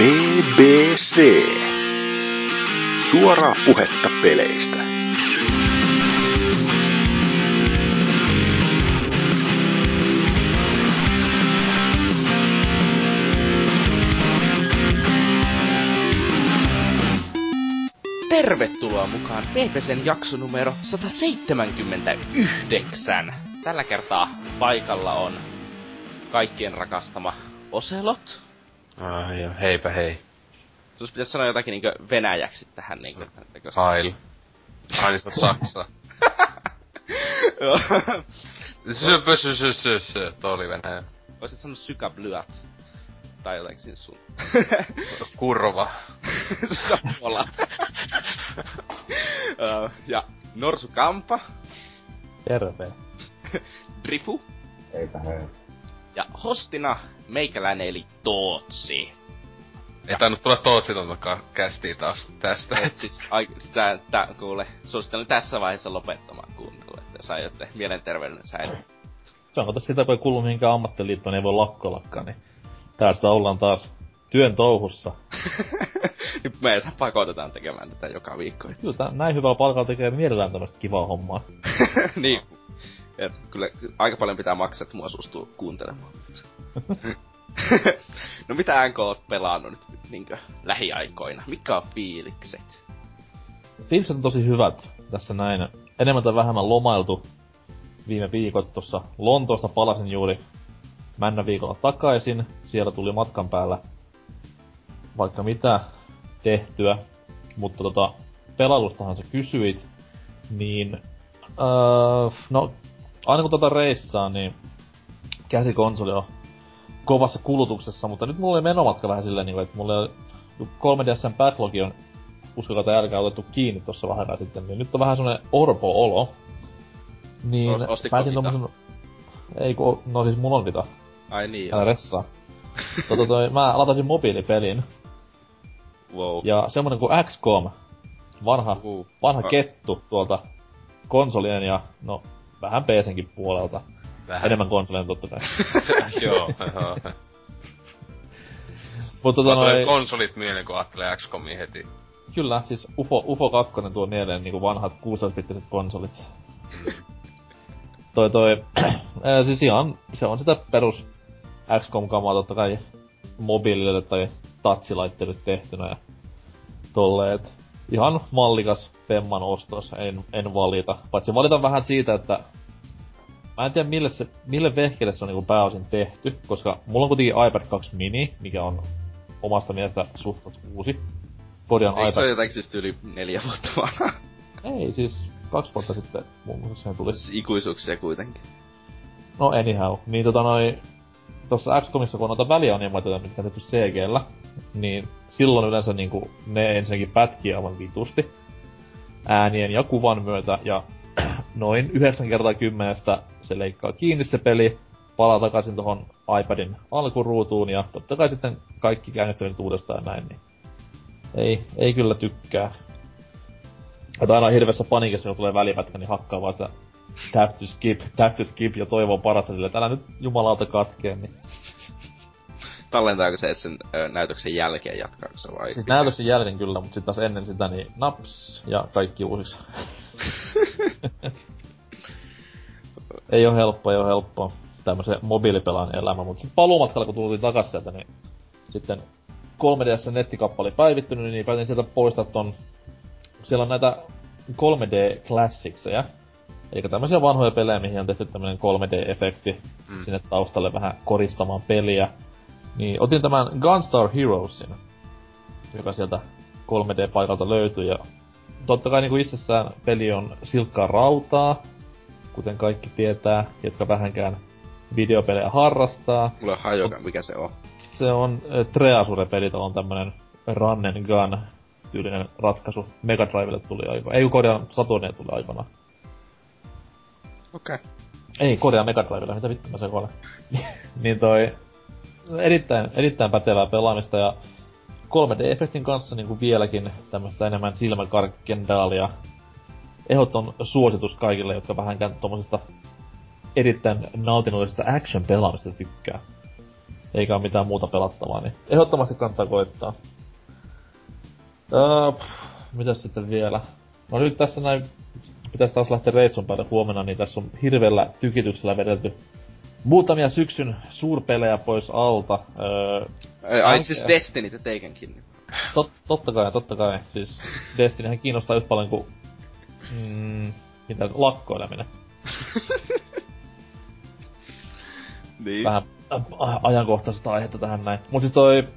BBC. Suoraa puhetta peleistä. Tervetuloa mukaan PPCn jakso numero 179. Tällä kertaa paikalla on kaikkien rakastama Oselot. Ai joo, heipä hei. Sus pitäisi sanoa jotakin niinkö venäjäksi tähän niinkö. Heil. Ai niin, se on Saksa. Joo. Söpö, sö, sö, sö, sö. Tuo oli Venäjä. Voisit sanoa sykablyat. Tai jotenkin siinä sun. Kurva. Samalla. Ö, ja Norsu Kampa, Terve. Drifu Eipä hei. Ja hostina meikäläinen eli Tootsi. Ei tainnut tulla Tootsitontakaan kästiä taas tästä. Et siis, ai, sitä, tä, kuule, suosittelen tässä vaiheessa lopettamaan kuuntelua, että jos aiotte mielenterveyden säilyä. Se on kato sitä, kun ei kuulu mihinkään ammattiliittoon, niin ei voi lakkoillakaan, niin tästä ollaan taas työn touhussa. Nyt meitä pakotetaan tekemään tätä joka viikko. Kyllä näin hyvällä palkalla tekee mielellään tämmöistä kivaa hommaa. niin. Et kyllä aika paljon pitää maksaa, että mua suostuu kuuntelemaan. no mitä NK oot pelannut nyt niinkö lähiaikoina? Mikä on fiilikset? Fiilikset on tosi hyvät tässä näin. Enemmän tai vähemmän lomailtu viime viikot tuossa Lontoosta palasin juuri männä viikolla takaisin. Siellä tuli matkan päällä vaikka mitä tehtyä. Mutta tota, pelailustahan sä kysyit, niin öö, no aina kun tota reissaa, niin käsikonsoli on kovassa kulutuksessa, mutta nyt mulla oli menomatka vähän silleen, niin että mulla oli 3DSn backlogi on uskokaa tai älkää otettu kiinni tuossa vähän aikaa sitten, niin nyt on vähän semmonen orpo-olo. Niin O- ostitko päätin tommosen... Ei ku, no siis mulla on Vita. Ai niin, Älä ressaa. tota toi, mä latasin mobiilipelin. wow. Ja semmonen kuin XCOM. Vanha, Uhu. vanha kettu tuolta konsolien ja no vähän PCnkin puolelta. Vähän. Enemmän konsolien totta kai. joo, joo. Mutta tota tulee noi, konsolit mieleen, kun ajattelee XCOMia heti. kyllä, siis UFO, UFO 2 tuo mieleen niinku vanhat 16-bittiset konsolit. toi toi, ää, siis ihan, se on sitä perus XCOM-kamaa totta kai mobiilille tai tatsilaitteelle tehtynä ja tolleen, et ihan mallikas Femman ostos, en, en valita. Paitsi valita vähän siitä, että mä en tiedä mille, se, mille vehkelle se on niinku pääosin tehty, koska mulla on kuitenkin iPad 2 mini, mikä on omasta mielestä suht uusi. Korjaan Eikö se ole iPad... jotenkin siis yli neljä vuotta vanha? Ei, siis kaksi vuotta sitten muun muassa siihen tuli. Siis ikuisuuksia kuitenkin. No anyhow, niin tota noi... Tossa XCOMissa kun on noita välianimaatioita, mitkä on tehty CGllä, niin silloin yleensä niinku ne ensinnäkin pätkii aivan vitusti äänien ja kuvan myötä, ja noin 9 kertaa kymmenestä se leikkaa kiinni se peli, palaa takaisin tuohon iPadin alkuruutuun, ja totta kai sitten kaikki käynnistäminen uudestaan näin, niin ei, ei kyllä tykkää. Että aina hirveässä panikissa, kun tulee välipätkä, niin hakkaa vaan sitä tap to skip, tap to skip ja toivoo parasta sille, että älä nyt jumalauta katkee, niin Tallentaako se sen ö, näytöksen jälkeen jatkaako se vai? Siis näytöksen jälkeen kyllä, mutta sitten taas ennen sitä niin naps ja kaikki uusiksi. ei oo helppoa, ei oo helppoa. Tämmösen mobiilipelaajan elämä, mutta sitten paluumatkalla kun tultiin takas sieltä, niin sitten 3DS nettikappale oli päivittynyt, niin päätin sieltä poistaa ton... Siellä on näitä 3D Classicseja. Eli tämmöisiä vanhoja pelejä, mihin on tehty tämmönen 3D-efekti Mm. sinne taustalle vähän koristamaan peliä. Niin otin tämän Gunstar Heroesin, joka sieltä 3D-paikalta löytyi. Ja totta kai niin kuin itsessään peli on silkkaa rautaa, kuten kaikki tietää, jotka vähänkään videopelejä harrastaa. Mulla on hajoka, mikä se on. Se on äh, Treasure-peli, on tämmönen run and gun tyylinen ratkaisu. Mega Drivelle tuli aikoina. Ei kun Saturnille tuli aikoinaan. Okei. Okay. Ei, Korea Mega Drivella, mitä vittu mä sekoilen. niin toi, erittäin, erittäin pätevää pelaamista ja 3D-efektin kanssa niin kuin vieläkin tämmöistä enemmän silmäkarkkendaalia. Ehdoton suositus kaikille, jotka vähänkään tommosesta erittäin nautinnollisesta action-pelaamista tykkää. eikä ole mitään muuta pelattavaa, niin ehdottomasti kannattaa koittaa. Öö, pff, mitäs sitten vielä? No nyt tässä näin, pitäisi taas lähteä reissun päälle huomenna, niin tässä on hirveällä tykityksellä vedelty muutamia syksyn suurpelejä pois alta. Öö, Ai siis Destiny teikänkin. Tot, totta kai, totta kai. Siis Destinyhän kiinnostaa yhtä paljon kuin... Mm, mitä, lakkoileminen. niin. Vähän äh, ajankohtaisesta aihetta tähän näin. Mut siis toi...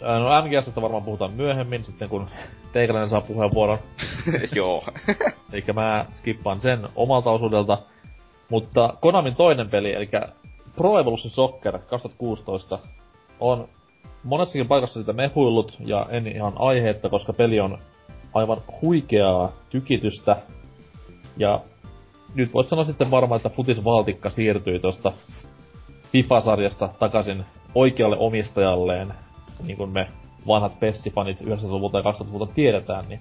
No MGSstä varmaan puhutaan myöhemmin, sitten kun teikäläinen saa puheenvuoron. Joo. Eli mä skippaan sen omalta osuudelta. Mutta Konamin toinen peli, eli Pro Evolution Soccer 2016, on monessakin paikassa sitä mehuillut, ja en ihan aiheetta, koska peli on aivan huikeaa tykitystä. Ja nyt voisi sanoa sitten varmaan, että futisvaltikka siirtyi tuosta FIFA-sarjasta takaisin oikealle omistajalleen, niin kuin me vanhat Pessifanit 90-luvulta ja 2000-luvulta tiedetään, niin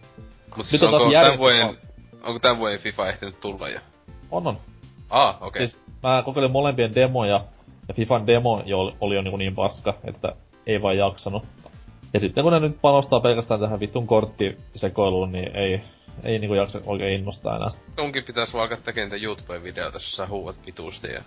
Mut siis on onko tän vuoden, onko tän vuoden FIFA ehtinyt tulla jo? on on. Ah, okei. Siis mä kokeilin molempien demoja, ja Fifan demo jo oli, oli jo niin, niin paska, että ei vaan jaksanut. Ja sitten kun ne nyt panostaa pelkästään tähän vittun korttisekoiluun, niin ei, ei niinku jaksa oikein innostaa enää. Sunkin pitäis vaan alkaa tekemään niitä YouTube-videoita, jossa sä huuat vitusti ja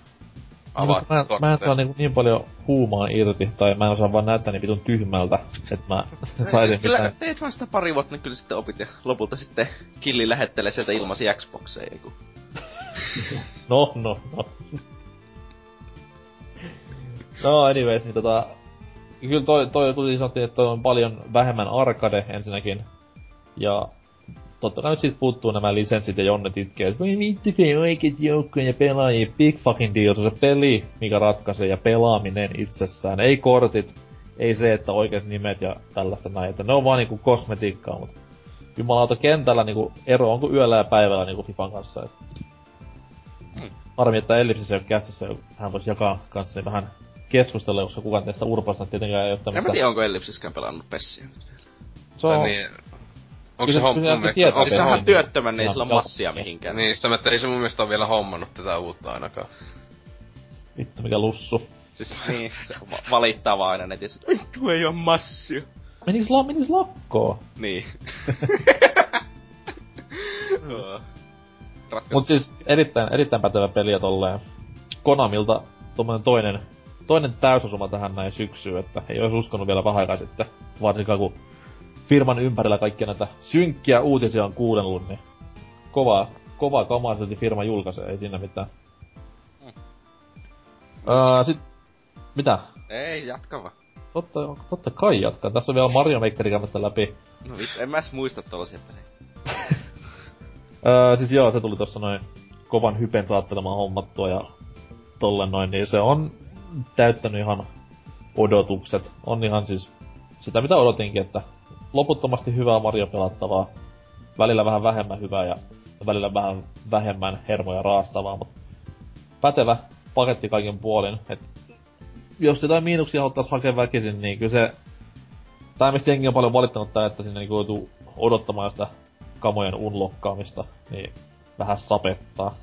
avaat mä, mä en saa niin, niin paljon huumaa irti, tai mä en osaa vaan näyttää niin vitun tyhmältä, että mä saisin siis kyllä mitään. teet vaan sitä pari vuotta, niin kyllä sitten opit ja lopulta sitten killi lähettelee sieltä ilmaisia Xboxeja, kun... No, no, no. No, anyways, niin tota... Kyllä toi, toi kun sanottiin, että toi on paljon vähemmän arcade ensinnäkin. Ja totta kai nyt siitä puuttuu nämä lisenssit ja Jonne itkee, että voi vittu, kun ei oikeet joukkoja pelaajia. Big fucking deal, se on se peli, mikä ratkaisee ja pelaaminen itsessään. Ei kortit, ei se, että oikeat nimet ja tällaista näin. Että ne on vaan niinku kosmetiikkaa, mutta jumalauta kentällä niinku ero on kuin yöllä ja päivällä niinku Fifan kanssa. Et harmi, että Ellipsis ei ole käsissä, hän voisi jakaa kanssani vähän keskustella, koska kukaan teistä urpasta tietenkään ei ole En tämmöstä... mä tiedä, onko Ellipsiskään pelannut Pessiä. Se Tai on, niin, onko se se- hom- kyllä mun se mielestä... tietää on- Siis sehän työttömän, niin ei sillä massia mihinkään. Niin, sitä mä, että ei se mun mielestä ole vielä hommannut tätä uutta ainakaan. vittu mikä lussu. Siis niin, se va- valittaa vaan aina netissä, että vittu ei oo massia. Menis, la, menis lakkoon. Niin. Mut siis erittäin, erittäin pätevä peli ja tolleen. Konamilta tommonen toinen, toinen täysosuma tähän näin syksyyn, että ei olisi uskonut vielä vähän aikaa sitten. Varsinkaan kun firman ympärillä kaikkia näitä synkkiä uutisia on kuunnellut, niin kovaa, kovaa kamaa silti firma julkaisee, ei siinä mitään. Mm. Öö, sit, mitä? Ei, jatka vaan. Totta, totta kai jatkaa. Tässä on vielä Mario Maker käymättä läpi. No vittu, en mä edes muista tollasia pelejä. Öö, siis joo, se tuli tossa noin kovan hypen saattelemaan hommattua ja tollen noin, niin se on täyttänyt ihan odotukset. On ihan siis sitä mitä odotinkin, että loputtomasti hyvää Mario pelattavaa, välillä vähän vähemmän hyvää ja välillä vähän vähemmän hermoja raastavaa, mutta pätevä paketti kaiken puolin. Et jos jotain miinuksia haluttais hakea väkisin, niin kyllä se... Tai mistä jengi on paljon valittanut tää, että sinne niinku joutuu odottamaan sitä kamojen unlokkaamista, niin vähän sapettaa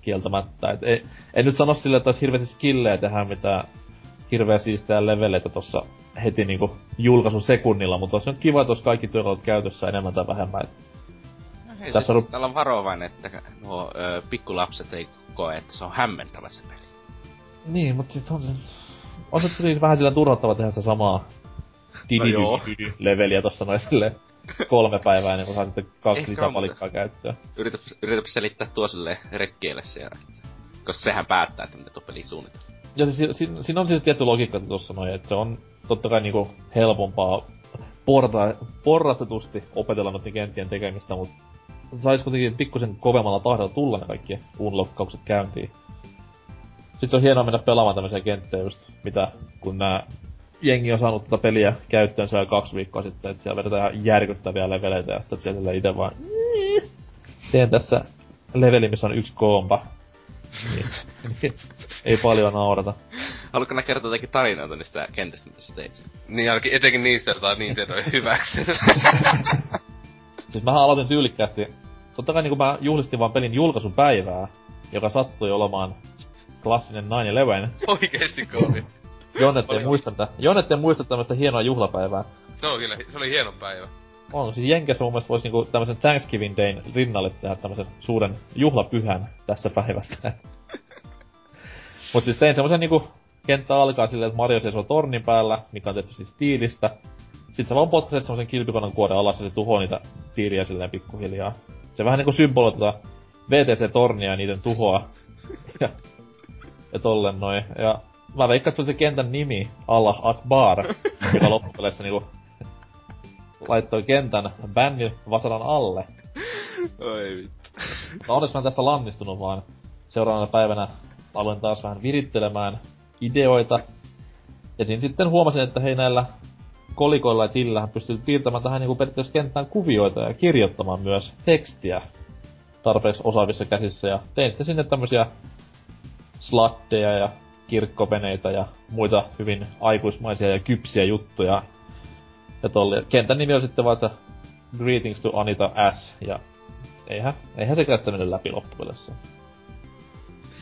kieltämättä. Et ei, en nyt sano sille, että olisi hirveästi skillejä tehdä mitään hirveä siistää leveleitä tossa heti niinku julkaisun sekunnilla, mutta olisi nyt kiva, että olisi kaikki työkalut käytössä enemmän tai vähemmän. No hei, Tässä on- täällä on varovainen, että nuo ö, pikkulapset ei koe, että se on hämmentävä se peli. Niin, mutta siis on se... On se vähän sillä turhauttava tehdä sitä samaa No leveliä tossa noin silleen kolme päivää ennen kuin saa sitten kaksi Ehkä lisäpalikkaa käyttöön. Yrität, yrität selittää tuo sille rekkeelle siellä. Koska sehän päättää, että miten tuo peli suunnitellaan. Ja siis, si- si- siinä on siis tietty logiikka tuossa noin, että se on totta kai niinku helpompaa porra, porrastetusti opetella noiden kenttien tekemistä, mutta sais kuitenkin pikkusen kovemmalla tahdella tulla ne kaikki unlockkaukset käyntiin. Sitten on hienoa mennä pelaamaan tämmöisiä kenttejä just, mitä kun nää jengi on saanut tätä peliä käyttöönsä jo kaksi viikkoa sitten, että siellä vedetään ihan järkyttäviä leveleitä ja sitten siellä itse vaan "Niin, teen tässä leveli, missä on yksi koompa. Niin, ei paljon naurata. Haluatko nää kertoa jotakin tarinoita niistä kentistä, mitä sä teit? Niin ainakin etenkin niistä, joita Nintendo ei hyväksy. Siis mä aloitin tyylikkäästi. Totta kai niin mä juhlistin vaan pelin julkaisupäivää, joka sattui olemaan klassinen 9-11. Oikeesti kovin. Jonnet ei muista, mitä, Jonnet ei muista tämmöstä hienoa juhlapäivää. Se oli kyllä, se oli hieno päivä. On, siis Jenkessä mun mielestä voisi niinku tämmösen Thanksgiving Dayn rinnalle tehdä tämmösen suuren juhlapyhän tästä päivästä. Mut siis tein semmosen niinku, kenttä alkaa silleen, että Mario seisoo tornin päällä, mikä on tehty siis tiilistä. Sitten sä vaan potkaset semmosen kilpikonan kuoren alas ja se tuhoaa niitä tiiliä silleen pikkuhiljaa. Se vähän niinku symboloi tota VTC-tornia ja niiden tuhoa. ja, ja tollen noin. Ja mä veikkaan, että se oli se kentän nimi, Allah Akbar, joka loppupeleissä niinku laittoi kentän bännin vasaran alle. Oi vittu. Mutta onneksi mä en tästä lannistunut, vaan seuraavana päivänä aloin taas vähän virittelemään ideoita. Ja siinä sitten huomasin, että hei näillä kolikoilla ja tillähän pystyy piirtämään tähän niinku periaatteessa kenttään kuvioita ja kirjoittamaan myös tekstiä tarpeeksi osaavissa käsissä. Ja tein sitten sinne tämmösiä slatteja ja kirkkoveneitä ja muita hyvin aikuismaisia ja kypsiä juttuja. Ja tolle. Kentän nimi on sitten vaan, että Greetings to Anita S. Ja eihän, eihän sekään sitä mennyt läpi loppupeleissä.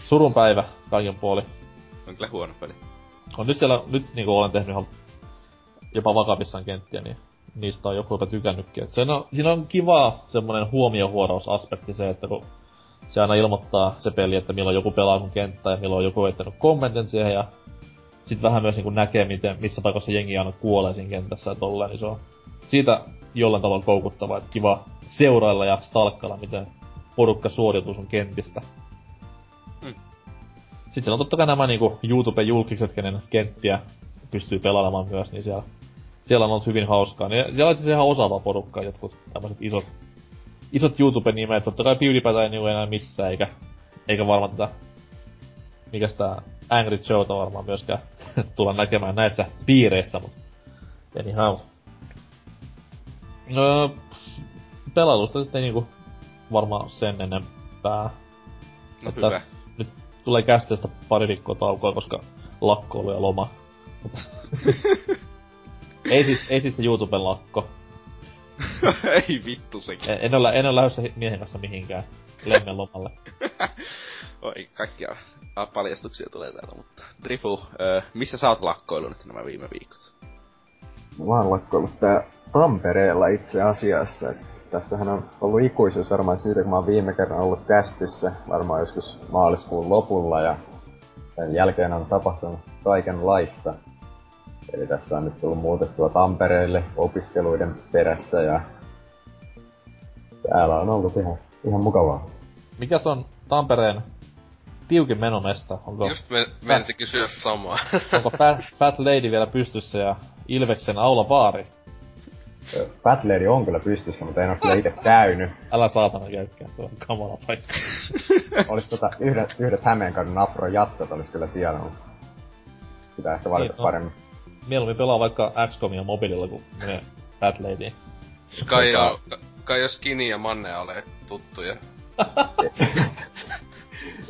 Surun päivä kaiken puoli. On kyllä huono peli. On nyt siellä, nyt niinku olen tehnyt ihan jopa vakavissaan kenttiä, niin niistä on joku jopa tykännytkin. Et se on, siinä on kiva semmonen huomiohuorausaspekti se, että kun se aina ilmoittaa se peli, että milloin joku pelaa sun kenttää ja milloin joku on kommentin siihen ja sit vähän myös niinku näkee, miten, missä paikassa jengi aina kuolee siinä kentässä ja tolleen, niin se on siitä jollain tavalla koukuttavaa, että kiva seurailla ja stalkkailla, miten porukka suoriutuu sun kentistä. Mm. Sitten siellä on totta kai nämä niinku YouTube-julkiset, kenen kenttiä pystyy pelaamaan myös, niin siellä, siellä on ollut hyvin hauskaa. Niin siellä on itse ihan osaava porukka, jotkut tämmöiset isot, isot YouTube-nimet. Totta kai PewDiePie ei niinku enää missään, eikä, eikä varmaan tätä, mikäs tää Angry Joeta varmaan myöskään tulla näkemään näissä piireissä, mut anyhow. No, pelailusta sitten niinku varmaan sen enempää. No Että hyvä. Nyt tulee kästeestä pari viikkoa taukoa, koska lakkoilu ja loma. ei siis, ei siis se YouTuben lakko. Ei vittu sekin. En, en ole, en ole lähdössä miehen kanssa mihinkään lemmen lomalle. Oi, kaikkia paljastuksia tulee täältä, mutta... Drifu, missä sä oot lakkoillut nyt nämä viime viikot? Mä oon lakkoillut tää Tampereella itse asiassa. Tässähän on ollut ikuisuus varmaan siitä, kun mä oon viime kerran ollut kästissä, varmaan joskus maaliskuun lopulla, ja sen jälkeen on tapahtunut kaikenlaista. Eli tässä on nyt tullut muutettua Tampereelle opiskeluiden perässä, ja täällä on ollut ihan, ihan mukavaa. Mikäs on Tampereen tiukin menomesta? Onko, Just men, menisi kysyä samaa. onko Fat, Fat Lady vielä pystyssä ja Ilveksen aulabaari? Ö, Fat Lady on kyllä pystyssä, mutta en oo kyllä itse käynyt. Älä saatana käykään, tuo on kamala paikka. Olis tota yhdet, yhdet Hämeenkadun Afro jattot olis kyllä siellä, mutta pitää ehkä valita Niin, no. paremmin. Mieluummin pelaa vaikka XCOMia mobiililla, kun menee Fat Ladyin. Kai kai jo Skinny ja Manne ole tuttuja.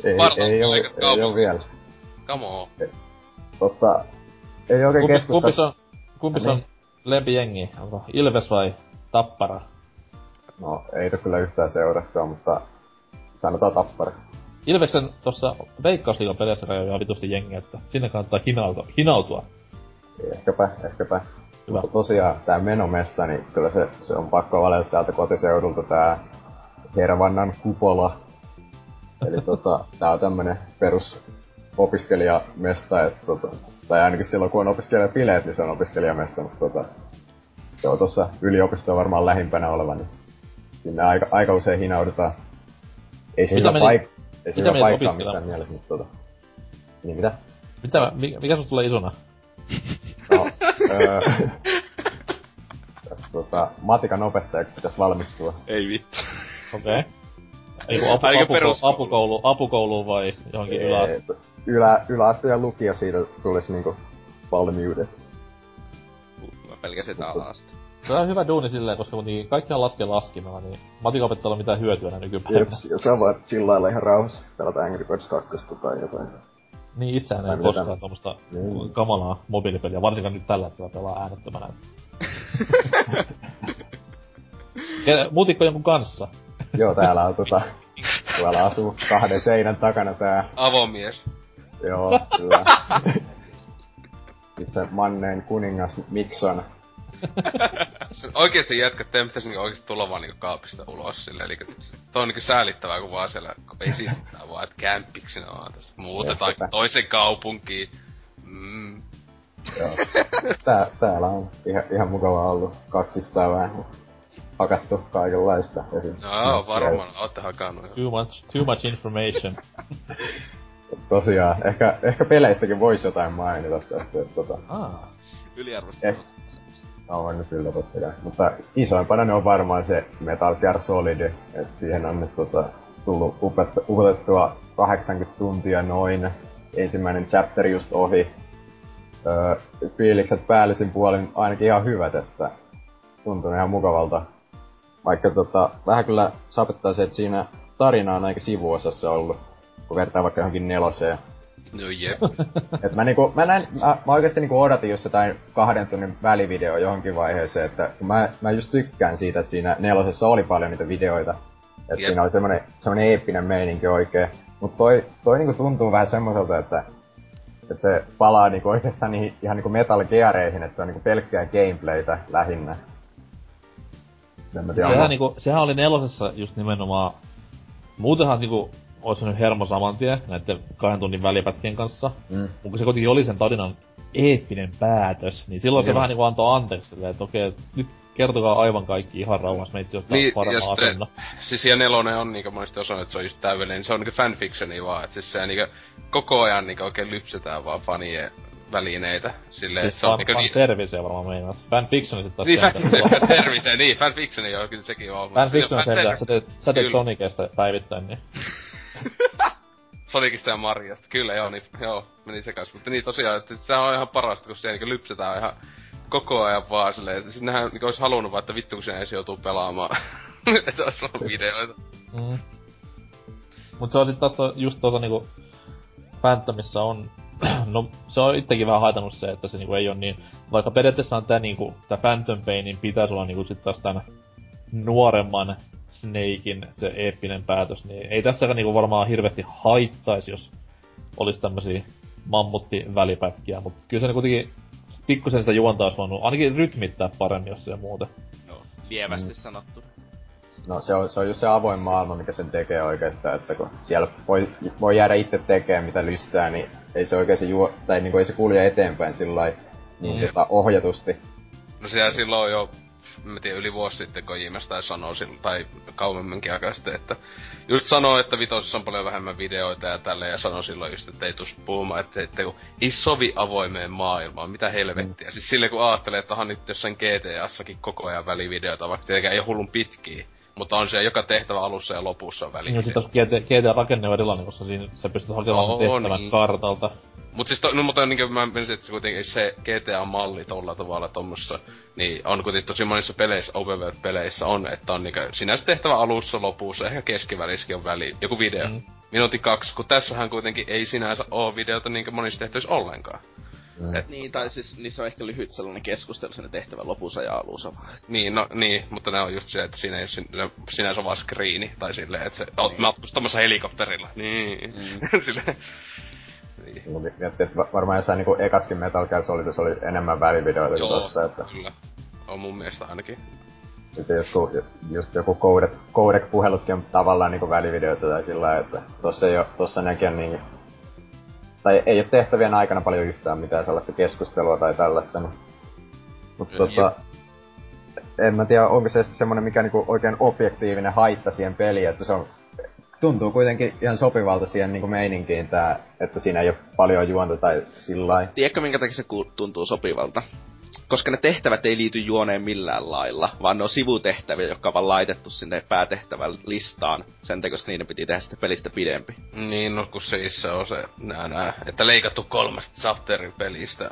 ei, Varmaan ei, paikat ei kaupungissa. vielä. Come on. Totta, ei oikein Kumpis, keskusta... kumpis on, kumpis on Niin. lempijengi? Onko Ilves vai Tappara? No, ei ole kyllä yhtään seurattua, mutta sanotaan tappara. Ilveksen tossa Veikkausliigan peleissä kai on vitusti jengi, että sinne kannattaa hinautua. hinautua. Ehkäpä, ehkäpä. Hyvä. Mutta tosiaan tää menomesta, niin kyllä se, se on pakko valita täältä kotiseudulta tää Hervannan kupola. Eli tota, tää on tämmönen perus opiskelijamesta, että tota, tai ainakin silloin kun on opiskelijapileet, niin se on opiskelijamesta, mutta tota, se on tossa yliopistoa varmaan lähimpänä oleva, niin sinne aika, aika usein hinaudutaan. Ei se Mitä hyvä, paik- ei se mitä hyvä opiskelemaan? missään mielessä, mutta tota, niin mitä? Mitä, mikä, mikä susta tulee isona? No, öö, tässä tota, matikan opettajaksi pitäisi valmistua. Ei vittu. Okei. Okay. Eiku apu, apu, peruskoulu. apukoulu, apukouluun vai johonkin ylä Ei, Ylä, yläaste ja lukio siitä tulisi niinku valmiudet. Mä pelkäsin tää alasta. Se on hyvä duuni silleen, koska kuitenkin kaikkihan laskee laskimella, niin matikopettajalla on mitään hyötyä nykypäivänä. Jeps, ja sä voit chillailla ihan rauhassa, pelata Angry Birds 2 tai jotain. Niin itseään ei koskaan tuommoista Niin. kamalaa mobiilipeliä, varsinkaan nyt tällä hetkellä pelaa äänettömänä. Muutikko jonkun kanssa? Joo, täällä on tota, tuolla asuu kahden seinän takana tää. Avomies. Joo, kyllä. itse Manneen kuningas Mikson. Oikeesti jätkät, teidän pitäis niinku oikeesti tulla vaan niinku kaapista ulos sille, eli toi on niinku säälittävää, kun vaan siellä esittää vaan, että kämppiksenä vaan tässä. Muutetaan Ehkäpä. toisen kaupunkiin. Mm. Joo. Tää, täällä on ihan, ihan mukava ollut kaksistaan vähän hakattu kaikenlaista. Esim. Joo, varmaan, ootte hakannut jo. Too much, too much information. Tosiaan, ehkä, ehkä peleistäkin voisi jotain mainita tästä, että tota, Ah. Yliarvostettu. No totta kai. Mutta isoimpana ne on varmaan se Metal Gear Solid, että siihen on nyt tota, tullut upet- upotettua 80 tuntia noin. Ensimmäinen chapter just ohi. Öö, fiilikset päällisin puolin ainakin ihan hyvät, että tuntuu ihan mukavalta. Vaikka tota, vähän kyllä sapettaa se, että siinä tarina on aika sivuosassa ollut, kun vertaa vaikka johonkin neloseen. No jep. Et mä, niinku, mä, näin, mä, mä oikeesti niinku odotin just jotain kahden tunnin välivideo johonkin vaiheeseen, että kun mä, mä just tykkään siitä, että siinä nelosessa oli paljon niitä videoita. Että siinä oli semmonen, semmonen eeppinen meininki oikein. Mut toi, toi niinku tuntuu vähän semmoiselta, että, että se palaa niinku oikeastaan niihin ihan niinku Metal Geareihin, että se on niinku pelkkää gameplaytä lähinnä. Sehän, niinku, sehän oli nelosessa just nimenomaan... Muutenhan niinku olisi nyt hermo saman tien näiden kahden tunnin välipätkien kanssa. Mm. Mutta se kuitenkin oli sen tarinan eeppinen päätös, niin silloin se Joo. vähän niinku antoi anteeksi silleen, että okei, nyt kertokaa aivan kaikki ihan rauhassa, meitä ottaa Niin, niin, sitten- asennon. Siis ja nelonen on niinku monesti osannut, että se on just täydellinen. Se on niinku fanfictioni vaan, että siis se niinku koko ajan niinku oikein lypsetään vaan fanien välineitä. Silleen, että Siis se on niinku niin... service varmaan meinaa. Fanfictionit taas Niin, kääntänyt fan vaan. service, niin, fanfictioni joo, kyllä sekin on. Fanfiction on se, mitä sä teet, sä teet. Sonicista päivittäin, niin... Sonicista ja Mariasta, kyllä joo, niin, joo, meni sekas. Mutta niin tosiaan, että se on ihan parasta, kun siellä niinku lypsetään ihan koko ajan vaan silleen, että sinnehän niinku olisi halunnut vaan, että vittu kun sinne edes joutuu pelaamaan. että olisi ollut videoita. Mm. Mut se on sit taas to, just tuossa niinku Phantomissa on, no se on itsekin vähän haitannut se, että se niinku ei oo niin, vaikka periaatteessa on tää niinku, tää Phantom Painin pitäis olla niinku sit taas tän nuoremman Snakein se eeppinen päätös, niin ei tässäkään niinku varmaan hirveästi haittaisi, jos olisi tämmösiä mammuttivälipätkiä, mutta kyllä se kuitenkin pikkusen sitä juonta olisi voinut ainakin rytmittää paremmin, jos se muuten. No, lievästi sanottu. No se on, se on just se avoin maailma, mikä sen tekee oikeastaan, että kun siellä voi, voi jäädä itse tekemään mitä lystää, niin ei se oikein se juo, tai niinku ei se kulje eteenpäin sillä lailla niin Mm. tota, ohjatusti. No siellä silloin jo, mä tiedä, yli vuosi sitten Kojimas tai sanoi silloin, tai kauemminkin aikaa sitten, että just sanoi, että vitosessa on paljon vähemmän videoita ja tälle ja sanoi silloin just, että ei tus puhumaan, että, että kun ei sovi avoimeen maailmaan, mitä helvettiä. Mm. Siis silleen kun ajattelee, että onhan nyt jossain GTAssakin koko ajan välivideoita, vaikka tietenkään ei ole hullun pitkiä. Mutta on siellä joka tehtävä alussa ja lopussa on Niin, välivideot. sit taas GT, GTA rakenne on erilainen, koska siinä sä pystyt hakemaan Oo, tehtävän niin. kartalta. Mut siis, to, no, mutta niinku mä menisin, että se kuitenkin se GTA-malli tolla tavalla tommossa, niin on kuitenkin tosi monissa peleissä, open world-peleissä on, että on niinku sinänsä tehtävä alussa, lopussa, ehkä keskivälissäkin on väli, joku video. Mm. Minuutin kaksi, kun tässähän kuitenkin ei sinänsä oo videota niinku monissa tehtävissä ollenkaan. Mm. Et- Niin, tai siis niissä on ehkä lyhyt sellainen keskustelu sen tehtävän lopussa ja alussa vaan. et- Niin, no niin, mutta ne on just se, että siinä ei oo sin- sinänsä vaan screeni, tai silleen, että se Niin. matkustamassa helikopterilla. Niin, Mm. silleen. Niin. Niin miettii, että va- varmaan jossain niinku ekaskin Metal Gear Solidissa oli enemmän välivideoita kuin Joo, tossa, että kyllä. On mun mielestä ainakin. sitten joku, just joku codec, codec-puhelutkin on tavallaan niinku välivideoita tai sillä lailla, että tossa ei oo, tossa nekin on niin, tai ei oo tehtävien aikana paljon yhtään mitään sellaista keskustelua tai tällaista, niin. Mutta tota, en mä tiedä, onko se semmonen mikä niinku oikein objektiivinen haitta siihen peliin, että se on tuntuu kuitenkin ihan sopivalta siihen niinku meininkiin tää, että siinä ei ole paljon juonta tai sillä lailla. Tiedätkö minkä takia se tuntuu sopivalta? Koska ne tehtävät ei liity juoneen millään lailla, vaan ne on sivutehtäviä, jotka on vaan laitettu sinne päätehtävän listaan. Sen takia, koska niiden piti tehdä sitä pelistä pidempi. Niin, no kun se on se, nää, nää, että leikattu kolmesta chapterin pelistä.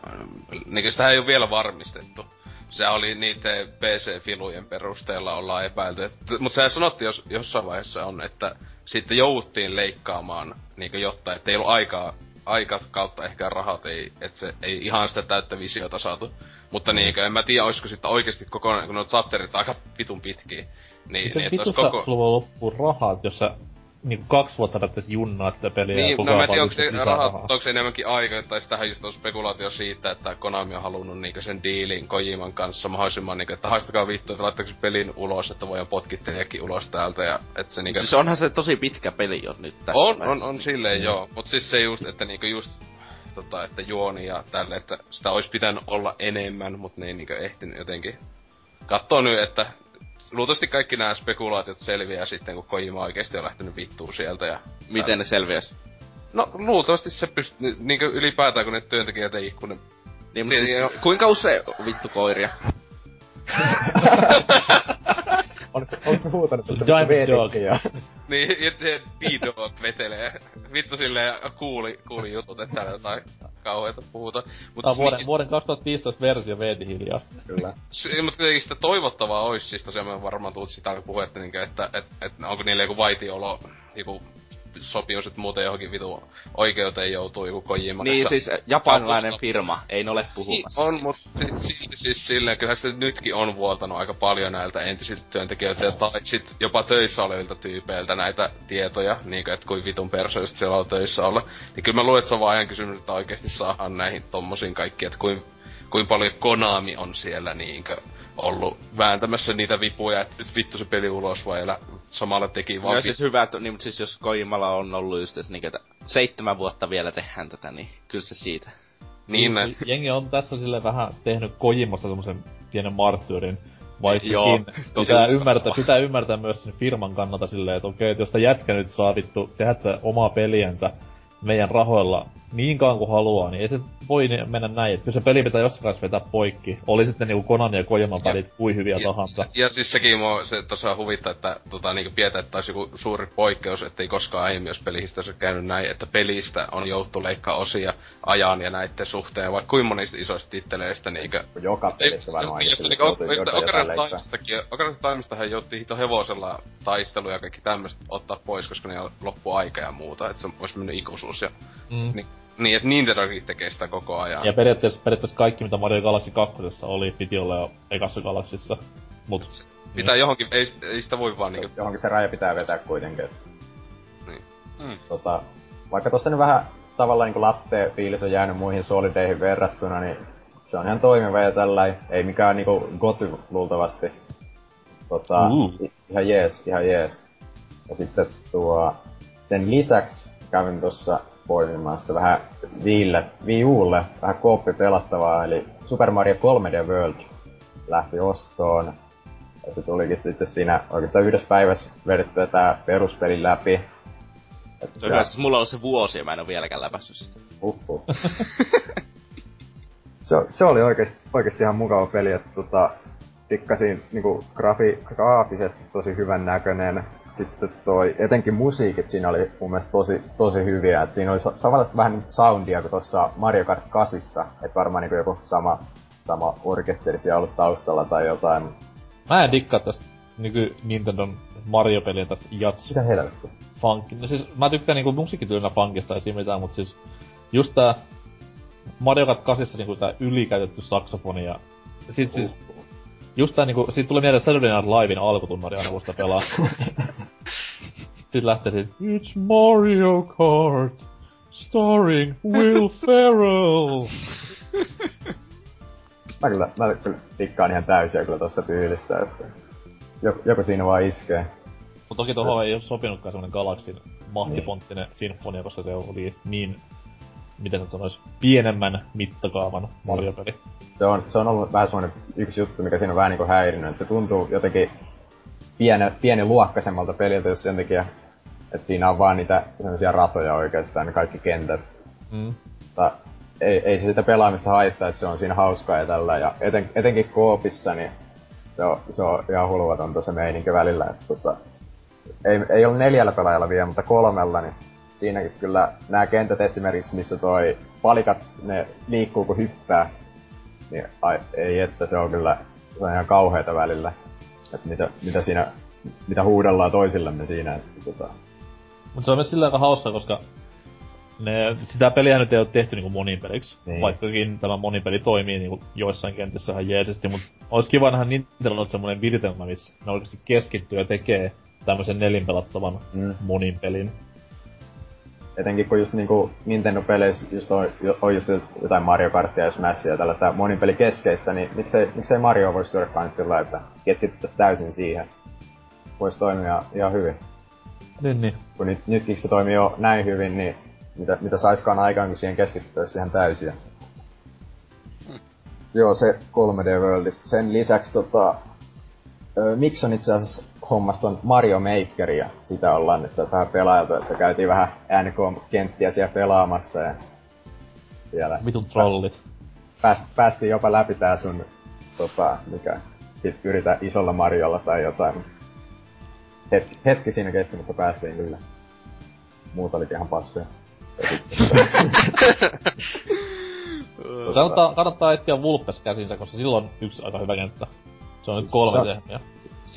Niin sitä ei ole vielä varmistettu. Se oli niiden PC-filujen perusteella ollaan epäilty. Mutta sehän sanottiin jos, jossain vaiheessa on, että sitten jouduttiin leikkaamaan niin jotta, että ei ollut aikaa, aika kautta ehkä rahat, ei, että se ei ihan sitä täyttä visiota saatu. Mutta mm. niin, en mä tiedä, olisiko sitten oikeasti kokonaan, kun nuo chapterit on aika vitun pitkiä. Niin, Miten niin koko... sulla voi loppua rahat, jos sä niinku kaksi vuotta periaatteessa junnaat sitä peliä ja Niin, koko no mä ajan en tiedä, vaan onko se rahat, rahaa. onko se enemmänkin aika, tai sitähän just on spekulaatio siitä, että Konami on halunnut niinku sen diilin Kojiman kanssa mahdollisimman niinku, että haistakaa vittu, että laittaako se pelin ulos, että voidaan potkittelijakin ulos täältä, ja että se niinku... Siis onhan se tosi pitkä peli jo nyt tässä on, on, vaiheessa. on silleen joo, mut siis se just, että niinku just tota, että juoni ja tälle, että sitä olisi pitänyt olla enemmän, mutta ne ei niinku ehtinyt jotenkin kattoo nyt, että luultavasti kaikki nämä spekulaatiot selviää sitten, kun Kojima oikeesti on lähtenyt vittuun sieltä ja... Miten ne selviäis? No, luultavasti se pystyy, niinku ylipäätään kun ne työntekijät ei, kun ne... Niin, mutta siis, Niin, kuinka usein vittu koiria? Olis, olis se huutanut, että Diamond veetikki Dog. ja... Niin, ja se D-Dog vetelee. Vittu silleen kuuli, kuuli jutut, että täällä jotain kauheita puhuta. Mut Tää on siis vuoden, niin- vuoden 2015 versio veeti hiljaa. Kyllä. Se, mutta kuitenkin sitä toivottavaa olisi, siis tosiaan me varmaan tuut sitä puhua, että, niinkö, että, että, että, onko niille joku vaitiolo, joku sopimus, muuten johonkin vitu oikeuteen joutuu joku Kojima. Niin siis japanilainen Mutta- firma, ei ne ole Niin, puhumassa. on, siitä. mutta siis, siis, siis silleen, kyllähän se nytkin on vuoltanut aika paljon näiltä entisiltä työntekijöiltä tai sit jopa töissä olevilta tyypeiltä näitä tietoja, niin että kuin vitun persoista siellä on töissä olla. Niin kyllä mä luulen, että se on vaan ajan kysymys, että oikeasti saadaan näihin tommosiin kaikkiin, että kuin, kuin paljon Konami on siellä niinkö ollut vääntämässä niitä vipuja, että nyt vittu se peli ulos vai elä samalla teki vaan No siis hyvä, että niin, mutta siis jos Kojimalla on ollut just tässä niinku, että seitsemän vuotta vielä tehdään tätä, niin kyllä se siitä. niin näin. Jengi on tässä sille vähän tehnyt Kojimasta semmosen pienen marttyyrin. Vaikkakin Joo, tosi pitää uskottava. ymmärtää, pitää ymmärtää myös sen firman kannalta silleen, että okei, että jos tää jätkä nyt saa vittu tehdä omaa peliänsä meidän rahoilla niin kauan kuin haluaa, niin ei se voi mennä näin. Että kyllä se peli pitää jossain kanssa vetää poikki. Oli sitten niinku Konami ja Kojiman Ja- pelit kuin hyviä tahansa. Ja, ja siis sekin mua se tosiaan huvittaa, että tota, niinku pidetään, että olisi joku suuri poikkeus, että ei koskaan aiemmin jos pelihistoriassa käynyt näin, että pelistä on jouttu leikkaa osia ajan ja näiden suhteen, vaikka kuinka monista isoista titteleistä niinkö... Joka pelissä varmaan Niin, joutuu niinku, jotain Ocarina Ocarina Timestahan jouttiin hito hevosella taisteluja ja kaikki tämmöistä ottaa pois, koska ne loppu aika ja muuta, että se olisi mennyt ikuisuus ja... Mm. Niin, niin että Nintendokin tekee sitä koko ajan. Ja periaatteessa, periaatteessa kaikki, mitä Mario Galaxy 2 oli, piti olla jo ekassa Galaxissa. Mut Pitää johonkin, ei, ei sitä voi vaan niinku... Johonkin se raja pitää vetää kuitenkin. Niin. Mm. Tota, vaikka tossa nyt vähän tavallaan niin latte fiilis on jäänyt muihin solideihin verrattuna, niin se on ihan toimiva ja tällä ei mikään niinku goty luultavasti. Tota, i- ihan jees, ihan jees. Ja sitten tuo, sen lisäksi kävin tuossa poimimassa vähän Viille, Wii Ulle, vähän kooppi pelattavaa, eli Super Mario 3D World lähti ostoon. Ja se tulikin sitten siinä oikeastaan yhdessä päivässä vedettyä tää peruspeli läpi. Et Se on hyvä, siis mulla on se vuosi ja mä en oo vieläkään läpässyt sitä. Uhuh. se, se oli oikeesti, oikeesti ihan mukava peli, että tota, tikkasin niinku grafi, graafisesti tosi hyvän näköinen. Sitten toi, etenkin musiikit siinä oli mun mielestä tosi, tosi hyviä. Et siinä oli sa- samanlaista vähän niinku soundia kuin tuossa Mario Kart 8. Et varmaan niinku joku sama, sama orkesteri siellä ollut taustalla tai jotain. Mä en dikkaa tästä nyky Nintendon Mario-pelien tästä jats Mitä helvettiä? funk. No siis mä tykkään niinku musiikkityylänä funkista ei siinä mitään, mut siis just tää Mario Kart 8 niinku tää ylikäytetty saksofoni ja sit siis just tää niinku, siitä tulee mieleen Saturday Night Livein alkutunnari aina kun sitä pelaa. Sitten lähtee sit, It's Mario Kart, starring Will Ferrell. Mä kyllä, mä kyllä tikkaan ihan täysiä kyllä tosta tyylistä, että joku, joku siinä vaan iskee. Mut toki tohon ei oo sopinutkaan semmonen Galaxin mahtiponttinen sinfonia, koska se oli niin, miten nyt sanois, pienemmän mittakaavan Mario-peli. se on, se on ollut vähän semmoinen yksi juttu, mikä siinä on vähän niinku häirinyt. Että se tuntuu jotenkin pieni, pieni luokkaisemmalta peliltä, jos sen takia, että siinä on vaan niitä sellaisia ratoja oikeastaan, ne kaikki kentät. Mm. Mutta ei, ei se sitä pelaamista haittaa, että se on siinä hauskaa ja tällä. Ja eten, etenkin koopissa, niin se on, se on ihan hulvatonta se meininki välillä. Että tota, ei, ei ole neljällä pelaajalla vielä, mutta kolmella, niin siinäkin kyllä nämä kentät esimerkiksi, missä toi palikat, ne liikkuu kun hyppää, niin ai, ei että se on kyllä se on ihan kauheita välillä. Että mitä, mitä siinä, mitä huudellaan toisillemme siinä, että tota, Mut se on myös sillä aika hauska, koska ne, sitä peliä nyt ei ole tehty niinku monipeliksi, Niin. vaikkakin tämä monipeli toimii niinku joissain kentissä ihan jeesesti, mut olisi kiva nähdä Nintendo semmonen viritelmä, missä ne oikeasti keskittyy ja tekee tämmösen nelinpelattavan Mm. monin pelin. Etenkin kun just niinku Nintendo-peleissä just on, on just jotain Mario Kartia ja Smashia ja tällaista moninpelikeskeistä, niin miksei, miksei Mario voisi tuoda kans sillä että keskityttäisiin täysin siihen. Voisi toimia ihan hyvin. Niin, niin. Kun nyt, nytkin se toimii jo näin hyvin, niin mitä, mitä saiskaan aikaan, kun siihen keskityttäisiin ihan täysin. Joo, se 3D Worldista. Sen lisäksi tota, ö, miksi on itse asiassa hommasta ton Mario Makeria. Sitä ollaan nyt vähän pelailtu, että käytiin vähän NK-kenttiä siellä pelaamassa ja siellä Vitun trollit. pääst, päästiin jopa läpi tää sun, tota, mikä, sit yritä isolla Mariolla tai jotain. Hetki, hetki siinä kesti, mutta päästiin kyllä. Muut oli ihan paskoja. Kannattaa, kannattaa etsiä Vulpes käsinsä, koska silloin on yksi aika hyvä kenttä. Se on nyt kolme Se- tehmiä.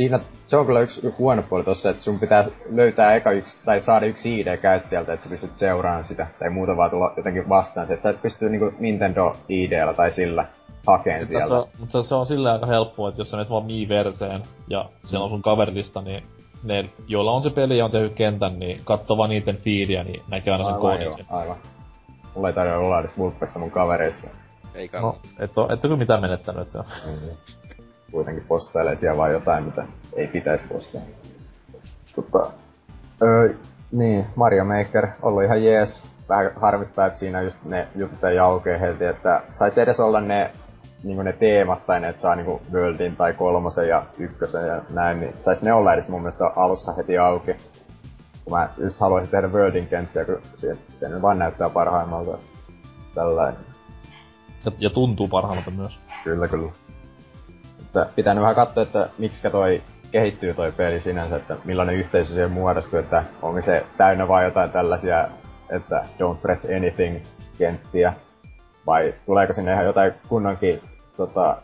Siinä, se on kyllä yksi huono puoli tossa, että sun pitää löytää eka yksi, tai saada yksi ID käyttäjältä, että sä pystyt seuraamaan sitä, tai muuta vaan tulla jotenkin vastaan. Että sä et pysty niinku Nintendo IDllä tai sillä hakeen Tässä sieltä. on, mutta se on silleen aika helppoa, että jos sä menet vaan Miiverseen ja siellä on sun kaverilista, niin ne, joilla on se peli ja on tehnyt kentän, niin katsoo vaan niiden feedia, niin näkee aina sen Aivan, koodin. joo, aivan. Mulla ei tarvitse olla edes mun kavereissa. Ei No, kannata. et oo, et oo kyllä mitään menettänyt, että se on. Mm. Kuitenkin postailee siellä vaan jotain, mitä ei pitäisi postaa. Tota, öö, niin, Mario Maker, ollut ihan jees. Vähän harmittaa, että siinä just ne jutut ei aukee heti, että sais edes olla ne, niinku ne teemat tai ne, että saa niinku Worldin tai kolmosen ja ykkösen ja näin, niin sais ne olla edes mun mielestä alussa heti auki. Kun mä just haluaisin tehdä Worldin kenttiä, kun se, se nyt vaan näyttää parhaimmalta. Tällainen. Ja, ja tuntuu parhaammalta myös. Kyllä, kyllä. Että pitää vähän katsoa, että miksi toi kehittyy toi peli sinänsä, että millainen yhteisö siihen muodostuu, että onko se täynnä vai jotain tällaisia, että don't press anything kenttiä, vai tuleeko sinne ihan jotain kunnonkin tota,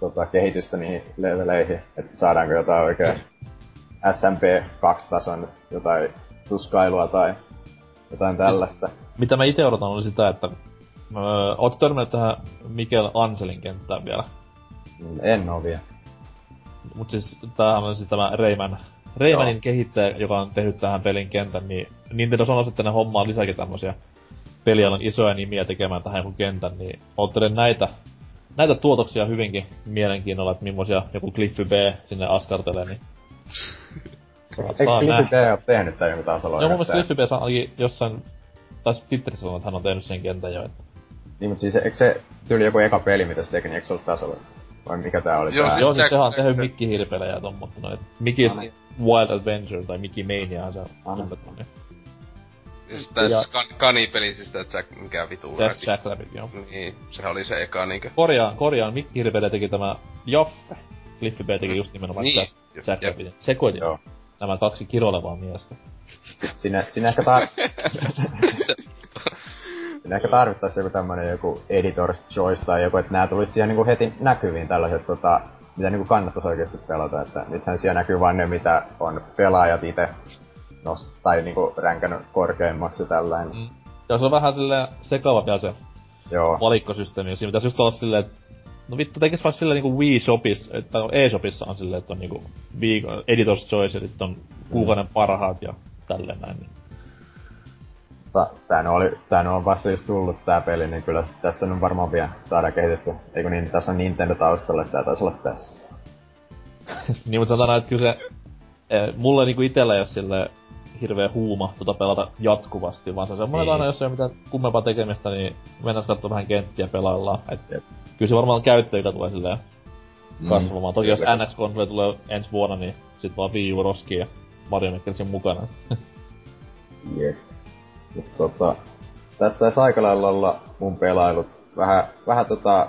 tota, kehitystä niihin leveleihin, että saadaanko jotain oikein SMP 2-tason jotain tuskailua tai jotain tällaista. Mitä mä itse odotan oli sitä, että öö, oot törmännyt tähän Mikel Anselin kenttään vielä. Mm, En oo vielä. Mut siis tämähän on siis tämä Rayman, Raymanin Joo. kehittäjä, joka on tehnyt tähän pelin kentän, niin Nintendo sanoi, että ne hommaa lisääkin tämmösiä pelialan isoja nimiä tekemään tähän joku kentän, niin oottelen näitä, näitä tuotoksia hyvinkin mielenkiinnolla, että millaisia joku Cliffy B sinne askartelee, niin Eikö saa Cliffy. B ole tehnyt tää jonkun tasolla? Joo, mun mielestä Cliffy B saa ainakin jossain, tai Twitterissä sanoi, että hän on tehnyt sen kentän jo, että Niin, mutta siis eikö se tyyli joku eka peli, mitä se teki, niin eikö se ollut tasolla? Vai mikä tää oli Joo, tää? Joo, siis Jack- sehän on Jack- tehnyt Mikki Hiiripelejä ja tommottu noin. Mickey's No niin. Wild Adventure tai Mickey Maniahan se on tunnettu. Niin. Ja sit tässä Ja- kan- kanipeli, siis tää Jack, mikä vitu Se Rabbit. Jack Rabbit, joo. Niin, sehän oli se eka niinkö. Korjaan, korjaan, Mikki Hiiripelejä teki tämä Jaffe. Cliffy B teki just nimenomaan Niin, Jack, Jack jep. Rabbitin. Sekoitin Joo. nämä kaksi kirolevaa miestä. Sinne, sinne ehkä tar... sinne ehkä tarvittaisi joku tämmönen joku editor's choice tai joku, että nää tulisi siihen niinku heti näkyviin tällaiset tota, mitä niinku kannattaisi oikeesti pelata, että nythän siellä näkyy vain ne, mitä on pelaajat itse nost, tai niinku ränkännyt korkeimmaksi tällainen. Mm. Ja se on vähän silleen sekava vielä se Joo. valikkosysteemi. Siinä pitäisi just olla silleen, että No vittu, tekis vaikka silleen niinku Wii Shopissa, että no E-Shopissa on silleen, että on niinku viikon Editor's Choice, eli on kuukauden parhaat ja tälleen näin. Mutta tää no oli, tää no on vasta just tullut tää peli, niin kyllä tässä on varmaan vielä saada kehitetty. Eikö niin, tässä on Nintendo taustalla, että tää taisi olla tässä. niin, mutta sanotaan, että kyllä se, eh, mulle niinku itellä ei ole sille hirveä huuma tota pelata jatkuvasti, vaan se on semmoinen, että Niin. aina jos ei ole mitään kummempaa tekemistä, niin mennään katsomaan vähän kenttiä pelaillaan. Et, Jep. kyllä se varmaan käyttäjillä tulee silleen Mm. kasvamaan. Toki jos. NX-konsoli tulee ensi vuonna, niin sit vaan Wii U roskiin ja Mario Maker sen mukana. Jep. Mut tota, tästä taisi aika lailla olla mun pelailut. Vähän, vähän tota,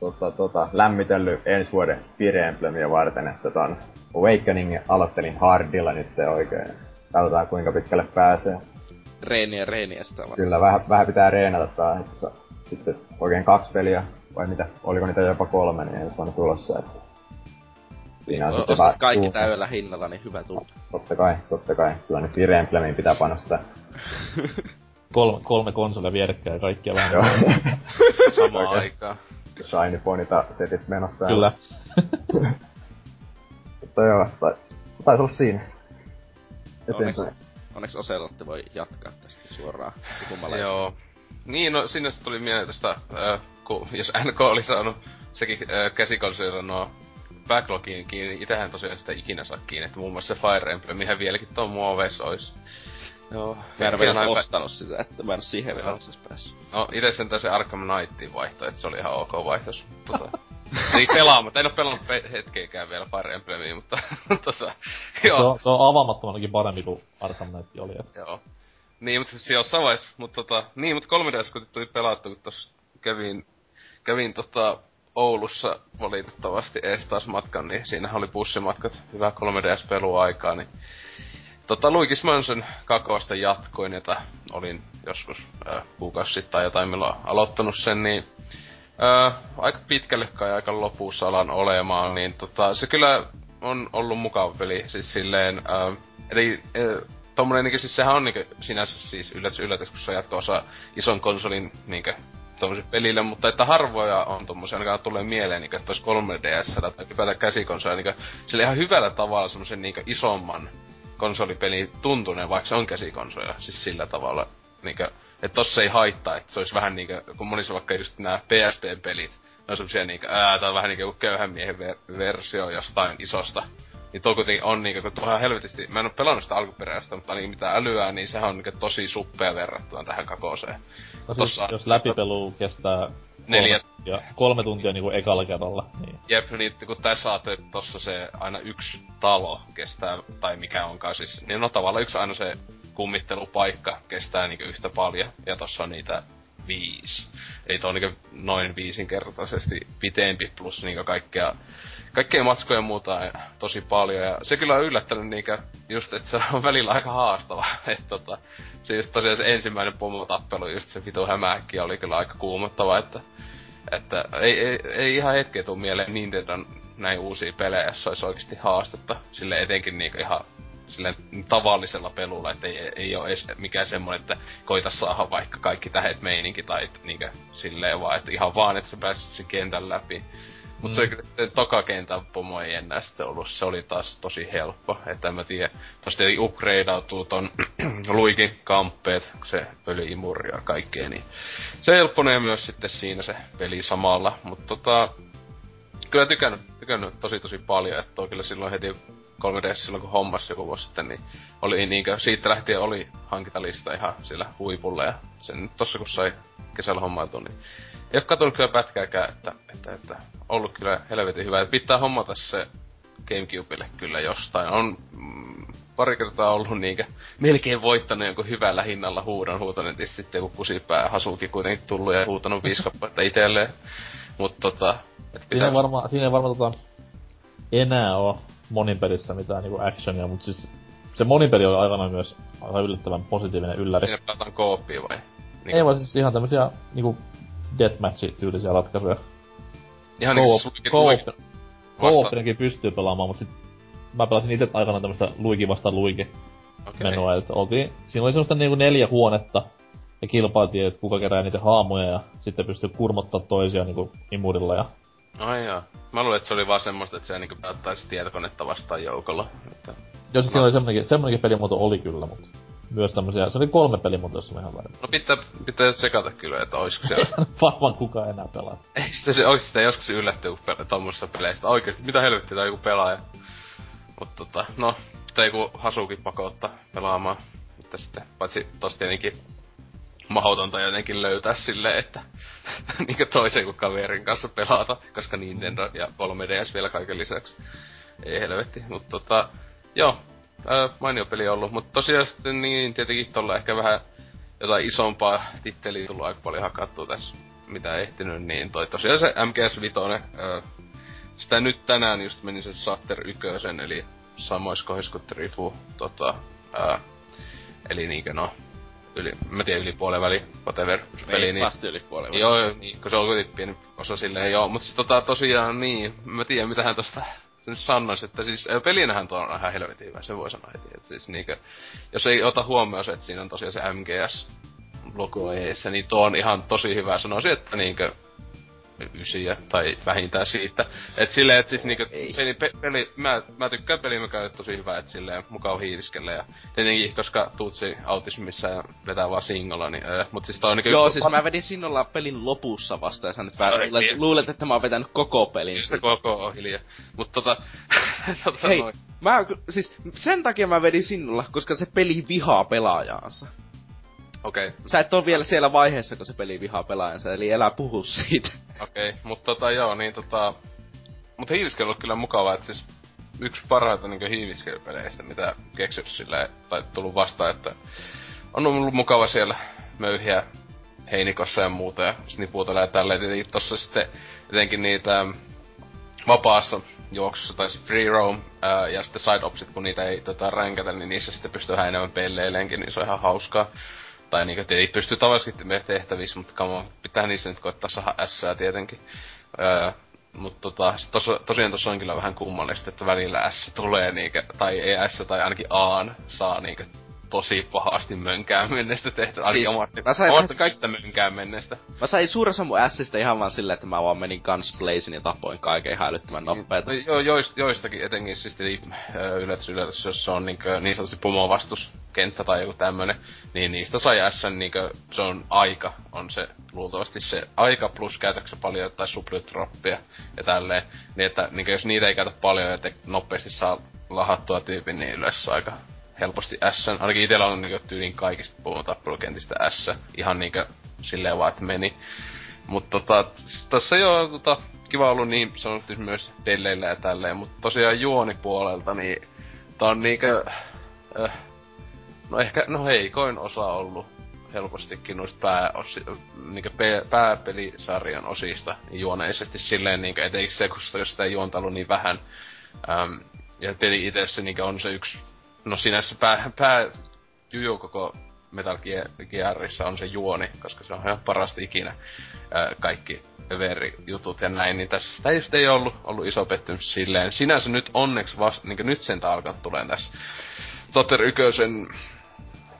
tota, tota, lämmitellyt ensi vuoden Fire Emblemia varten, että ton Awakening aloittelin hardilla nyt oikein. Katsotaan kuinka pitkälle pääsee. Reeniä reeniä sitä vaan. Kyllä, vähän, vähän pitää reenata tää, että sitten oikein kaksi peliä, vai mitä, oliko niitä jopa kolme, niin ensi vuonna tulossa, että siinä on O- sitten vähän kaikki uutta. täydellä hinnalla, niin hyvä tuntuu. Totta kai, totta kai. Kyllä nyt Fire Emblemiin pitää panostaa. kolme, kolme konsolia vierekkäin ja kaikkia vähän. Joo. Samaan Okei. aikaan. Shiny Ponita setit menossa. Kyllä. Mutta joo, tai taisi olla siinä. Eteenpäin. onneksi Oselotti voi jatkaa tästä suoraan. Joo. Niin, no sinne tuli mieleen tästä, äh, kun, jos NK oli saanut sekin äh, käsikonsolilla nuo backlogiin kiinni, itähän tosiaan sitä ikinä saa kiinni, että muun muassa se Fire Emblem ihan vieläkin tuon muoveissa olisi. Joo. Mä en Ja vielä näin pä- ostanut sitä, että mä en oo siihen vielä Joo. itse asiassa päässyt. No, ite sentään se Arkham Knightin vaihto, että se oli ihan ok vaihtos. Tota, ei pelaamatta, en oo pelannut pe- hetkeäkään vielä Fire Emblemia, mutta tota, Se joo. on, se on avaamattomanakin parempi kuin Arkham Knight oli. Et. Joo. Niin, mutta siis jossain vaiheessa, mutta tota, niin, mutta 3DS kun tuli pelattu, kun tossa kävin, kävin tota Oulussa valitettavasti ees taas matkan, niin siinä oli bussimatkat, hyvä 3DS-peluaikaa, niin tota Luigi's Mansion kakosta jatkoin, jota olin joskus äh, kuukausi sitten tai jotain milloin aloittanut sen, niin äh, aika pitkälle kai aika lopussa alan olemaan, niin tota, se kyllä on ollut mukava peli, siis silleen, äh, eli äh, tommonen niinkö, siis sehän on niinkö sinänsä siis yllätys yllätys, kun se on jatko-osa ison konsolin niinkö tommoselle pelille, mutta että harvoja on tommosia, ainakaan tulee mieleen niinkö, että olisi 3DS tai ylipäätään käsikonsolia, niinkö, sillä ihan hyvällä tavalla semmosen niinkö isomman konsolipeli tuntuneen, vaikka se on käsikonsolia, siis sillä tavalla, niinkö, että tossa ei haittaa, että se olisi vähän niinkö, kun monissa vaikka just nämä PSP-pelit, ne on semmosia niinkö, ää, tää on vähän niinkö köyhän miehen ver- versio jostain isosta. Niin tuo kuitenkin on niinkö, kun tuo on helvetisti, mä en oo pelannut sitä alkuperäistä, mutta niin mitä älyää, niin sehän on niinkö tosi suppea verrattuna tähän kakoseen. No siis, jos läpipelu kestää Neljä. ja kolme tuntia niinku ekalla kerralla, niin Jep, niin kun tässä saatte, että tossa se aina yksi talo kestää, tai mikä onkaan siis, niin no tavallaan yksi aina se kummittelupaikka kestää niinku yhtä paljon, ja tossa on niitä viisi. Eli tuo on niinku noin viisinkertaisesti pitempi plus niinku kaikkea, kaikkea matskoja ja muuta ja tosi paljon. Ja se kyllä on yllättänyt niinku just, että se on välillä aika haastava. että tota, se just tosiaan se ensimmäinen pomotappelu, just se vitu hämähäkki oli kyllä aika kuumottava, että että ei, ei, ei ihan hetkeä tuu mieleen Nintendon näin uusia pelejä, jos olisi oikeasti haastetta. Sille etenkin niinku ihan sille tavallisella pelulla, että ei, ei ole edes mikään semmonen, että koita saada vaikka kaikki tähet meininki tai niinkö silleen vaan, että ihan vaan, että sä pääsit sen kentän läpi. Mutta Mm. se kyllä sitten toka kentän pomo ei enää sitten ollut, se oli taas tosi helppo, että en mä tiedä, tosta tietenkin upgradeautuu ton Luikin kamppeet, se pölyimuri ja kaikkea, niin se helpponee myös sitten siinä se peli samalla, mutta tota, kyllä tykännyt, tykännyt tosi tosi paljon, että toi kyllä silloin heti 3DS silloin kun hommas joku vuosi sitten, niin oli niinkö, siitä lähtien oli hankintalista ihan sillä huipulla ja sen nyt tossa kun sai kesällä hommailtua, niin ei oo katunut kyllä pätkääkään, että, että, että ollut kyllä helvetin hyvä. Että pitää hommata se Gamecubelle kyllä jostain. On mm, pari kertaa ollut niinkö melkein voittanut jonkun hyvällä hinnalla huudon huutanut, ja sitten joku kusipää hasuki kuitenkin tullut ja huutanut viisi kappaletta itselleen. Mut tota, et siinä ei varmaan, siinä varmaan tota, enää oo monin pelissä mitään niinku actionia, mutta siis se monin peli oli aikanaan myös aivan yllättävän positiivinen ylläri. Siinä pelataan kooppia vai? Niin, Ei vaan siis ihan tämmösiä niinku deathmatch-tyylisiä ratkaisuja. ihan niinku co-opinenkin pystyy pelaamaan, mutta sit mä pelasin itse aikana tämmöstä Luigi vastaan Luigi okei. menua, että oltiin, siinä oli semmoista niinku neljä huonetta, ja kilpailtiin, että kuka kerää niitä haamuja, ja sitten pystyy kurmottaa toisia niinku imurilla, ja Ai jaa. Mä luulen, että se oli vaan semmoista, että se niinku päättäisi tietokonetta vastaan joukolla. Että... Joo, siis siinä oli semmonenkin, semmonenkin pelimuoto oli kyllä, mutta myös tämmösiä, se oli kolme pelimuotoa, jos mä ihan väärin. No pitää, pitää tsekata kyllä, että oisko se... Varmaan kukaan enää pelaa. Ei sitä se ois sitä joskus yllättyy pe- tommosista peleistä. Oikeesti, mitä helvettiä on joku pelaaja. Mut tota, no, pitää joku hasukin pakottaa pelaamaan. Mutta sitten, paitsi tossa tietenkin mahdotonta jotenkin löytää silleen, että niinkö toisen kuin kaverin kanssa pelata, koska Nintendo ja 3DS vielä kaiken lisäksi. Ei helvetti, mutta tota, joo, ää, mainio peli ollut, mutta tosiaan sitten niin tietenkin tolla ehkä vähän jotain isompaa titteliä tullut aika paljon hakattua tässä, mitä ehtinyt, niin toi tosiaan se MGS Vitoinen, sitä nyt tänään just meni se Satter 1, eli samois kohdissa kuin Trifu, tota, ää, eli niinkö no, yli, mä tiedän yli puolen väli, whatever, peli, niin, Reippaasti yli puolen Joo, joo, niin, kun se on kuitenkin pieni osa silleen, joo. Mutta siis tota tosiaan niin, mä tiedän mitähän tosta se nyt sanois, että siis pelinähän tuo on ihan helvetin hyvä, se voi sanoa heti. Että siis niinkö, jos ei ota huomioon se, että siinä on tosiaan se MGS logo eessä, niin tuo on ihan tosi hyvä. Sanoisin, että niinkö, ysiä tai vähintään siitä. Et silleen, et siis niinku peli, pe, peli, mä, mä tykkään pelimekaniikka tosi hyvä, että silleen mukaan hiiliskellä ja tietenkin koska Tutsi autismissa ja vetää vaan singolla, niin öö, mut siis toi on niinku... Joo, siis mä vedin sinnolla pelin lopussa vasta ja sä nyt vähän luulet, luulet, että mä oon vetänyt koko pelin. Se koko on hiljaa. Mut tota... tota Hei, noin. mä siis sen takia mä vedin sinulla, koska se peli vihaa pelaajaansa. Okei. Okay. Sä et ole vielä siellä vaiheessa, kun se peli vihaa pelaajansa, eli elää puhu siitä. Okei, okay. mutta tota joo, niin tota... Mut hiiliskely on kyllä mukavaa, että siis yksi parhaita niin hiiliskelypeleistä, mitä keksitty silleen, tai tullut vastaan, että on ollut mukava siellä möyhiä heinikossa ja muuta, ja snipuutella ja tälleen. Tietenkin tossa sitten etenkin niitä vapaassa juoksussa tai free roam ää, ja sitten side opsit, kun niitä ei tota, ränkätä, niin niissä sitten pystyy vähän enemmän pelleileenkin, niin se on ihan hauskaa. Tai niinku, ei pysty tavallisesti tehtävissä, mutta kamo, pitää niissä nyt koittaa saada ässää tietenkin. Öö, mutta tota, tos, tosiaan tuossa on kyllä vähän kummallista, että välillä S tulee niinkö, tai ei S tai ainakin A saa niinkö tosi pahasti mönkään mennestä tehty. Siis, omasti, mä sain omasta kaikista mönkään mennestä. Mä sain suuren mun Sistä ihan vaan silleen, että mä vaan menin Guns Blazin ja tapoin kaiken ihan älyttömän nopeeta. No, joo, joist, joistakin etenkin siis yllätys yllätys, jos se on niinkö, niin sanotusti vastus kenttä tai joku tämmönen, niin niistä sai S niinkö, se on aika, on se luultavasti se aika plus käytäksä paljon jotain sublytroppia ja tälleen. Niin että niinkö, jos niitä ei käytä paljon ja te nopeasti saa lahattua tyypin, niin yleensä aika helposti S. Ainakin itellä on niinku tyylin kaikista puhun tappelukentistä S. Ihan niinku silleen vaan, että meni. Mutta tota, tässä jo tota, kiva ollut niin sanottu myös delleillä ja tälleen, mutta tosiaan juonipuolelta, niin tää on niinkö... Äh, no ehkä, no heikoin osa ollut helpostikin noista pääosi, niinku pe, pääpelisarjan osista niin juoneisesti silleen niinku, etenkin se, kun sitä juonta ollut niin vähän. Äm, ja tietenkin itse se niinku on se yksi No siinä se pää, pää juju koko Metal Gearissa on se juoni, koska se on ihan parasta ikinä ää, kaikki jutut ja näin, niin tässä sitä just ei ollut, ollut iso pettymys silleen. Sinänsä nyt onneksi vasta, niin nyt sen alkanut tulee tässä Totter Ykösen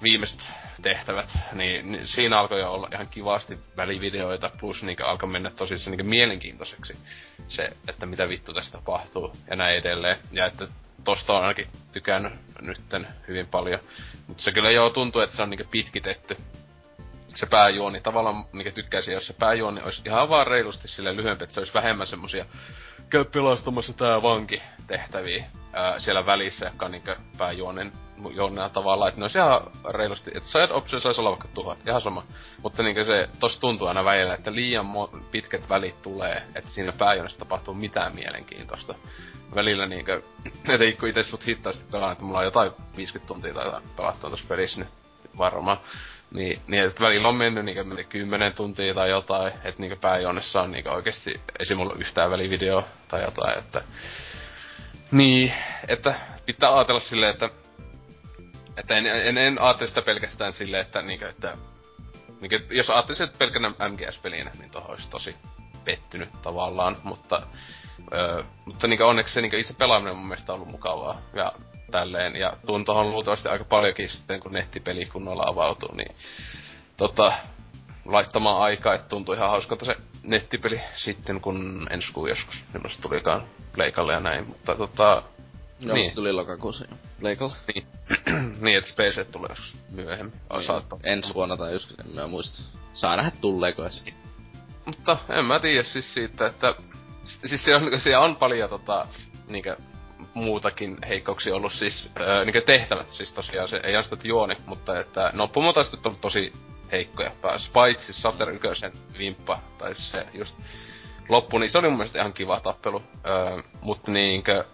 viimeiset tehtävät, niin, niin, siinä alkoi jo olla ihan kivasti välivideoita, plus niin alkoi mennä tosissaan niin mielenkiintoiseksi se, että mitä vittu tästä tapahtuu ja näin edelleen. Ja että tosta on ainakin tykännyt nytten hyvin paljon. Mutta se kyllä joo tuntuu, että se on niinku pitkitetty se pääjuoni. Tavallaan niinku tykkäisin, jos se pääjuoni olisi ihan vaan reilusti sille lyhyempi, että se olisi vähemmän semmosia käy pelastamassa tää vanki tehtäviä ää, siellä välissä, jotka on niinku pääjuonen juonena tavallaan, että ne olisi ihan reilusti, että side option saisi olla vaikka tuhat, ihan sama. Mutta niinku se tossa tuntuu aina välillä, että liian mo- pitkät välit tulee, että siinä pääjuonessa tapahtuu mitään mielenkiintoista välillä niinkö, etenkin kun itse sut hittaasti pelaan, että mulla on jotain 50 tuntia tai pelattua tossa pelissä nyt varmaan. Niin, niin että välillä on mennyt niinkö 10 tuntia tai jotain, että niinkö pääjuonessa on niinkö oikeesti, ei mulla yhtään välivideo tai jotain, että... Niin, että pitää ajatella silleen, että että en, en, en ajattele sitä pelkästään silleen, että, niinkö, että niinkö, jos ajattelisin, että pelkänä MGS-pelinä, niin tohon olisi tosi pettynyt tavallaan, mutta Öö, mutta niin onneksi se niin itse pelaaminen on mun mielestä ollut mukavaa. Ja tälleen. Ja tuun tohon luultavasti aika paljonkin sitten, kun nettipeli kunnolla avautuu, niin tota, laittamaan aikaa, että tuntuu ihan hauskalta se nettipeli sitten, kun ensi kuun joskus, se tulikaan Pleikalle ja näin, mutta tota... Joo, niin. se tuli lokakuussa jo. Pleikalle. Niin, niin että PC tulee joskus myöhemmin. Niin, saattaa. Ensi vuonna tai just, en mä muista. Saa nähdä tulleeko edes. Mutta en mä tiedä siis siitä, että siis se on, se on paljon tota, niinkö, muutakin heikkouksia ollut siis, öö, niinkö tehtävät siis tosiaan, se ei ainoastaan juoni, mutta että no pumotaistot on tosi heikkoja päässä, paitsi Sater Ykösen vimppa, tai se just loppu, niin se oli mun mielestä ihan kiva tappelu, öö, mutta niinkö,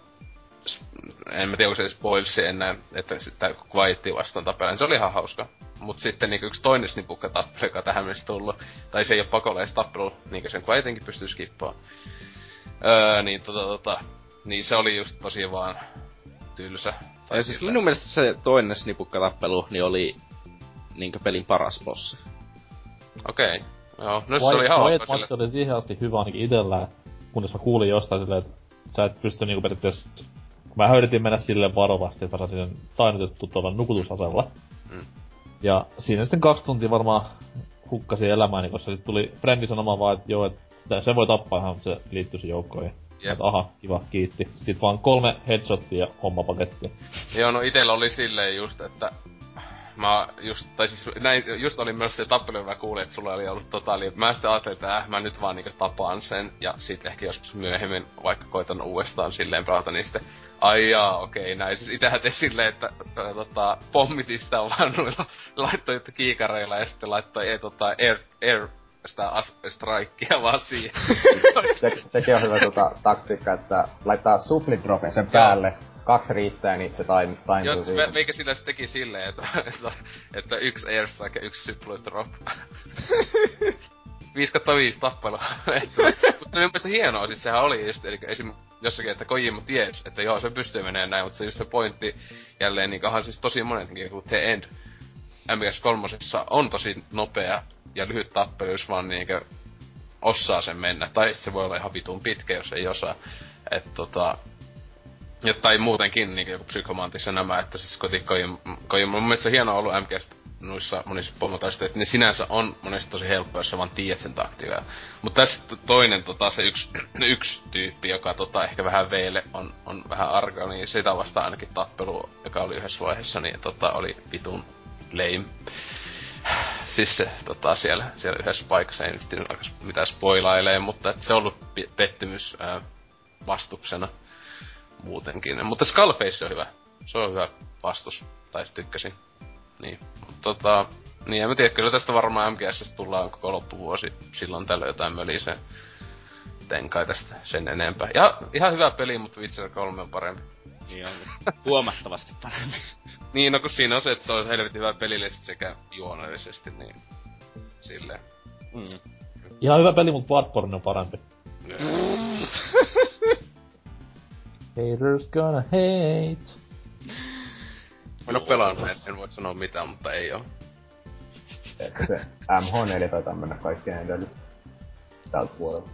en mä tiedä, onko se spoilsi enää, että sitä Quiettia vastaan tapella, niin se oli ihan hauska. Mut sitten niinku yksi toinen snipukka tappelu, joka tähän mennessä tullut, tai se ei ole pakollinen tappelu, niinku sen Quietinkin pystyy skippaamaan. Öö, niin tota, tota, niin se oli just tosi vaan tylsä. Tai ja siis minun mielestä se toinen snipukkatappelu niin oli niinkö pelin paras bossi. Okei. Okay. Joo, no se oli ihan White Max oli siihen asti hyvä ainakin itellä, kunnes mä kuulin jostain silleen, että sä et pysty niinku periaatteessa... Mä yritin mennä silleen varovasti, että mä saisin tainnutettu tuolla nukutusasella. Mm. Ja siinä sitten kaksi tuntia varmaan hukkasin elämääni, koska sit tuli frendi sanomaan vaan, että joo, että sitä, se voi tappaa ihan, mutta se liittyisi joukkoihin. Jep. Että aha, kiva, kiitti. Sitten vaan kolme headshottia ja homma paketti. Joo, no itellä oli silleen just, että mä just, tai siis näin, just oli myös se tappelu, mä kuulin, että sulla oli ollut totaali. Mä sitten ajattelin, että äh, mä nyt vaan niinku tapaan sen, ja sitten ehkä joskus myöhemmin, vaikka koitan uudestaan silleen pelata, niin sitten Ai jaa, okei, näin. Siis itähän te silleen, että ää, tota, pommitista vaan noilla laittoi kiikareilla ja sitten laittoi ei, tota, air, air sitä as, strikea vaan siihen. Se, sekin on hyvä tota, taktiikka, että laittaa supply dropin sen päälle, kaksi riittää, niin se taim, taimtuu Jos me, meikä sillä sitten teki silleen, että, että, että yksi airstrike ja yksi supply drop. 5 5 tappelua. Mutta minun mielestä hienoa, siis sehän oli just, eli esim. jossakin, että Kojima ties, että joo, se pystyy menemään näin, mutta se just se pointti jälleen, niin kahan siis tosi monetkin, kun The End MGS3 on tosi nopea ja lyhyt tappelu, jos vaan niinkö osaa sen mennä. Tai se voi olla ihan vitun pitkä, jos ei osaa. Et tota, ja, tai muutenkin niin joku psykomantis ja nämä, että siis kotikkojen, kojen, mun mielestä hienoa ollut MGS noissa monissa pomotaisteissa, että ne sinänsä on monesti tosi helppoa, jos sä vaan tiedät sen taktiikan. Mutta tässä toinen tota, se yksi, yksi tyyppi, joka tota, ehkä vähän veille on, on vähän arka, niin sitä vastaan ainakin tappelu, joka oli yhdessä vaiheessa, niin tota, oli vitun lame. Siis se tota, siellä, siellä yhdessä paikassa ei nyt mitään spoilailee, mutta et se on ollut pettymys ää, vastuksena muutenkin. Mutta Skullface on hyvä. Se on hyvä vastus. Tai tykkäsin. Niin. Mutta tota... Niin, en mä tiedä, kyllä tästä varmaan MGS tullaan koko loppuvuosi silloin tällöin jotain mölisee. Tenkai tästä sen enempää. Ja ihan hyvä peli, mutta Witcher 3 on parempi. Niin on. Huomattavasti parempi. Niin, no kun siinä on se, että se on helvetin hyvä pelillisesti sekä juonellisesti, niin... Silleen. Mm. Ihan hyvä peli, mutta Bloodborne on parempi. Haters gonna hate. Mä en oo pelannut, en, en voi sanoa mitään, mutta ei oo. Että se MH4 taitaa mennä kaikkien edellä. Tältä vuodelta.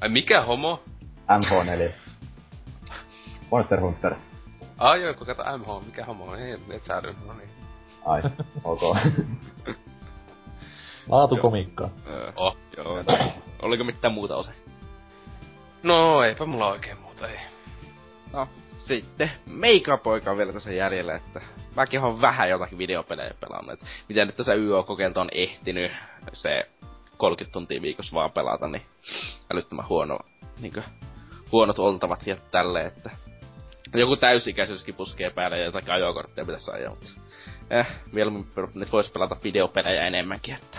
Ai mikä homo? MH4. Monster Hunter. Ai joo, kun kato MH, mikä homo? Ei, et sä äly. no niin. Ai, ok. Laatukomiikkaa. Öö, Oh. joo. Oliko mitään muuta osa? No, eipä mulla oikein muuta, ei. No, sitten Meika-poika on vielä tässä jäljellä, että mäkin oon vähän jotakin videopelejä pelannut. Et miten nyt tässä YO-kokeilta on ehtinyt se 30 tuntia viikossa vaan pelata, niin älyttömän huono, niinkö, huonot oltavat ja tälleen, että joku täysikäisyyskin puskee päälle ja jotakin ajokortteja pitäisi ajaa, mutta eh, mieluummin per- nyt vois pelata videopelejä enemmänkin, että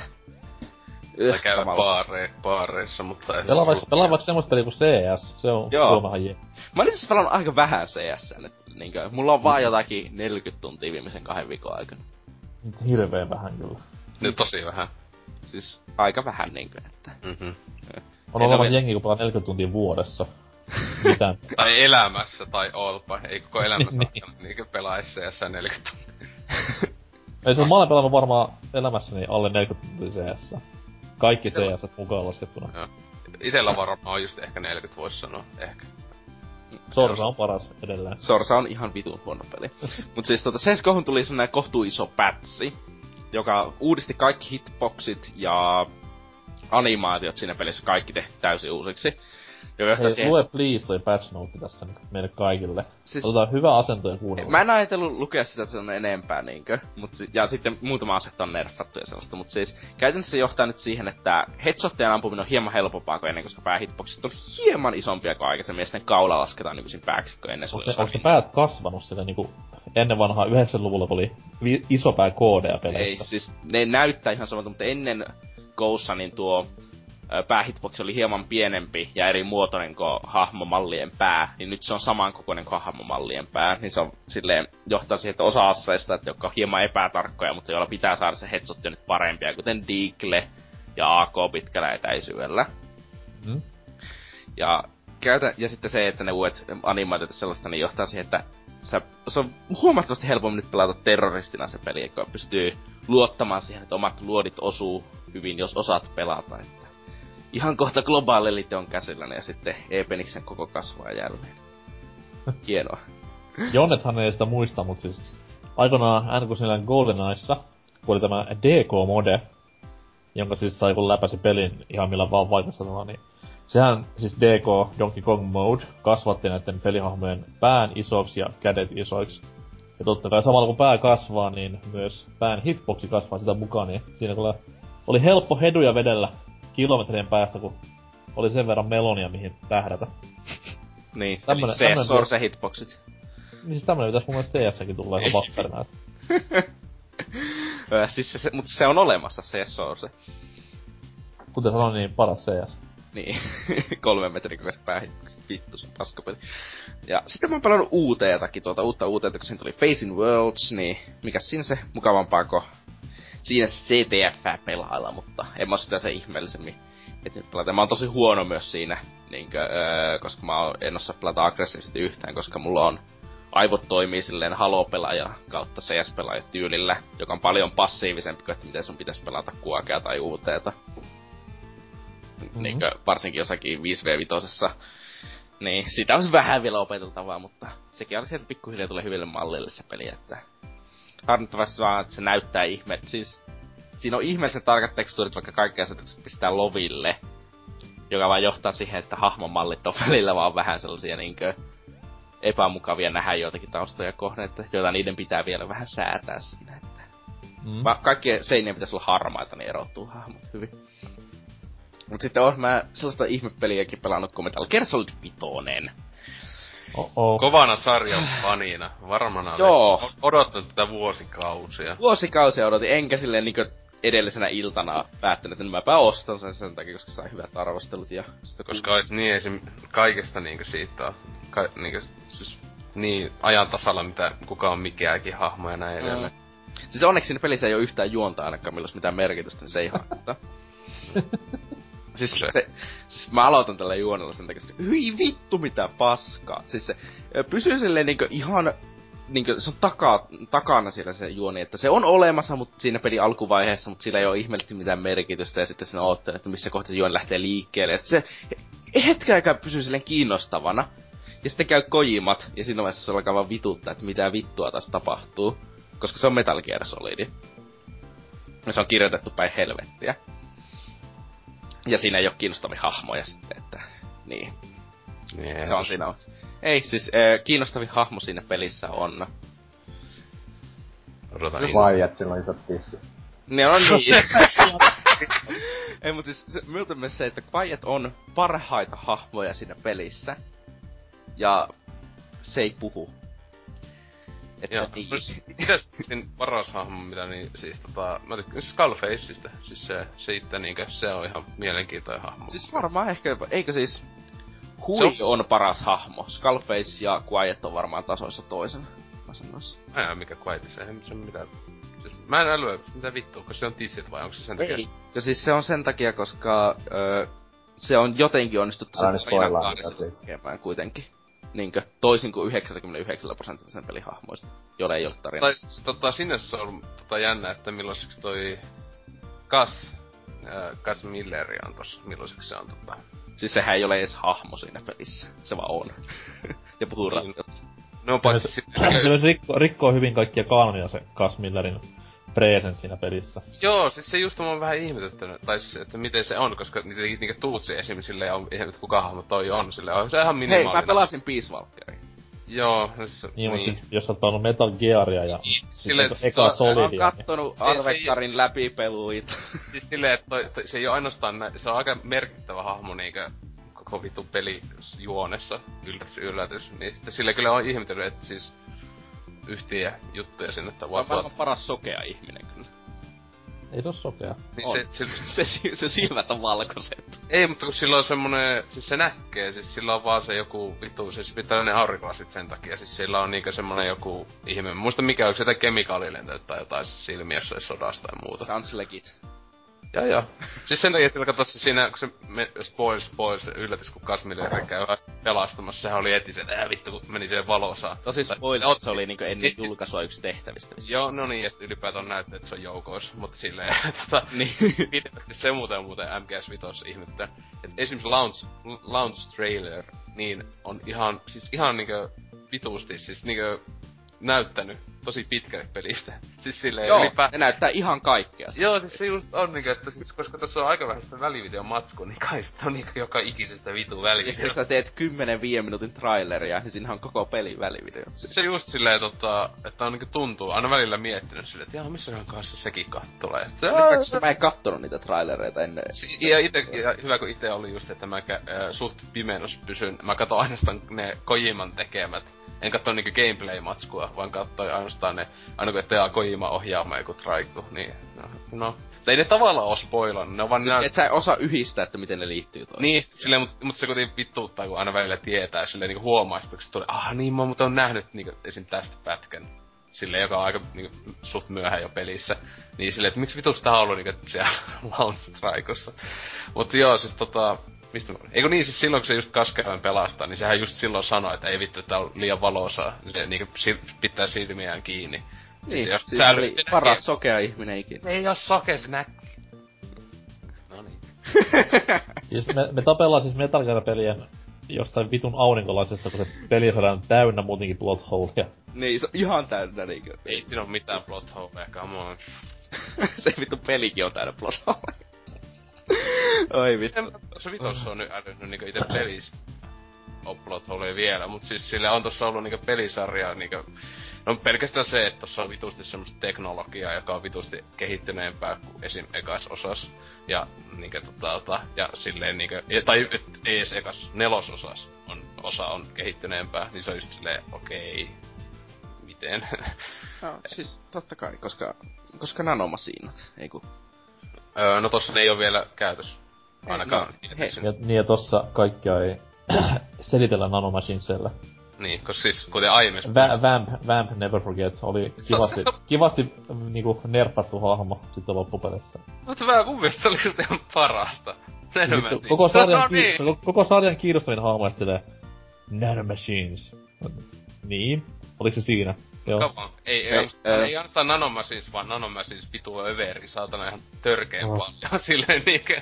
Tai käydä kamala. baare, baareissa, mutta... et- Pelaa vaikka, pelaa vaikka semmoista peliä kuin CS. Se on Joo. Suomahan je. Mä olin siis pelannut aika vähän CS nyt, niinkö, mulla on vaan jotakin 40 tuntia viimeisen kahden viikon aikana. Nyt Hirveen vähän kyllä. Nyt tosi vähän. Siis aika vähän niinkö, että... Mm-hmm. On Ei olemassa ole- jengi, kun pelaa 40 tuntia vuodessa. Mitään. Tai elämässä, tai olpa. Ei koko elämässä Niin. niin. niinkö pelaa CS 40 tuntia. Ei se, mä olen pelannut varmaan elämässäni alle 40 tuntia CS. Kaikki CS mukaan laskettuna. Itellä varmaan on just ehkä 40 voisi sanoa. Ehkä. Sorsa on paras edelleen. Sorsa on ihan vitun huono peli. Mut siis tota, CSGOhun tuli semmonen kohtuu iso pätsi, joka uudisti kaikki hitboxit ja animaatiot siinä pelissä kaikki tehty täysin uusiksi. Joka Hei, siihen... lue please toi patch note tässä nyt meille kaikille. Siis- Otetaan hyvä asento ja kuunnella. Mä en ajatellut lukea sitä, että se on enempää niinkö, mut, ja sitten muutama aset on nerfattu ja sellaista, mut siis käytännössä se johtaa nyt siihen, että headshottejen ampuminen on hieman helpompaa kuin ennen, koska päähitboxit on hieman isompia kuin aikaisemmin, ja sitten kaula lasketaan nykyisin pääksi, kun ennen Onko se, onko päät kasvanut sillä niinku ennen vanhaa 90-luvulla, kun oli vi- iso pää koodeja Ei, peleissä? siis ne näyttää ihan samalta, mutta ennen Goussa niin tuo päähitbox oli hieman pienempi ja eri muotoinen kuin hahmomallien pää, niin nyt se on samankokoinen kuin hahmomallien pää, niin se on silleen, johtaa siihen, että osa asseista, että jotka on hieman epätarkkoja, mutta joilla pitää saada se headshot nyt parempia, kuten Deagle ja AK pitkällä etäisyydellä. Mm. Ja, käytä, ja sitten se, että ne uudet animaatiot sellaista, niin johtaa siihen, että sä, se on huomattavasti helpommin nyt pelata terroristina se peli, joka pystyy luottamaan siihen, että omat luodit osuu hyvin, jos osaat pelata. Että ihan kohta globaali elite on käsillä ja sitten Epeniksen koko kasvaa jälleen. Hienoa. Jonnethan ei sitä muista, mutta siis aikanaan N64 GoldenEyessa, kun oli tämä DK-mode, jonka siis sai kun läpäsi pelin ihan millä vaan vaikutusarvolla, niin sehän siis DK Donkey Kong Mode kasvatti näiden pelihahmojen pään isoksi ja kädet isoiksi. Ja totta kai samalla kun pää kasvaa, niin myös pään hitboxi kasvaa sitä mukaan, niin siinä oli helppo heduja vedellä kilometrien päästä, kun oli sen verran melonia, mihin tähdätä. niin, tämmönen, eli tämmönen Source hitboxit. Niin siis tämmönen pitäis mun mielestä TS-säkin tulla ihan vapperina. siis se, se, mutta se on olemassa, se Source. Kuten sanoin, niin paras CS. Niin, kolme metrin kokoiset päähitykset, vittu se paskapeli. Ja sitten mä oon pelannut uuteetakin, tuota uutta uuteeta, kun siinä tuli Facing Worlds, niin mikä siinä se mukavampaa kuin siinä CTF pelailla, mutta en mä sitä se ihmeellisemmin. Et pelata. Mä oon tosi huono myös siinä, niinkö, öö, koska mä en osaa pelata aggressiivisesti yhtään, koska mulla on aivot toimii silleen Halo-pelaaja kautta CS-pelaaja tyylillä, joka on paljon passiivisempi kuin, että miten sun pitäisi pelata kuokea tai uuteeta mm-hmm. niin kuin, varsinkin jossakin 5v5. Niin, sitä olisi vähän vielä opeteltavaa, mutta sekin on sieltä pikkuhiljaa tulee hyville mallille se peli, että harmittavasti vaan, että se näyttää ihme. Siis siinä on ihmeellisen tarkat tekstuurit, vaikka kaikki asetukset pistää loville. Joka vaan johtaa siihen, että hahmon mallit on välillä vaan vähän sellaisia niinkö epämukavia nähdä joitakin taustoja kohden, että joita niiden pitää vielä vähän säätää sinne. Että mm. kaikkien seinien pitäisi olla harmaita, niin erottuu hahmot hyvin. Mut sitten oon mä sellaista ihmepeliäkin pelannut kuin Metal Gear Solid 5. Oh-oh. Kovana sarjan fanina. Varmana Joo. odottanut tätä vuosikausia. Vuosikausia odotin, enkä silleen niinku edellisenä iltana päättänyt, että mäpä ostan sen sen takia, koska sai hyvät arvostelut ja sitä Koska olet niin esim. kaikesta niinku siitä on, ka, niinku, siis niin ajan tasalla, mitä kuka on mikäänkin hahmo ja näin edelleen. Mm. Siis onneksi siinä pelissä ei ole yhtään juonta ainakaan, milloin mitään merkitystä, niin se ei haittaa. Siis se, se siis mä aloitan tällä juonella sen takia, että hyi vittu mitä paskaa. Siis se pysyy silleen niinku ihan niinku, se on taka, takana siellä se juoni, että se on olemassa mut siinä peli alkuvaiheessa, mutta sillä ei ole ihmeellisesti mitään merkitystä ja sitten sinä oottelet, että missä kohtaa juoni lähtee liikkeelle. Ja sitten se aikaa pysyy silleen kiinnostavana. Ja sitten käy kojimat, ja siinä vaiheessa se alkaa vaan vituttaa, että mitä vittua tässä tapahtuu. Koska se on Metal Gear Solid. Ja se on kirjoitettu päin helvettiä. Ja siinä ei ole kiinnostavia hahmoja sitten, että niin. niin se on siinä on. Ei, siis äh, kiinnostavin hahmo siinä pelissä on... Odotan Vai, että sillä on isot tissi. Ne on niin. ei, mutta siis se, miltä myös se, että Quiet on parhaita hahmoja siinä pelissä. Ja se ei puhu. Että Joo, niin. Mitäs paras hahmo, mitä niin, siis tota, mä tykkään Skullfaceista, siis se, se itse niinkö, se on ihan mielenkiintoinen hahmo. Siis varmaan ehkä, eikö siis, Hui on... on paras hahmo, Skullface ja Quiet on varmaan tasoissa toisen asennossa. Mä en mikä Quietissa, eihän se mitään siis, Mä en älyä, mitä vittua, koska se on tissit vai onko se sen takia? Ei, ja siis se on sen takia, koska öö, se on jotenkin onnistuttu sen tekemään kuitenkin niinkö, toisin kuin 99 prosenttia sen pelihahmoista, joilla ei ole tarinaa. Tai tota, sinne se on tota, jännä, että millaiseksi toi Kas, äh, Kas Milleri on tossa, millaiseksi se on tota... Siis sehän ei ole edes hahmo siinä pelissä, se vaan on. ja puhuu niin. No paitsi se, se, se myös rikko, rikkoo hyvin kaikkia kanonia se Kas Millerin presence siinä pelissä. Joo, siis se just on vähän ihmetyttänyt, tai siis, että miten se on, koska niitä, niitä tuutsi esimerkiksi silleen on, että kuka hahmo toi on, sille on se ihan minimaalinen. Hei, mä pelasin Peace Walkerin. Joo, no siis, niin, niin. Siis, jos oot pelannut Metal Gearia ja niin, siis sille, että eka so, Solidia. Mä oon kattonut niin. Arvekkarin läpipeluit. siis silleen, että toi, toi, se ei oo ainoastaan nä- se on aika merkittävä hahmo niinkö koko vittu pelijuonessa, yllätys yllätys. Niin sitten sille kyllä on ihmetellyt, että siis yhtiä juttuja sinne tavallaan. Se on maailman paras sokea ihminen kyllä. Ei se oo sokea. Niin on. se, se, se, se, silmät on valkoiset. Ei, mutta kun sillä on semmonen, siis se näkee, siis sillä on vaan se joku vitu, siis pitää ne aurinkolasit sen takia, siis sillä on niinkö semmonen joku ihme, muista mikä, onko se jotain kemikaalilentelyt tai jotain silmiä jossain sodasta tai muuta. Sounds legit. Joo joo. Siis sen takia sillä katsossa siinä, kun se me, spoils, spoils, yllätys, kun Kasmille käy pelastamassa, sehän oli eti se, että vittu, kun meni siihen valosaan. Tosi spoils, tai, se oli niinku ennen julkaisua yksi tehtävistä. Missä. Joo, no niin, ja sitten ylipäätään näyttää, että se on joukois, mutta silleen, tota, niin. se muuten muuten MGS Vitos ihmettä. Et esimerkiksi launch, launch trailer, niin on ihan, siis ihan niinkö vituusti, siis niinkö näyttänyt tosi pitkälle pelistä. Siis silleen Joo, ylipä... ne näyttää ihan kaikkea. Joo, siis se just on niinku, että siis, koska tässä on aika vähän sitä välivideon matskua, niin kai sitä on niinku joka ikisestä vitu Ja välivideosta. sitten sä teet 10-5 minuutin traileria, niin siinä on koko pelin välivideo. Se just silleen, tota, että on niinku tuntuu, aina välillä miettinyt silleen, että jaa, missä on kanssa sekin tulee. Sit Se, Koska mä en kattonut niitä trailereita ennen. ja, ite, ja hyvä kun itse oli just, että mä kä, äh, suht pimennossa pysyn. Mä katson ainoastaan ne Kojiman tekemät. En katso niinku gameplay-matskua, vaan katsoin ainoastaan ne, aina kun ettei Kojima ohjaama joku traiku, niin no, no. Ei ne tavallaan oo spoilannut, ne on vaan Siis nää... et sä osaa yhdistää, että miten ne liittyy toisiinsa. Niin, silleen, mut, mut se kuitenkin vittuuttaa, kun aina välillä tietää, silleen niinku huomaa, sit, kun se tulee, ah niin, mä muuten on nähnyt niinku esim. tästä pätkän. Silleen, joka on aika niinku, suht myöhään jo pelissä. Niin silleen, että miksi vitusta tää on ollut niinku siellä Launch Strikeossa. Mut joo, siis tota, mistä? Eikö niin, siis silloin kun se just Kaskeroin pelastaa, niin sehän just silloin sanoi, että ei vittu, että tää on liian valosaa. Se niinku sil- pitää silmiään kiinni. Niin, jos siis sä se oli paras sokea ihminen ikinä. Ei oo soke, se. No niin. Siis me, me tapellaan siis Metal Gear-pelien jostain vitun aurinkolaisesta, kun se peli saadaan täynnä muutenkin plot holeja. niin, se on ihan täynnä niinkö. Ei siinä oo mitään plot holeja, come on. se vittu pelikin on täynnä plot holeja. Oi vittu. En tuossa vitossa on nyt älynyt niinku ite pelis upload oli vielä, mut siis sille on tossa ollut niinku pelisarja niinku No pelkästään se, että tossa on vitusti semmoista teknologiaa, joka on vitusti kehittyneempää kuin esim. ekas osas. Ja niinku tota, tota ja silleen niinku, ja- tai et, ei edes ekas, nelososas on, osa on kehittyneempää, niin se on just silleen, okei, miten? No, siis totta kai, koska, koska nanomasiinat, ei kun. Öö, no tossa ne ei oo vielä käytössä. Ainakaan. no, tietääkseni. Ja, niin ja tossa kaikkia ei selitellä nanomachinesella. Niin, koska siis kuten aiemmissa Va- Vamp, Vamp Never Forget oli kivasti, kivasti niinku nerfattu hahmo sitten loppupeleissä. Mutta mä mun mielestä se oli just ihan parasta. Vittu, koko sarjan, no, ki- niin. koko, koko sarjan kiinnostavin hahmo ja sitten Nanomachines. Niin? Oliko se siinä? Joo. Come on. Ei, ei, Ei, ei ainoastaan nanomachines, vaan nanomachines vitu överi, saatana ihan törkeen Oh. paljon. Silleen niinkö.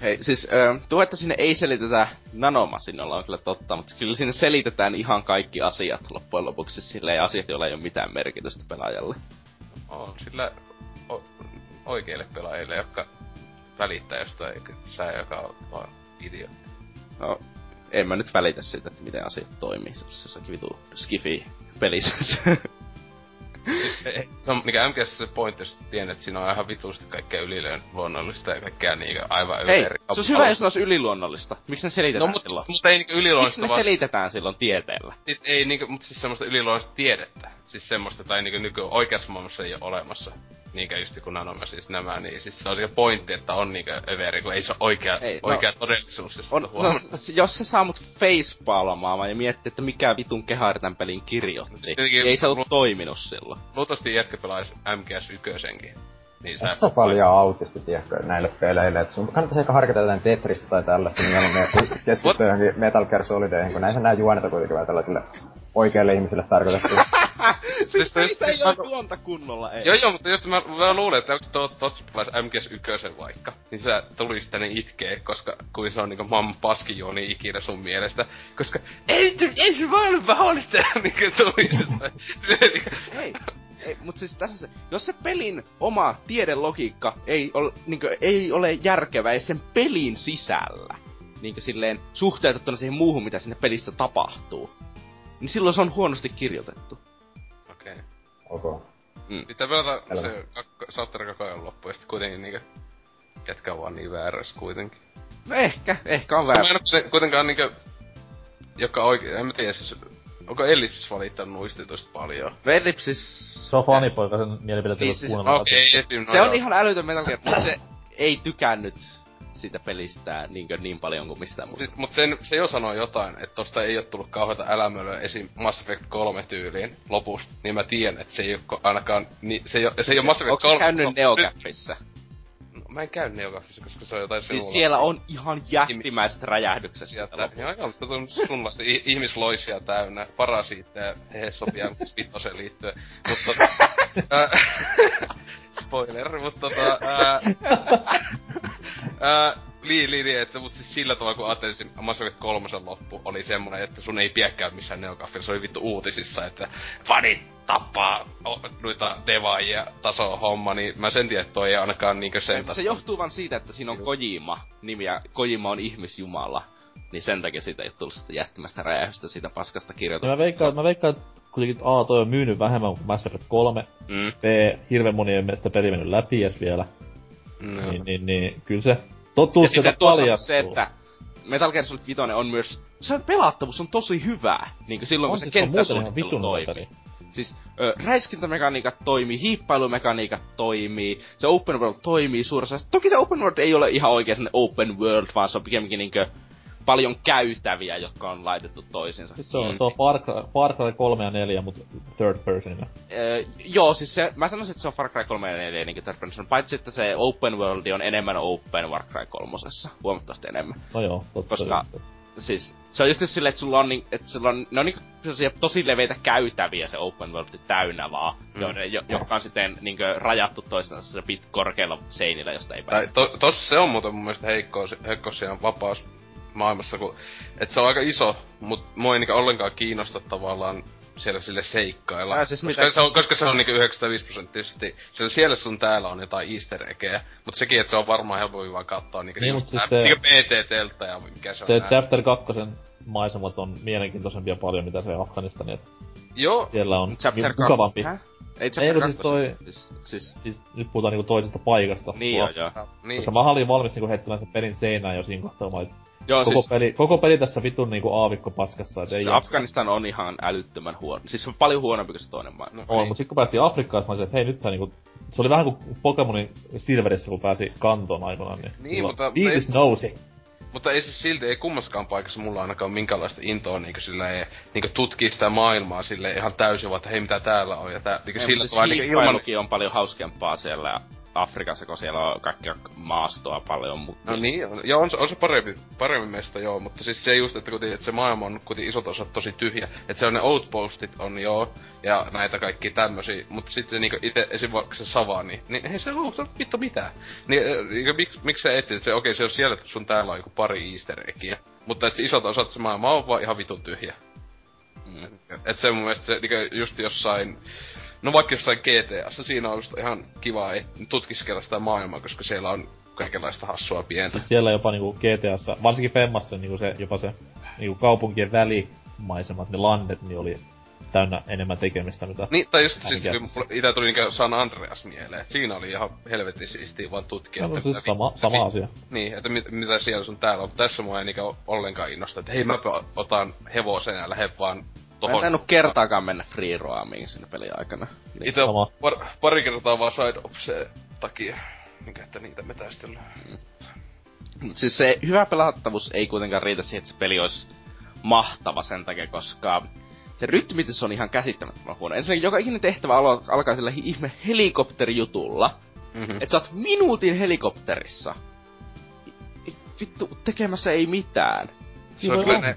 Hei, siis ö, tuo, että sinne ei selitetä nanomasinalla on kyllä totta, mutta kyllä sinne selitetään ihan kaikki asiat loppujen lopuksi silleen asiat, joilla ei ole mitään merkitystä pelaajalle. on sillä o, oikeille pelaajille, jotka välittää jostain, eikä sä, joka on vaan idiootti. No, en mä nyt välitä siitä, että miten asiat toimii sellaisessa vitu skifi pelissä. Se on mikä MGS se pointti, jos tiedän, että siinä on ihan vitusti kaikkea ylilöön luonnollista ja kaikkea niinkö aivan Hei, överi. se olisi hyvä, jos ne olisi yliluonnollista. Miksi ne selitetään No, mutta silloin? mut ei niinku Miksi yliluonnollista ne vaan... selitetään silloin tieteellä? Siis ei niinku, mutta siis semmoista yliluonnollista tiedettä. Siis semmoista, tai niinku nyky oikeassa maailmassa ei ole olemassa. Niinkä just kun nanoma siis nämä, niin siis se on se pointti, että on niinkö överi, kun ei se ole oikea, Ei, no- oikea todellisuus. jos On, on- jos se saa mut facepalmaamaan ja miettii, että mikä vitun kehari tän pelin kirjoitti, Siis niin ei se ollut toiminut silloin. Luultavasti jätkä pelaisi MGS 1 Niin Et sä paljon autisti, tiedätkö, näille peleille, et sun kannattaisi ehkä harkita jotain Tetristä tai tällaista, niin mieluummin keskittyä johonkin Metal Gear Solideihin, kun näissä nää juonet on kuitenkin vähän tällaisille oikeille ihmisille tarkoitettu. siis se- niistä ei siis oo mä- juonta kunnolla, ei. Joo joo, mutta jos mä, mä luulen, että onko tuo Tots pelaisi MGS 1 vaikka, niin sä tulisi tänne itkee, koska kuin se on niinku maailman paskijuoni ikinä sun mielestä. Koska ei, se- ei se vaan ole mahdollista, niinku tulisi. Se, niinku- Ei, ei, mut siis tässä se, jos se pelin oma tiedelogiikka ei ole, niinkö, ei ole järkevä edes sen pelin sisällä, niinkö silleen suhteutettuna siihen muuhun, mitä sinne pelissä tapahtuu, niin silloin se on huonosti kirjoitettu. Okei. Ok. Pitää pelata Älä. se kakko- Sautteri koko ajan loppuun, ja sitten kuitenkin niinku... Jätkä on vaan niin väärässä kuitenkin. No ehkä, ehkä on Mä en väärä. oo kuten- kuitenkaan niinku... Joka oikein, en mä tiedä siis... Onko Ellipsis valittanut nuistituista paljon? Verlipsis... Se on fanipoika, sen mielipiteet Niin ei siis- kuunnella. Okei, okay, esim. No Se on joo. ihan älytön Metal Gear, mutta se ei tykännyt siitä pelistä niinkö niin paljon kuin mistään muusta. Siis, mut sen, se jo sanoo jotain, että tosta ei oo tullut kauheita älämölyä esim. Mass Effect 3 tyyliin lopusta, niin mä tiedän, että se ei oo ko- ainakaan, ni, se ei oo, se ei oo Mass Effect Onko 3. se käynyt no, Neogaffissa? nyt- Mä en käy Neogaffissa, koska se on jotain Siis siellä on ihan jättimäiset räjähdykset sieltä Sieltä, joo, mutta on sunlaisia i- ihmisloisia täynnä, parasiitteja, he sopii vitoseen liittyen. Mutta tota, spoiler, mutta tota, ää, ää, Niin, niin, niin, että, mutta siis sillä tavalla kun ajattelin, Mass Effect 3 loppu oli semmonen, että sun ei piäkkää missään neokaffilla, se oli vittu uutisissa, että fanit tappaa o, noita devaajia taso homma, niin mä sen tiedän, että toi ei ainakaan niinkö sen Se johtuu vaan siitä, että siinä on Kojima nimi ja Kojima on ihmisjumala. Niin sen takia siitä ei tullut sitä jättimästä räjähystä siitä paskasta kirjoitusta. mä veikkaan, mä veikkaan, että kuitenkin A, toi on myynyt vähemmän kuin Mass Effect 3. Mm. B, hirveän monien mielestä peli mennyt läpi edes vielä. No. Niin, niin, niin, kyllä se totuus Ja sitten paljastuu. se, että Metal Gear Solid 5 on myös, sen pelattavuus on tosi hyvää. Niin kuin silloin, on kun se siis kenttäsuunnittelu toimii. peli. Siis ö, räiskintämekaniikat toimii, hiippailumekaniikat toimii, se open world toimii suuressa. Toki se open world ei ole ihan oikein sellainen open world, vaan se on pikemminkin niinkö paljon käytäviä, jotka on laitettu toisiinsa. Siis se on, se on Far Cry, Far Cry 3 ja 4, mutta third personina. Öö, joo, siis se, mä sanoisin, että se on Far Cry 3 ja 4 niin third person, paitsi että se open world on enemmän open Far Cry 3, huomattavasti enemmän. No joo, totta. Koska- Siis, se on just silleen, että sulla on, niin, että sulla on, ne on niin sellaisia tosi leveitä käytäviä se open world täynnä vaan, mm. joiden, jo, jotka on sitten niin rajattu toistensa bit korkealla seinillä, josta ei Tai pääse. to, tossa se on muuten mun mielestä heikko, heikko siellä vapaus maailmassa, kun, et se on aika iso, mut mua ei niinku ollenkaan kiinnosta tavallaan siellä sille seikkailla. Ää, siis koska, mitä- se on, koska se on niinku 95 prosenttisesti, siellä, siellä sun täällä on jotain easter eggejä, mutta sekin, että se on varmaan helpompi vaan katsoa niinku, Niin, just siis nää- se- niinku PTTltä ja mikä se on Se. Chapter 2 maisemat on mielenkiintoisempia paljon, mitä se Afganistani, että Joo, siellä on Chapter mu- mukavampi. Häh? Ei Ei, Chapter kun 2. siis toi- Siis, siis, Siis nyt puhutaan niinku toisesta paikasta. niin joo, joo. niin. Koska mä olin valmis niinku heittämään sen pelin seinään jo siinä kohtaa, mä olin, Joo, koko, siis, peli, koko peli tässä vitun niinku aavikko paskassa, et ei siis jaksa. Afganistan on ihan älyttömän huono. Siis se on paljon huonompi kuin se toinen maailma. No, On, niin. mut sit kun päästiin Afrikkaan, mä olisin, että hei nythän niinku... Se oli vähän kuin Pokemonin Silverissä, kun pääsi kantoon aikanaan, niin, Niin, silloin mutta- fiilis nousi. Mutta ei siis silti, ei kummassakaan paikassa mulla ainakaan minkäänlaista intoa niinku silleen, niinku tutkii sitä maailmaa sille ihan täysin, vaan että hei mitä täällä on ja tää, niinku Ei, sillä siis tavalla niinku ilman... on paljon hauskempaa siellä Afrikassa, kun siellä on kaikkea maastoa paljon, mutta... No niin, on, joo, on, se- on se parempi, paremmin meistä joo, mutta siis se just, että kun että se maailma on kuitenkin isot osat tosi tyhjä, että se on ne outpostit on joo, ja näitä kaikki tämmösiä, mutta sitten niinku ite esim. vaikka se savani, niin ei se oo, on vittu mitään. Niin, äh, niinku, mik, miksi sä etit, että se okei, se on siellä, että sun täällä on joku pari easter eggiä, mutta että se isot osat se maailma on vaan ihan vitun tyhjä. Mm. Et se mun mielestä se niinku just jossain, no vaikka jossain GTAssa, siinä on just ihan kiva tutkiskella sitä maailmaa, koska siellä on kaikenlaista hassua pientä. Siis siellä jopa niinku GTAssa, varsinkin Femmassa niinku se, jopa se niinku kaupunkien välimaisemat, ne landet, niin oli täynnä enemmän tekemistä, mitä... Niin, tai just siis itä tuli niinku San Andreas mieleen, siinä oli ihan helvetin siistiä vaan tutkia. No, no siis sama, vi- sama vi- asia. Niin, että mit, mitä siellä sun täällä on. Tässä mua ei niinku ollenkaan innosta, että hei mäpä otan hevosen ja lähden vaan Mä en tohon. tainnut kertaakaan mennä free roamiin sinne pelin aikana. Niin. Sama. par, pari kertaa vaan side opseen takia, minkä että niitä metästellään. Mut siis se hyvä pelattavuus ei kuitenkaan riitä siihen, että se peli olisi mahtava sen takia, koska se rytmitys on ihan käsittämättömän huono. Ensinnäkin joka ikinen tehtävä alo- alkaa sillä ihme helikopterijutulla, Mm-hmm. että sä oot minuutin helikopterissa. Vittu, tekemässä ei mitään. Siinä on kyllä ne-.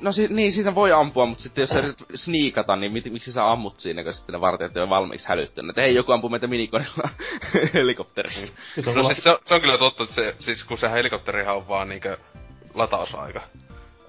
No si- niin, siitä voi ampua, mutta sitten jos sä yrität sniikata, niin mit- miksi sä ammut siinä, kun sitten ne vartijat on valmiiksi hälyttänyt. Että hei, joku ampuu meitä minikonilla helikopterista. Sit on No siis se, on- se on kyllä totta, että se, siis kun se helikopterihan on vaan niinkö latausaika.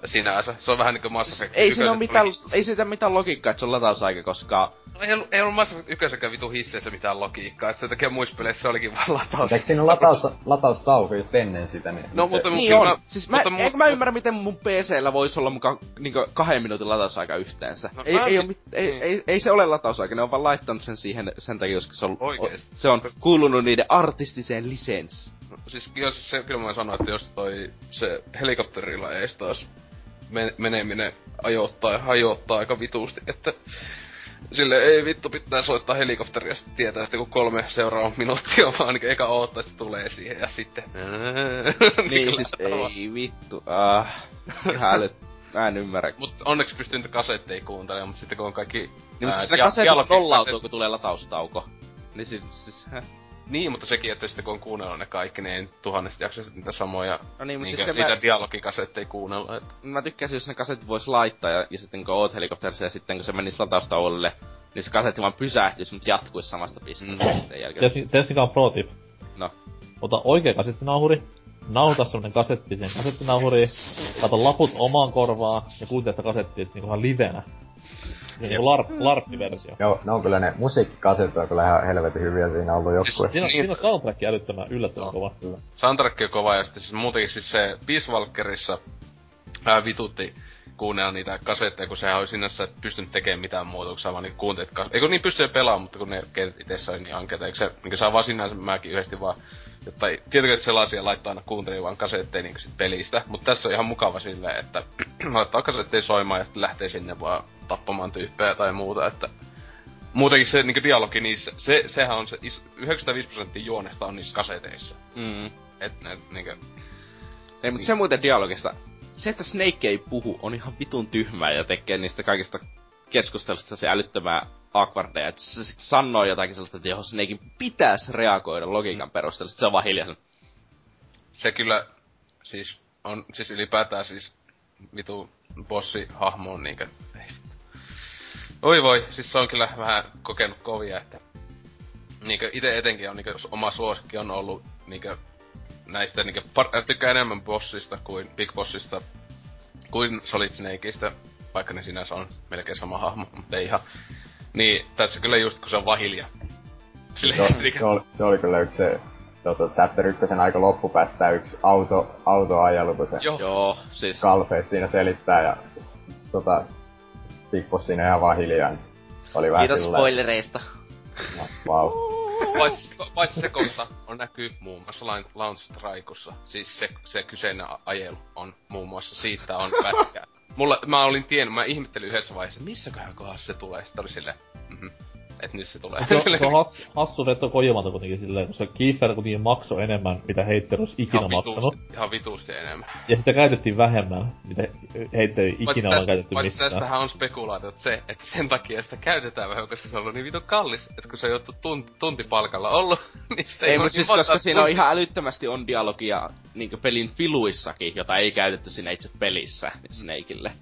Sinänsä. Se on vähän niinku Mass Effect Ei siinä mitään, ei siitä mitään logiikkaa, että se on latausaika, koska No ei, ollut- ei ollut Mass Effect ykkössäkään vitu hisseissä mitään logiikkaa, että sen takia muissa peleissä se olikin vaan lataus. Eikö siinä lataus, lataustauko just ennen sitä? Niin No, se, mutta- Niin kyllä on. mä- siis mä, mutta mutta mu- mä ymmärrä, miten mun PCllä voisi olla mukaan niinku kahden minuutin latausaika yhteensä. No ei, ei, mit, ei, niin. ei, ei, se ole latausaika, ne on vaan laittanut sen siihen sen takia, koska se on, Oikeesti? se on kuulunut niiden artistiseen lisenssiin. Siis jos se, kyllä mä sanon, että jos toi se helikopterilla ees taas meneminen ajoittaa ja hajottaa aika vitusti, että sille ei vittu pitää soittaa helikopteria sitten tietää, että kun kolme seuraavaa minuuttia on vaan niin eka oottaa, että se tulee siihen ja sitten... Niin siis ei vittu, ah, ihan älyt, mä en ymmärrä. Mut onneksi pystyy niitä kasetteja kuuntelemaan, mutta sitten kun on kaikki... Niin, mutta siis ne kasetit kun tulee lataustauko. Niin siis, siis häh? Niin, mutta sekin, että sitten kun on kuunnellut ne kaikki, niin ei tuhannesti sitten niitä samoja No niin, mutta niinkö, siis se niitä mä, dialogikasetteja kuunnella. Että... mä tykkäsin, jos ne kasetit vois laittaa ja, ja sitten kun oot helikopterissa ja sitten kun se menisi lataustauolle, niin se kasetti vaan pysähtyisi, mutta jatkuisi samasta pisteestä Mm. sen jälkeen. Ties, on pro tip. No. Ota oikea kasettinauhuri, nauhoita semmonen kasetti sen kasettinauhuriin, laita laput omaan korvaan ja kuuntele sitä kasettia sit niinku ihan livenä. Se on niinku larp, larppiversio. Joo, ne on kyllä ne musiikkikasetit on kyllä ihan helvetin hyviä siinä ollut joku. Siis- Siinä, on, Niin. siinä on soundtrack älyttömän yllättävän kova. Kyllä. Soundtrack on kova ja sitten siis muutenkin siis se Peace Walkerissa ää, vitutti kuunnella niitä kasetteja, kun sehän oli sinänsä et pystynyt tekemään mitään muutoksia, vaan niin kuuntelit kas... Eikö niin pystyy pelaamaan, mutta kun ne keitet itessä oli niin ankeita, eikö se, niin saa vaan sinänsä mäkin yhdesti vaan Jotta ei, tietenkin sellaisia laittaa aina kuuntelijan vaan kasetteja niin sit pelistä, mutta tässä on ihan mukava silleen, että laittaa kasetteja soimaan ja sitten lähtee sinne vaan tappamaan tyyppejä tai muuta, että muutenkin se niin dialogi niissä, se, sehän on se, is- 95 prosenttia juonesta on niissä kaseteissa. Mm. Et ne niinkö, Ei, mutta se muuten dialogista. Se, että Snake ei puhu, on ihan vitun tyhmää ja tekee niistä kaikista keskustelusta se älyttömää awkwardia, että se sanoo jotakin sellaista, että johon Snakein pitäisi reagoida logiikan perusteella, sit se on vaan hiljaa. se kyllä, siis on, siis ylipäätään siis vitu bossihahmo on niinkö. Oi voi, siis se on kyllä vähän kokenut kovia, että niinkö ite etenkin on niinkö oma suosikki on ollut niinkö näistä niinkö, par- äh, tykkää enemmän bossista kuin Big Bossista kuin Solid Snakeista, vaikka ne sinänsä on melkein sama hahmo, mutta ei ihan. Niin tässä kyllä just kun se on vahilja. Se, niinkö- se, oli, se oli kyllä yksi se tota, chapter ykkösen aika loppupäästä yksi auto, autoajelu, kun se Joo. Joo, siis... Skullface siinä selittää ja tota, Boss siinä ihan vaan hiljaa. niin Oli vähän Kiitos silleen, spoilereista. no, wow. Paitsi, paitsi se kohta on näkyy muun muassa Launch Strikeissa. Siis se, se kyseinen ajelu on muun muassa siitä on pätkää. Mulla, mä olin tiennyt, mä ihmettelin yhdessä vaiheessa, missäköhän kohdassa se tulee. Sitten oli silleen, mhm, että nyt se tulee. Se on, se on has, hassu veto Kojimalta kuitenkin silleen, koska Kiefer kuitenkin maksoi enemmän, mitä Heitter olisi ikinä ihan, maksanut. vituusti, ihan vituusti enemmän. Ja sitä käytettiin vähemmän, mitä Heitter ei ikinä ole tästä, käytetty paitsi missään. tästähän on spekulaatiot se, että sen takia sitä käytetään vähän, koska se on ollut niin vitun kallis, että kun se on joutu tunti, tuntipalkalla ollut, niin sitä Ei, voi mutta siis niin koska siinä on ihan älyttömästi on dialogia niinku pelin filuissakin, jota ei käytetty siinä itse pelissä niin Snakeille.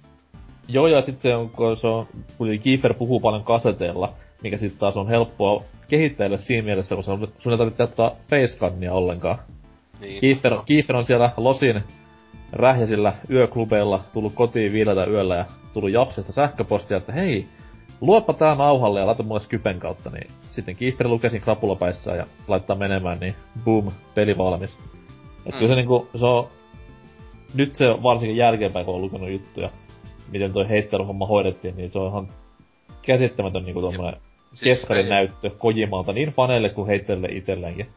Joo, ja sit se on, kun se on, kuitenkin Kiefer puhuu paljon kaseteilla, mikä sitten taas on helppoa kehittäjille siinä mielessä, kun sun ei tarvitse ottaa facecannia ollenkaan. Niin, Kiefer, no. Kiefer on siellä Losin rähjäisillä yöklubeilla tullut kotiin viideltä yöllä ja tullut Japsesta sähköpostia, että hei, luoppa tää nauhalle ja laita mulle Skypen kautta, niin sitten Kiefer lukee siinä krapulapäissään ja laittaa menemään, niin boom, peli valmis. Et Mm. kyllä se niinku, se on, nyt se on varsinkin jälkeenpäin, kun on lukenut juttuja, miten toi heittelyhomma hoidettiin, niin se on ihan käsittämätön niinku tommonen Siis näyttö Kojimalta niin faneille kuin heittelylle itselleenkin.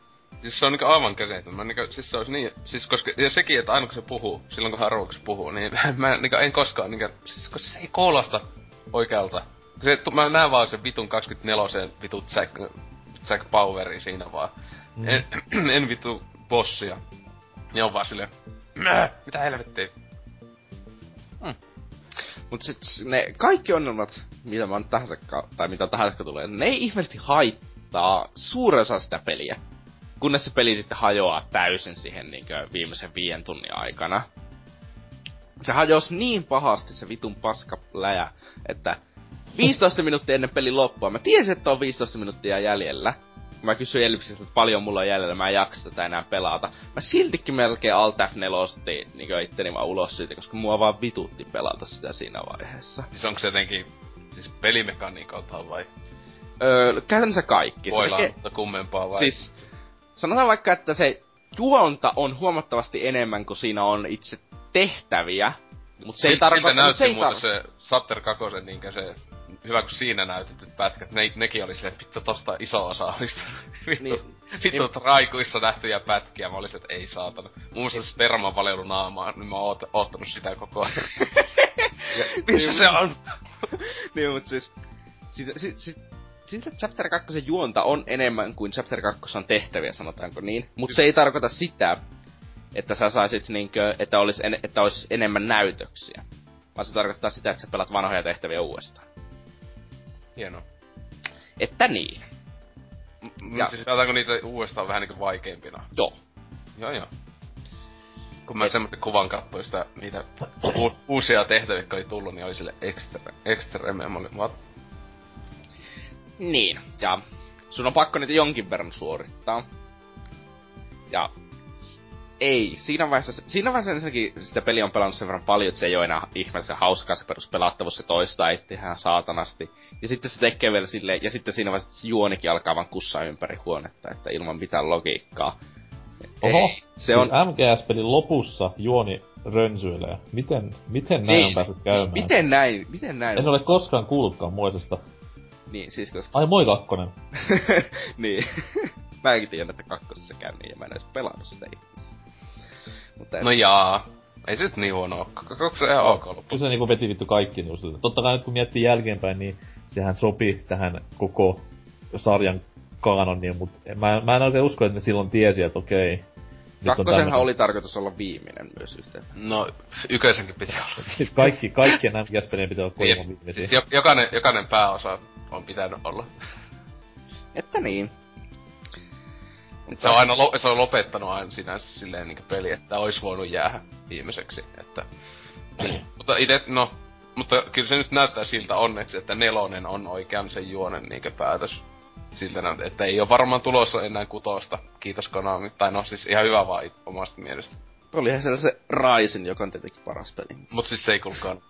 Siis se on niinku aivan käsittämätön. Mä niinku, siis se olisi niin, siis koska, ja sekin, että aina kun se puhuu, silloin kun se puhuu, niin mä niinku en koskaan niinku, siis koska se ei kuulosta oikealta. Se, mä näen vaan sen vitun 24 vitun Jack, Jack Poweri siinä vaan. Mm. En, en vitu bossia. Ja on vaan silleen, "Mä, mitä helvettiä. Mut sit s- ne kaikki ongelmat, mitä mä tahansa, tai mitä tahansa tulee, ne ei ihmeellisesti haittaa suuren osa sitä peliä. Kunnes se peli sitten hajoaa täysin siihen niinkö viimeisen viiden tunnin aikana. Se hajosi niin pahasti se vitun paska läjä, että 15 minuuttia ennen pelin loppua, mä tiesin, että on 15 minuuttia jäljellä. Kun Mä kysyin Elipsiltä, että paljon mulla on jäljellä, mä en jaksa tätä enää pelata. Mä siltikin melkein Alt F4 niin itteni vaan ulos siitä, koska mua vaan vitutti pelata sitä siinä vaiheessa. Siis onko se jotenkin, siis pelimekaniikalta vai Öö, käytännössä kaikki. Tekee- mutta kummempaa vai? Siis, sanotaan vaikka, että se juonta on huomattavasti enemmän kuin siinä on itse tehtäviä. Mutta se ei Siltä tarkoita, mut näytti se ei se Chapter 2, niinkö se hyvä kun siinä näytetyt pätkät, ne, nekin oli silleen, vittu tosta iso osa olisi vittu, Niin. vittu Niin. traikuissa nähtyjä pätkiä, mä olisin, että ei saatana. Muun muassa sperma valelu naamaan, niin mä oon oot, oottanut sitä koko ajan. Ja Missä se on? niin, mut siis... Siitä, sit, sit, siitä Chapter 2 juonta on enemmän kuin Chapter 2 on tehtäviä, sanotaanko niin. Mutta se ei tarkoita sitä, että sä saisit niinkö, että olisi, en, että olisi enemmän näytöksiä. Vaan se tarkoittaa sitä, että sä pelat vanhoja tehtäviä uudestaan. Hienoa. Että niin. M- Ja- Siis pelataanko niitä uudestaan vähän niinku vaikeimpina? Joo. Joo joo. Kun mä semmoisen kuvan katsoin sitä, niitä u- uusia tehtäviä, jotka oli tullut, niin oli sille extra, extreme. Mä olin, what? Niin, ja sun on pakko niitä jonkin verran suorittaa. Ja ei. Siinä vaiheessa, siinä vaiheessa ensinnäkin sitä peliä on pelannut sen verran paljon, että se ei ole enää ihmeellisen hauskaa se peruspelattavuus, se toistaa itseään saatanasti. Ja sitten se tekee vielä silleen, ja sitten siinä vaiheessa se juonikin alkaa vaan kussaa ympäri huonetta, että ilman mitään logiikkaa. Oho, Ei, se on... MGS-pelin lopussa juoni rönsyilee. Miten, miten näin Niin. on päässyt käymään? Miten näin? Miten näin? En ole koskaan kuullutkaan moisesta. Niin, siis koska... Ai moi kakkonen. niin. mä enkin tiedän, että kakkosessa käy niin, ja mä en edes pelannut sitä ihmistä. Mutta No jaa. Ei se nyt niin huono oo. Onko se ihan ok loppu? Kyllä se niinku veti vittu kaikki niinku siltä. Totta kai nyt kun miettii jälkeenpäin, niin sehän sopi tähän koko sarjan kanoniin, mutta mä, mä en oikein usko, että ne silloin tiesi, että okei. Kakkosenhan oli tarkoitus olla viimeinen myös yhteen. No, yköisenkin piti olla. Siis kaikki, kaikkien MGS-pelien pitää olla kolman viimeisiä. Siis jo, jokainen, jokainen pääosa on pitänyt olla. Että niin. Se on aina lo, se on lopettanut aina sinänsä silleen niinku peli, että ois voinut jäädä viimeiseksi. Että, niin. Mutta ite, no, mutta kyllä se nyt näyttää siltä onneksi, että nelonen on oikean sen juonen niinkö päätös. Siltä näyttää, että ei ole varmaan tulossa enää kutosta. Kiitos Konami. Tai no siis ihan hyvä vaan it- omasta mielestä. Olihan siellä se Raisin, joka on tietenkin paras peli. Mut siis se ei kuulkaan.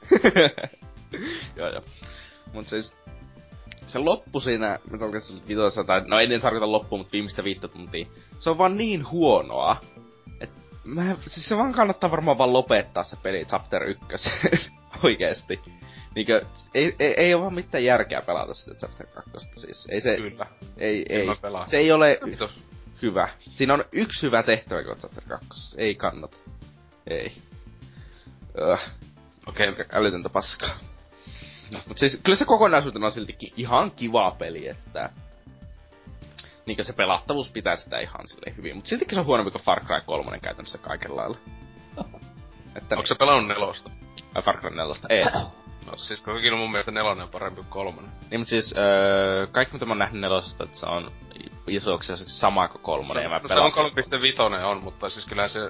joo, joo. Mut siis... Se loppu siinä Metal Gear Solid 5, tai no ei nyt tarkoita loppu, mutta viimeistä viittä tuntia. Se on vaan niin huonoa, että mä, siis se vaan kannattaa varmaan vaan lopettaa se peli Chapter 1 oikeesti. Niinkö, ei, ei, ei ole vaan mitään järkeä pelata sitä Chapter 2, siis ei se, Kyllä. ei, ei, se ei ole Kiitos. hyvä. Siinä on yksi hyvä tehtävä kuin Chapter 2, ei kannata. Ei. Öh, Okei, okay. älytöntä paskaa. Mut siis kyllä se kokonaisuutena on siltikin ihan kiva peli, että... Niinkö se pelattavuus pitää sitä ihan silleen hyvin, mut siltikin se on huonompi kuin Far Cry 3 käytännössä kaikella lailla. Että Onko se pelannut nelosta? Ai Far Cry 4? Ei. No siis kyllä mun mielestä nelonen on parempi kuin kolmonen. Niin mut siis, öö, kaikki mitä mä oon nähnyt nelosesta, että se on isoksi osaksi sama kuin kolmonen, ja mä no, se on pelasin... 3.5 on, mutta siis kyllähän se...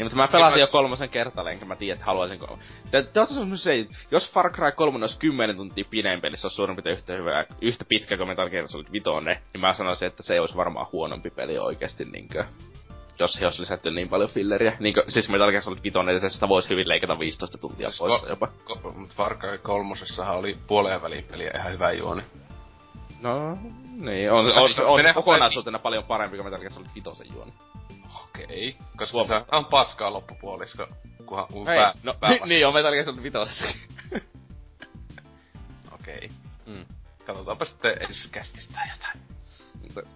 Niin, mutta mä pelasin Kyllä jo mä- kolmosen kertaalleen, enkä mä tiedä, että haluaisinko... Te, te se, jos Far Cry 3 olisi 10 tuntia pidempi, eli se olisi suurin piirtein yhtä, hyvä, yhtä pitkä kuin Metal Gear Solid 5, niin mä sanoisin, että se olisi varmaan huonompi peli oikeesti niinkö... Jos se olisi lisätty niin paljon filleriä. Niinkö, siis Metal Gear Solid 5, niin sitä voisi hyvin leikata 15 tuntia Siis pois ko- jopa. Ko- mut Far Cry kolmosessahan oli puoleen väliin peliä ihan hyvä juoni. No, niin, on, on, on, se- on se kokonaisuutena paljon parempi kuin Metal Gear Solid 5 juoni. Okei. Koska Huomaa. se on paskaa loppupuolisko. Kunhan kun Ei, pää, no, pää niin on Metal Gear Solid 5. Okei. mm. Katsotaanpa sitten ensi kästistä jotain.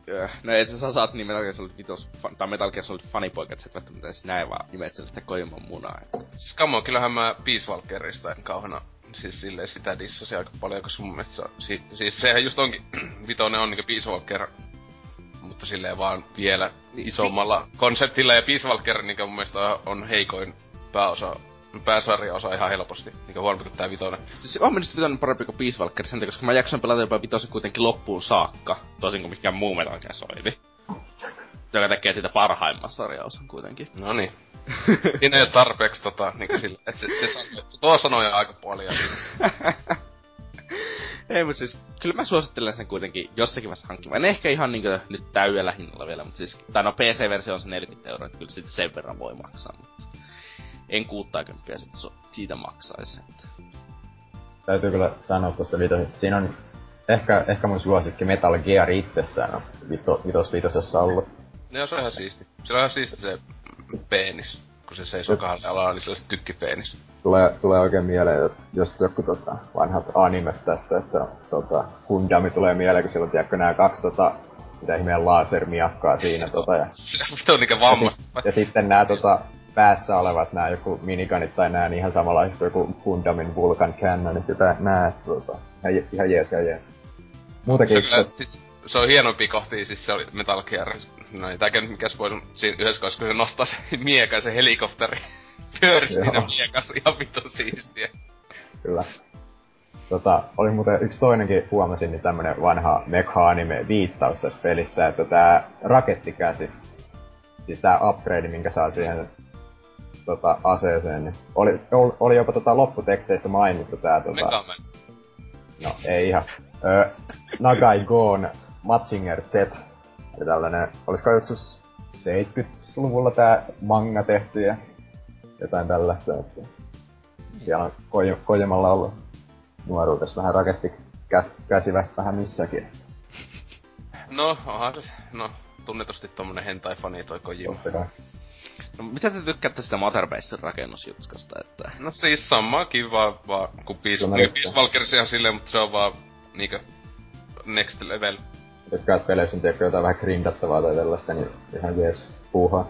Öö, no ei se sä saat niin Metal Gear Solid 5, fa- tai Metal Gear Solid fanipoika, että sä et välttämättä edes näe vaan nimet sitä koiman munaa. Että. Siis kamo, kyllähän mä Peace Walkerista en kauhana siis silleen sitä dissasi aika paljon, koska mun mielestä se on, si, siis sehän just onkin, vitonen on niinku Peace Walker, mutta silleen vaan vielä isommalla konseptilla, ja Peace Walker niinku mun mielestä on, heikoin pääosa, pääsarjaosa ihan helposti, niinku huonompi kuin tää vitonen. Siis on mielestäni vitonen parempi kuin Peace Walker sen takia, koska mä jaksoin pelata jopa vitosen kuitenkin loppuun saakka, toisin kuin mikään muu Metal Gear Solid. Joka tekee siitä parhaimman sarjaosan kuitenkin. No niin. Siinä ei oo tarpeeksi tota, niinku sille, et se, se, sanoo, se tuo sanoja aika paljon. Ei, mutta siis, kyllä mä suosittelen sen kuitenkin jossakin vaiheessa hankkimaan. En ehkä ihan niinkö nyt täydellä hinnalla vielä, mutta siis, tai no PC-versio on se 40 euroa, että kyllä sitten sen verran voi maksaa, mutta en 60 sitten so, siitä maksaisi. Että. Täytyy kyllä sanoa tosta vitosesta. Siinä on ehkä, ehkä mun suosikki Metal Gear itsessään on vito, vitos vitosessa ollut. Ne se on ihan siisti. Sillä on ihan siisti se peenis. Kun se seisoo kahdella alalla, niin se on se tykkipeenis. Tulee, tulee oikein mieleen, että jos joku tota, vanhat animet tästä, että tota, Gundami tulee mieleen, kun siellä on tiedätkö nää kaksi tota, mitä ihmeen lasermiakkaa siinä tota, ja, Se on niinkö vamma. ja sitten nää tota, päässä olevat nää joku miniganit tai nää niin ihan samanlaiset joku Gundamin Vulcan Cannonit ja tää, nää, tota, ihan, je- ihan jees, ihan jees. Se Muutakin on, kyllä, siis, se on hienompia kohtia, siis se oli Metal Gear. No ei nyt mikään spoilu, mut siinä yhdessä kohdassa, kun se nostaa se miekan, se helikopteri pyöri siinä miekassa, ihan vittu siistiä. Kyllä. Tota, oli muuten yksi toinenkin, huomasin, niin tämmönen vanha mecha-anime viittaus tässä pelissä, että tää rakettikäsi, siis tää upgrade, minkä saa siihen tota, aseeseen, niin oli, ol- oli jopa tota lopputeksteissä mainittu tää tota, Megaman. no ei ihan, ö, Nagai Gon Mazinger Z, eli tällainen, olisiko joskus 70-luvulla tää manga tehty ja jotain tällaista, että siellä on Koj- Kojimalla ollut nuoruudessa vähän raketti kä- käsivästä vähän missäkin. No, onhan se, no, tunnetusti tommonen hentai-fani toi Kojima. No, mitä te tykkäätte sitä Mother Basen rakennusjutskasta, että... No siis sama kiva vaan, kun Peace. Peace Walkersia silleen, mutta se on vaan niinkö next level. Tykkäät peleissä, tiedätkö, jotain vähän grindattavaa tai tällaista, niin ihan jees puuhaa.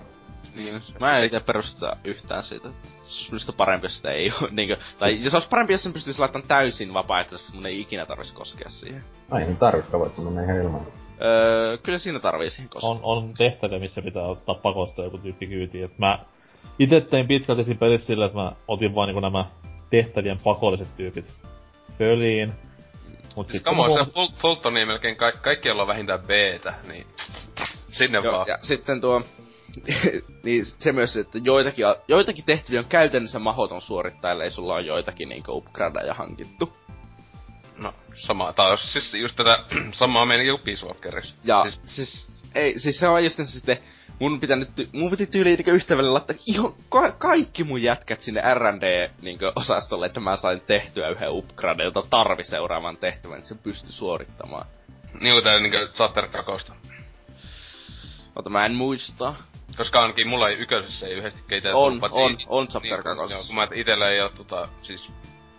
Niin, mä en itse perusta yhtään siitä, että se olisi parempi, jos sitä ei oo, niinkö, tai jos olisi parempi, jos sen pystyisi laittamaan täysin vapaaehtoisesti, mun ei ikinä tarvitsisi koskea siihen. Ai niin tarvitkaa, voit se mennä ihan ilman. Öö, kyllä siinä tarvii siihen koskea. On, on tehtäviä, missä pitää ottaa pakosta joku tyyppi kyytiin. Et mä ite tein pitkälti siinä pelissä sillä, että mä otin vaan niinku nämä tehtävien pakolliset tyypit föliin. Mut Siis mä se huomasin- Ful- Fultoniin melkein ka- kaikkialla on vähintään B-tä, niin sinne Joo, vaan. ja sitten tuo, niin se myös, että joitakin, joitakin tehtäviä on käytännössä mahdoton suorittaa, ellei sulla on joitakin niinku upgradeja hankittu. Sama, taas siis just tätä samaa meni Walkerissa. Ja Siis, siis, ei, siis se on just se sitten, mun pitää nyt, mun piti tyyliin niinku ystävälle laittaa ihan ka- kaikki mun jätkät sinne R&D niinku osastolle, että mä sain tehtyä yhden upgrade, jota tarvi seuraavan tehtävän, että se pystyi suorittamaan. niin kuin tää niinku Chapter 2. Mutta mä en muista. Koska ainakin mulla ei yköisessä ei yhdesti keitä On, on, on Chapter niin, 2. Joo, kun mä itellä ei oo tota, siis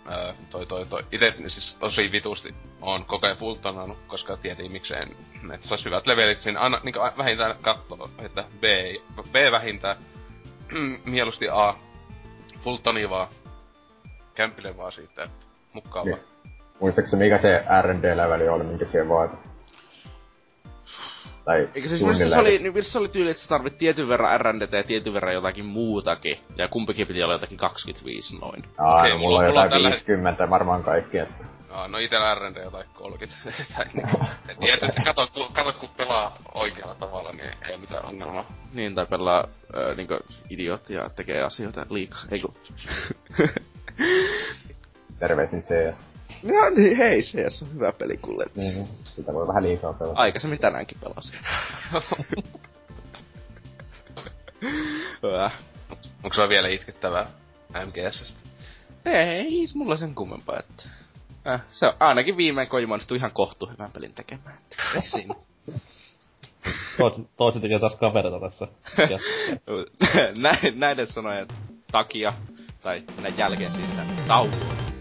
ää, toi toi toi, ite siis tosi vitusti on koko ajan fultonannut, koska tietin mikseen, että sais hyvät levelit. Siinä, aina a- vähintään kattoo, että B, B vähintään, mieluusti A, fultoni vaan, kämpille vaan siitä, että mukaan Niin. Muistaakseni mikä se R&D-leveli oli, minkä siihen vaati? Tai Eikö siis se oli, niin se oli tyyli, että sä tarvit tietyn verran R&D ja tietyn verran jotakin muutakin. Ja kumpikin piti olla jotakin 25 noin. Aa, Okei, no, mulla- mulla on jotain tällä- 50 varmaan kaikki, että Aa, no itellä R&D jotain 30. Tai niinku, et tiedät, että kato, ku- kato kun pelaa oikealla tavalla, niin ei oo mitään ongelmaa. Niin, tai pelaa äh, niinku idiootti ja tekee asioita liikaa. Eiku. terveisin CS. No niin, hei, CS on hyvä peli kuule. Niin. Sitä voi vähän liikaa pelata. Aikaisemmin tänäänkin pelasin. Hyvä. Onko sulla vielä itkettävää MGSstä? Ei, mulla sen kummempaa, että... Äh, se on ainakin viimein Kojima onnistui ihan kohtu hyvän pelin tekemään. että siinä. Toiset tekee taas kavereita tässä. Näiden sanojen takia, tai näin jälkeen siitä taukoa.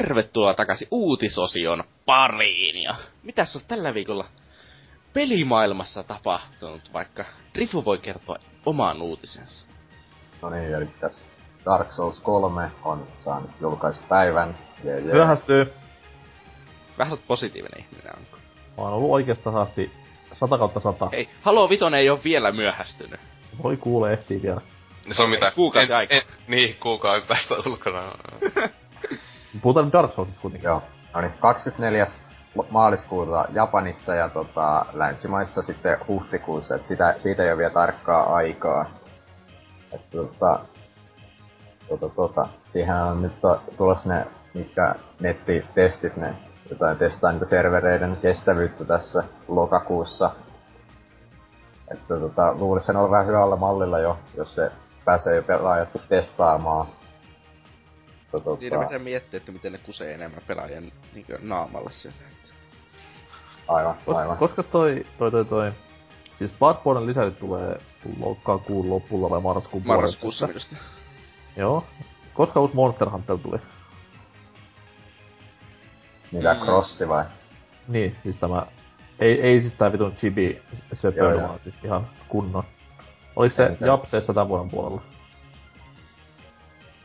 Tervetuloa takaisin uutisosion pariin ja mitäs on tällä viikolla pelimaailmassa tapahtunut, vaikka Drifu voi kertoa oman uutisensa. No niin, eli tässä Dark Souls 3 on saanut julkaisupäivän. Jee, jee. myöhästyy. Vähän sä oot positiivinen ihminen, onko? Mä oon ollut oikeastaan asti 100 kautta 100. Hei, Halo Vitonen ei ole vielä myöhästynyt. Voi kuule ehtii vielä. Se on mitä? Kuukausi en- aikaa. en- Niin, kuukausi päästä ulkona. Puhutaan Dark Soulsista kuitenkin. Joo. No niin, 24. lo- maaliskuuta Japanissa ja tota, länsimaissa sitten huhtikuussa, et sitä, siitä ei ole vielä tarkkaa aikaa. Et tota, tota, tota, siihen on nyt to, tulossa ne, mitkä nettitestit, ne jotain testaa niitä servereiden kestävyyttä tässä lokakuussa. Että tota, luulisin olla vähän hyvällä mallilla jo, jos se pääsee jo pelaajat testaamaan. Tota, Siinä pitää miettiä, että miten ne kusee enemmän pelaajan niin naamalle siellä. aivan, Kos, aivan. koska toi, toi, toi, toi, siis Bloodborne lisäys tulee lokakuun lopulla vai marraskuun Marraskuussa puolessa. minusta. Joo. Koska uusi Monster Hunter tuli? Mitä, Mm. crossi vai? Niin, siis tämä... Ei, ei siis tää vitun chibi joo. vaan siis ihan kunnon. Oliko se. Japseessa tämän vuoden puolella?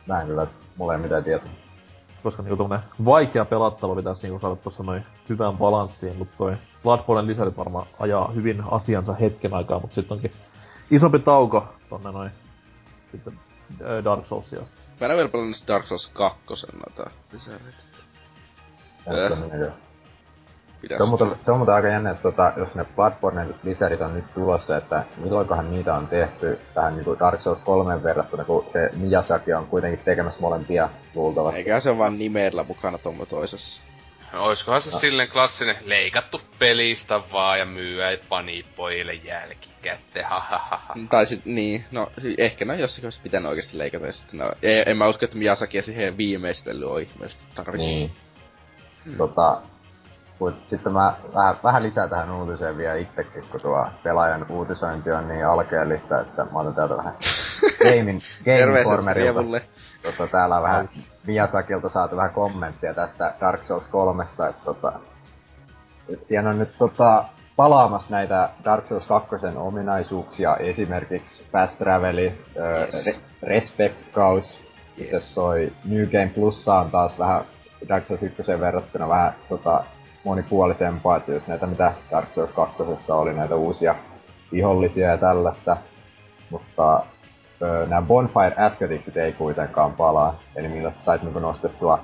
Mä en kyllä, mulla ei mitään tietoa. Koska niinku tommonen vaikea pelattava pitäisi niinku saada tossa noin hyvään balanssiin, mutta toi Bloodborne lisärit varmaan ajaa hyvin asiansa hetken aikaa, mutta sitten onkin isompi tauko tonne noin sitten Dark Soulsia asti. Mä en vielä pelannut Dark Souls 2 noita lisäreitä. Onko Äh. Se niin? Pitäis. Se on, muuten, se on muuten aika jännä, että tota, jos ne Bloodborne lisärit on nyt tulossa, että milloinkohan niitä on tehty tähän niin Dark Souls 3 verrattuna, kun se Miyazaki on kuitenkin tekemässä molempia luultavasti. Eikä se on vaan nimellä mukana tuommo toisessa. Oiskohan se No. silleen klassinen leikattu pelistä vaan ja myyä panipojille jälkikäteen, hahaha. Tai sit niin, no ehkä ne on jossakin olisi pitänyt oikeesti leikata ja sitten no, en, en mä usko, että Miyazaki siihen viimeistely on ihmeellisesti tarvittu. Niin. Tota, mut sitten mä vähän, vähän lisää tähän uutiseen vielä itsekin, kun tuo pelaajan uutisointi on niin alkeellista, että mä otan täältä vähän Gaming, Game Terveiset Informerilta. Rievulle. Tota, täällä on vähän Miyazakilta saatu vähän kommenttia tästä Dark Souls 3, että tota, siinä on nyt tota, palaamassa näitä Dark Souls 2 ominaisuuksia, esimerkiksi Fast Traveli, Yes. re- Yes. toi New Game Plussa on taas vähän Dark Souls 1 verrattuna vähän tota, monipuolisempaa, että jos näitä mitä Dark Souls 2 oli näitä uusia vihollisia ja tällaista, mutta öö, nämä Bonfire Aestheticsit ei kuitenkaan palaa, eli millä sä sait niinku nostettua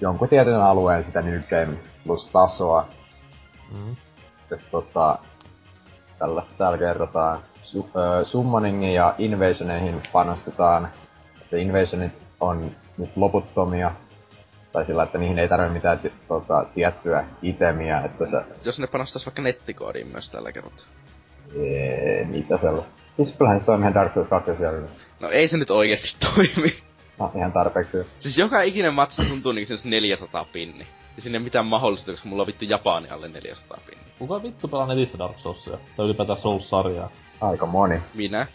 jonkun tietyn alueen sitä New Game Plus tasoa. Mm. Sitten tota, tällaista täällä kerrotaan. Su- öö, summoningin ja invasioneihin panostetaan. Se invasionit on nyt loputtomia. Tai sillä, että niihin ei tarvitse mitään tota, tiettyä itemiä, että se... Jos ne panostais vaikka nettikoodiin myös tällä kertaa. Ee, mitä siellä... Siis kyllähän se toimii ihan Dark Souls 2 siellä. No ei se nyt oikeesti toimi. No, ihan tarpeeksi. Siis joka ikinen matsi tuntuu niinku se 400 pinni. Ja sinne ei mitään mahdollista, koska mulla on vittu Japani alle 400 pinni. Kuka vittu pelaa netissä Dark Soulsia? Tai ylipäätään Souls-sarjaa? Aika moni. Minä?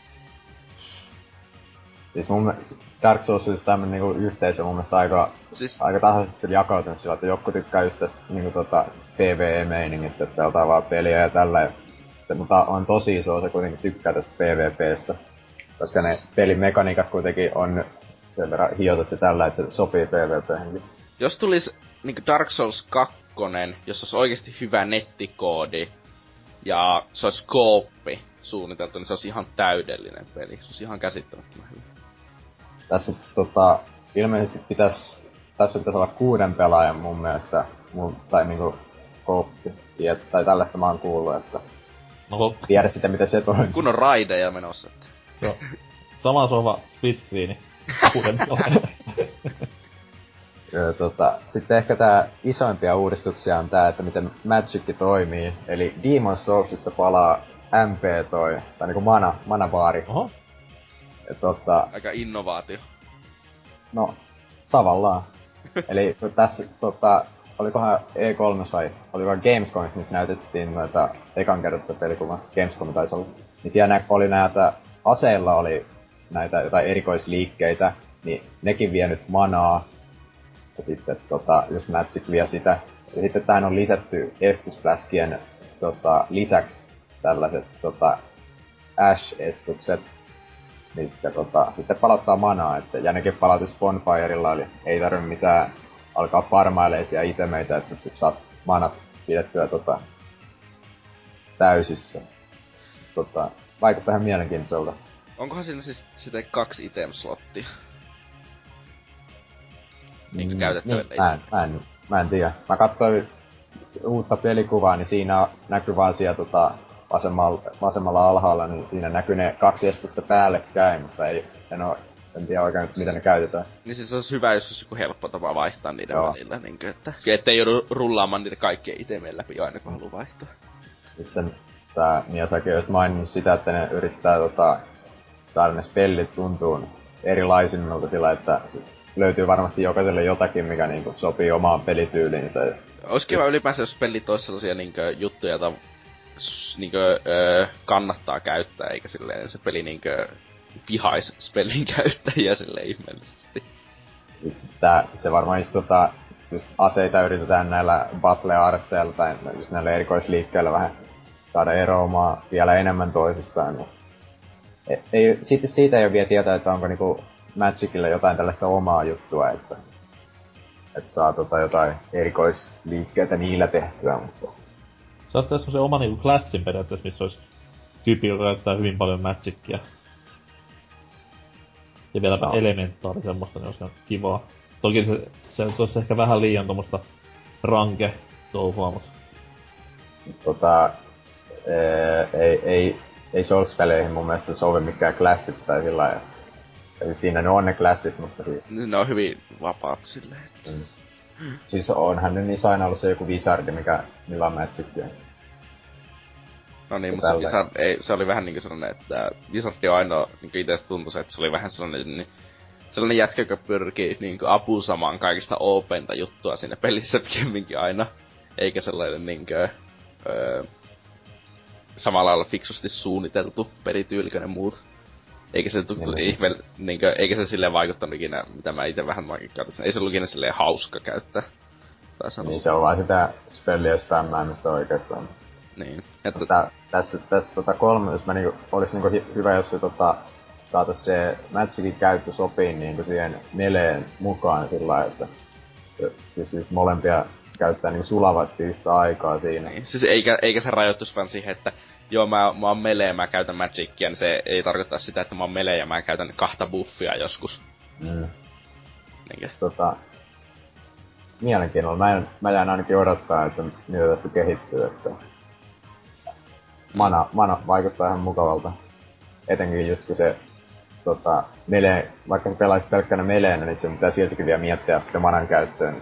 Siis mun Dark Souls on tämmönen niinku yhteisö mun mielestä aika, Siis aika tasaisesti jakautunut sillä, että joku tykkää just tästä niinku tota PvE-meiningistä, että pelataan vaan peliä ja tällä. Ja, mutta on tosi iso osa kuitenkin tykkää tästä PvPstä. Koska ne pelimekaniikat kuitenkin on sen verran hiotut ja tällä, että se sopii PvPhenkin. jos tulis niinku Dark Souls 2, jossa olisi oikeesti hyvä nettikoodi, ja se olisi kooppi suunniteltu, niin se olisi ihan täydellinen peli. Se olisi ihan käsittämättömän hyvä. Tässä tota, ilmeisesti pitäis, tässä pitäisi olla kuuden pelaajan mun mielestä, mun, tai niinku kooppi. Tai tällaista mä oon kuullut, että No tiedä sitten miten se toimii. Kun on raideja menossa. Että. Joo. Sama sohva split screeni. Kuuden Öö, tota, sitten ehkä tää isoimpia uudistuksia on tää, että miten Magic toimii. Eli Demon Soulsista palaa MP toi, tai niinku mana, manabaari. Oho. Tota, Aika innovaatio. no, tavallaan. Eli tässä tota, olikohan E3 vai olikohan Gamescom, missä näytettiin noita ekan tätä pelikuva, Gamescom taisi olla. Niin siellä oli näitä, aseilla oli näitä jotain erikoisliikkeitä, niin nekin vie nyt manaa. Ja sitten tota, just Magic vie sitä. Ja sitten tähän on lisätty estysfläskien tota, lisäksi tällaiset tota, Ash-estukset, mitkä tota, sitten palauttaa manaa, että, ja nekin palautus Bonfirella, eli ei tarvi mitään alkaa farmaileisia itemeitä, että saat manat pidettyä tota, täysissä. Tota, vaikuttaa ihan mielenkiintoiselta. Onkohan siinä siis sitten kaksi item-slottia? Niinku Mm, käytettäville niin, mä, en, mä, en, mä en tiedä. Mä katsoin uutta pelikuvaa, niin siinä näkyy vaan siellä tota, vasemmalla, vasemmalla alhaalla, niin siinä näkyy ne kaksi estosta päällekkäin, mutta ei, en, oo, en tiedä oikein, miten ne käytetään. Niin siis olisi hyvä, jos olisi joku helppo tapa vaihtaa niiden Joo. välillä, niin kuin, että ettei joudu rullaamaan niitä kaikkia itemien läpi aina kun haluaa vaihtaa. Sitten tää Miyazaki olisi maininnut sitä, että ne yrittää tota, saada ne spellit tuntuun erilaisimmilta sillä, että löytyy varmasti jokaiselle jotakin, mikä niinku sopii omaan pelityyliinsä. Olisi kiva ylipäänsä, jos pelit olisi sellaisia niinkö juttuja, joita niinkö kannattaa käyttää, eikä silleen se peli niinkö vihais spellin käyttäjiä sille ihmeellisesti. Tää, se varmaan just tota, just aseita yritetään näillä battle artseilla tai just näillä erikoisliikkeillä vähän saada eroamaan vielä enemmän toisistaan. Niin ei, ei, siitä, siitä ei ole vielä tietää, että onko niinku Magicilla jotain tällaista omaa juttua, että, että saa tota jotain erikoisliikkeitä niillä tehtyä, mutta... Se olisi tässä se oma niinku klassin periaatteessa, missä olisi tyyppi, joka käyttää hyvin paljon Magicia. Ja vieläpä no. elementaari semmoista, niin olisi kivaa. Toki se, se, se olisi ehkä vähän liian tuommoista ranke touhua, mutta... Tota, ei, ei, ei Souls-peleihin mun mielestä sovi mikään klassit tai sillä lailla. Eli siinä ne on ne klassit, mutta siis... Ne on hyvin vapaat silleen, että... Mm. Siis onhan ne niissä aina ollut se joku Wizardi, mikä, millä on Magicia. No niin, mutta se, Wizard, ei, se oli vähän niinku sellainen, että Wizard on ainoa, niinku itse tuntui että se oli vähän sellainen, niin, sellainen jätkä, joka pyrkii niinku apusamaan kaikista openta juttua siinä pelissä pikemminkin aina. Eikä sellainen niinkö, öö, samalla lailla fiksusti suunniteltu perityyliköinen muut. Eikä se tuttu niin. ihme, niinkö, eikä se silleen vaikuttanut ikinä, mitä mä itse vähän katsoin. Ei se ollut ikinä silleen hauska käyttää. Niin se on vaan sitä spelliä spämmäämistä oikeastaan. Niin. Että... Tota, tässä, tässä tota kolme, jos mä niinku, olis niinku hi- hyvä, jos se tota, saatais se Magicin käyttö sopii niinku siihen meleen mukaan sillä että siis molempia käyttää niin sulavasti yhtä aikaa siinä. Niin. Siis eikä, eikä se rajoitus vaan siihen, että joo mä, mä oon melee mä käytän magicia, niin se ei tarkoita sitä, että mä oon melee ja mä käytän kahta buffia joskus. Mm. Niinkö? Tota, mielenkiinnolla. Mä, en, mä jään ainakin odottaa, että mitä tästä kehittyy, että mana, mana vaikuttaa ihan mukavalta. Etenkin just kun se tota, melee, vaikka sä pelaisit pelkkänä meleenä, niin se pitää siltikin vielä miettiä sitä manan käyttöön.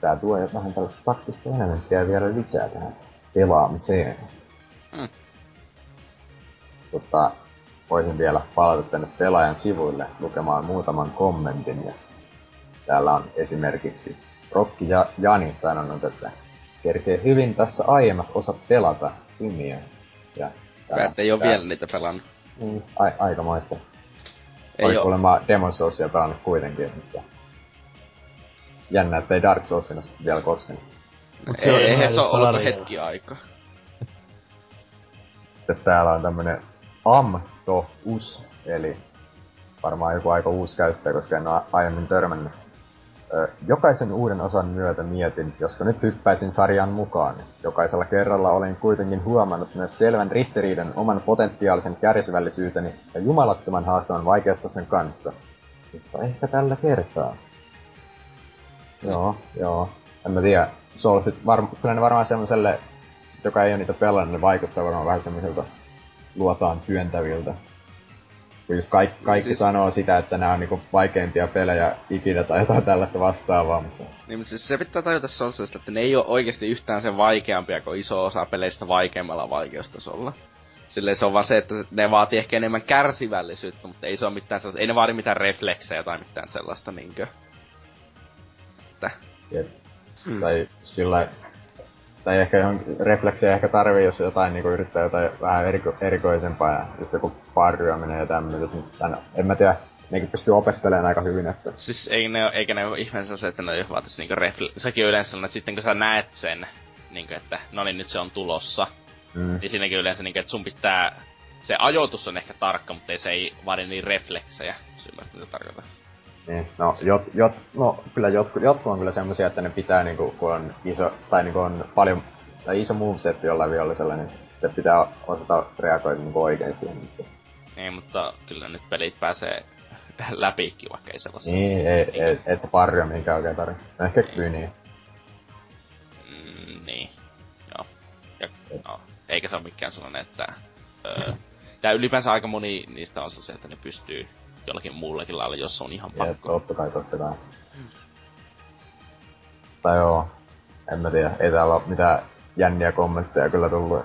Tää tuo jo vähän tällaista taktista elementtiä vielä lisää tähän pelaamiseen. Mm. Tota, voisin vielä palata tänne pelaajan sivuille lukemaan muutaman kommentin. Ja täällä on esimerkiksi Rokki ja Jani sanonut, että kerkee hyvin tässä aiemmat osat pelata hymiä. Ja tää, ei oo vielä niitä pelannut. Mm, a- aikamoista. Ei Olis kuulemma Demon Soulsia pelannut kuitenkin, mutta... Jännä, ettei Dark Soulsina vielä koskenut. Ei, ei se ole ollut hetki aikaa. Sitten täällä on tämmönen Amto-us, eli varmaan joku aika uusi käyttäjä, koska en ole aiemmin törmännyt. Jokaisen uuden osan myötä mietin, josko nyt hyppäisin sarjan mukaan. Jokaisella kerralla olen kuitenkin huomannut myös selvän ristiriidan oman potentiaalisen kärsivällisyyteni ja jumalattoman haastavan vaikeasta kanssa. Mutta ehkä tällä kertaa. Joo, joo. En mä tiedä. Soulsit, var, kyllä ne varmaan semmoselle joka ei ole niitä pelannut, ne vaikuttaa varmaan vähän semmoiselta luotaan työntäviltä. Kun just kaikki, kaikki siis... sanoo sitä, että nämä on niinku vaikeimpia pelejä ikinä tai jotain tällaista vastaavaa, mutta... Niin, mutta siis se pitää tajuta Soulsista, että ne ei ole oikeasti yhtään sen vaikeampia kuin iso osa peleistä vaikeimmalla vaikeustasolla. Silleen se on vaan se, että ne vaatii ehkä enemmän kärsivällisyyttä, mutta ei se ole mitään sellaista, ei ne vaadi mitään refleksejä tai mitään sellaista niinkö. Että... Jep. Hmm. Tai sillä tai ehkä ihan refleksejä ehkä tarvii, jos jotain niinku yrittää jotain vähän eriko, erikoisempaa ja just joku parryaminen ja tämmöiset, mutta en mä tiedä, nekin pystyy opettelemaan aika hyvin, että... Siis ei ne, eikä ne ole ihmeensä se, että ne vaatis niinku refle... Sekin on yleensä sellainen, että sitten kun sä näet sen, niinku että no niin nyt se on tulossa, mm. niin siinäkin yleensä niinku, että sun pitää... Se ajoitus on ehkä tarkka, mutta ei se ei vaadi niin refleksejä, sillä mitä tarkoittaa. Niin, no, jot, jot, no kyllä jotkut, jotkut on kyllä semmosia, että ne pitää niinku, kun on iso, tai niinku on paljon, tai iso moveset jollain vihollisella, niin se pitää osata reagoida niinku oikein siihen. Mutta... Niin, mutta kyllä nyt pelit pääsee läpikin, vaikka ei sellaisia. Niin, ei, ei, ei, et se parria mihinkään oikein tarvitse. No ehkä niin. kyniä. Mm, niin, joo. Ja, no, eikä se ole mikään sellainen, että... Öö, tää ylipäänsä aika moni niistä on se, että ne pystyy jollakin muullakin lailla, jos on ihan pakko. Ja, totta kai, totta kai. Hmm. Tai joo, en mä tiedä, ei täällä ole mitään jänniä kommentteja kyllä tullut.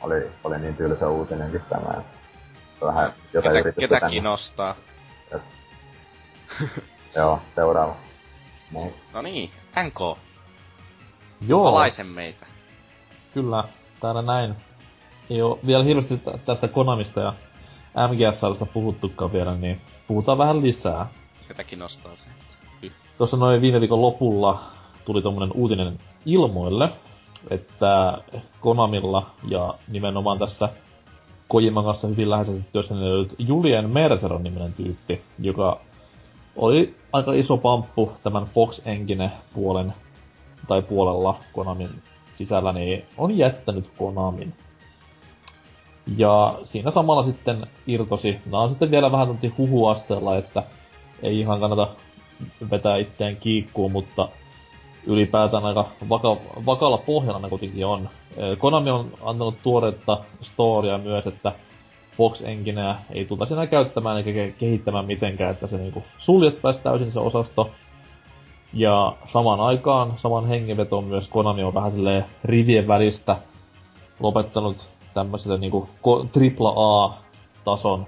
Oli, oli niin tylsä uutinenkin tämä. Vähän jotain Ketä, ketä kiinnostaa? Et... joo, seuraava. Next. No niin, NK. Joo. Valaisen meitä. Kyllä, täällä näin. Ei oo vielä hirveästi tästä Konamista ja MGS-sarjasta puhuttukaan vielä, niin puhutaan vähän lisää. Ketäkin nostaa se. Tuossa noin viime viikon lopulla tuli tommonen uutinen ilmoille, että Konamilla ja nimenomaan tässä Kojiman kanssa hyvin läheisesti työskennellyt Julien Mercer on niminen tyyppi, joka oli aika iso pamppu tämän Fox Engine puolen tai puolella Konamin sisällä, niin on jättänyt Konamin. Ja siinä samalla sitten irtosi, nämä on sitten vielä vähän huhuasteella, että ei ihan kannata vetää itseään kiikkuun, mutta ylipäätään aika vaka, vakalla pohjalla ne kuitenkin on. Konami on antanut tuoretta storia myös, että Fox Engineä ei tultaisi enää käyttämään eikä kehittämään mitenkään, että se niinku suljettaisi täysin se osasto. Ja samaan aikaan, saman hengenvetoon myös Konami on vähän silleen rivien välistä lopettanut tämmöiselle niinku AAA-tason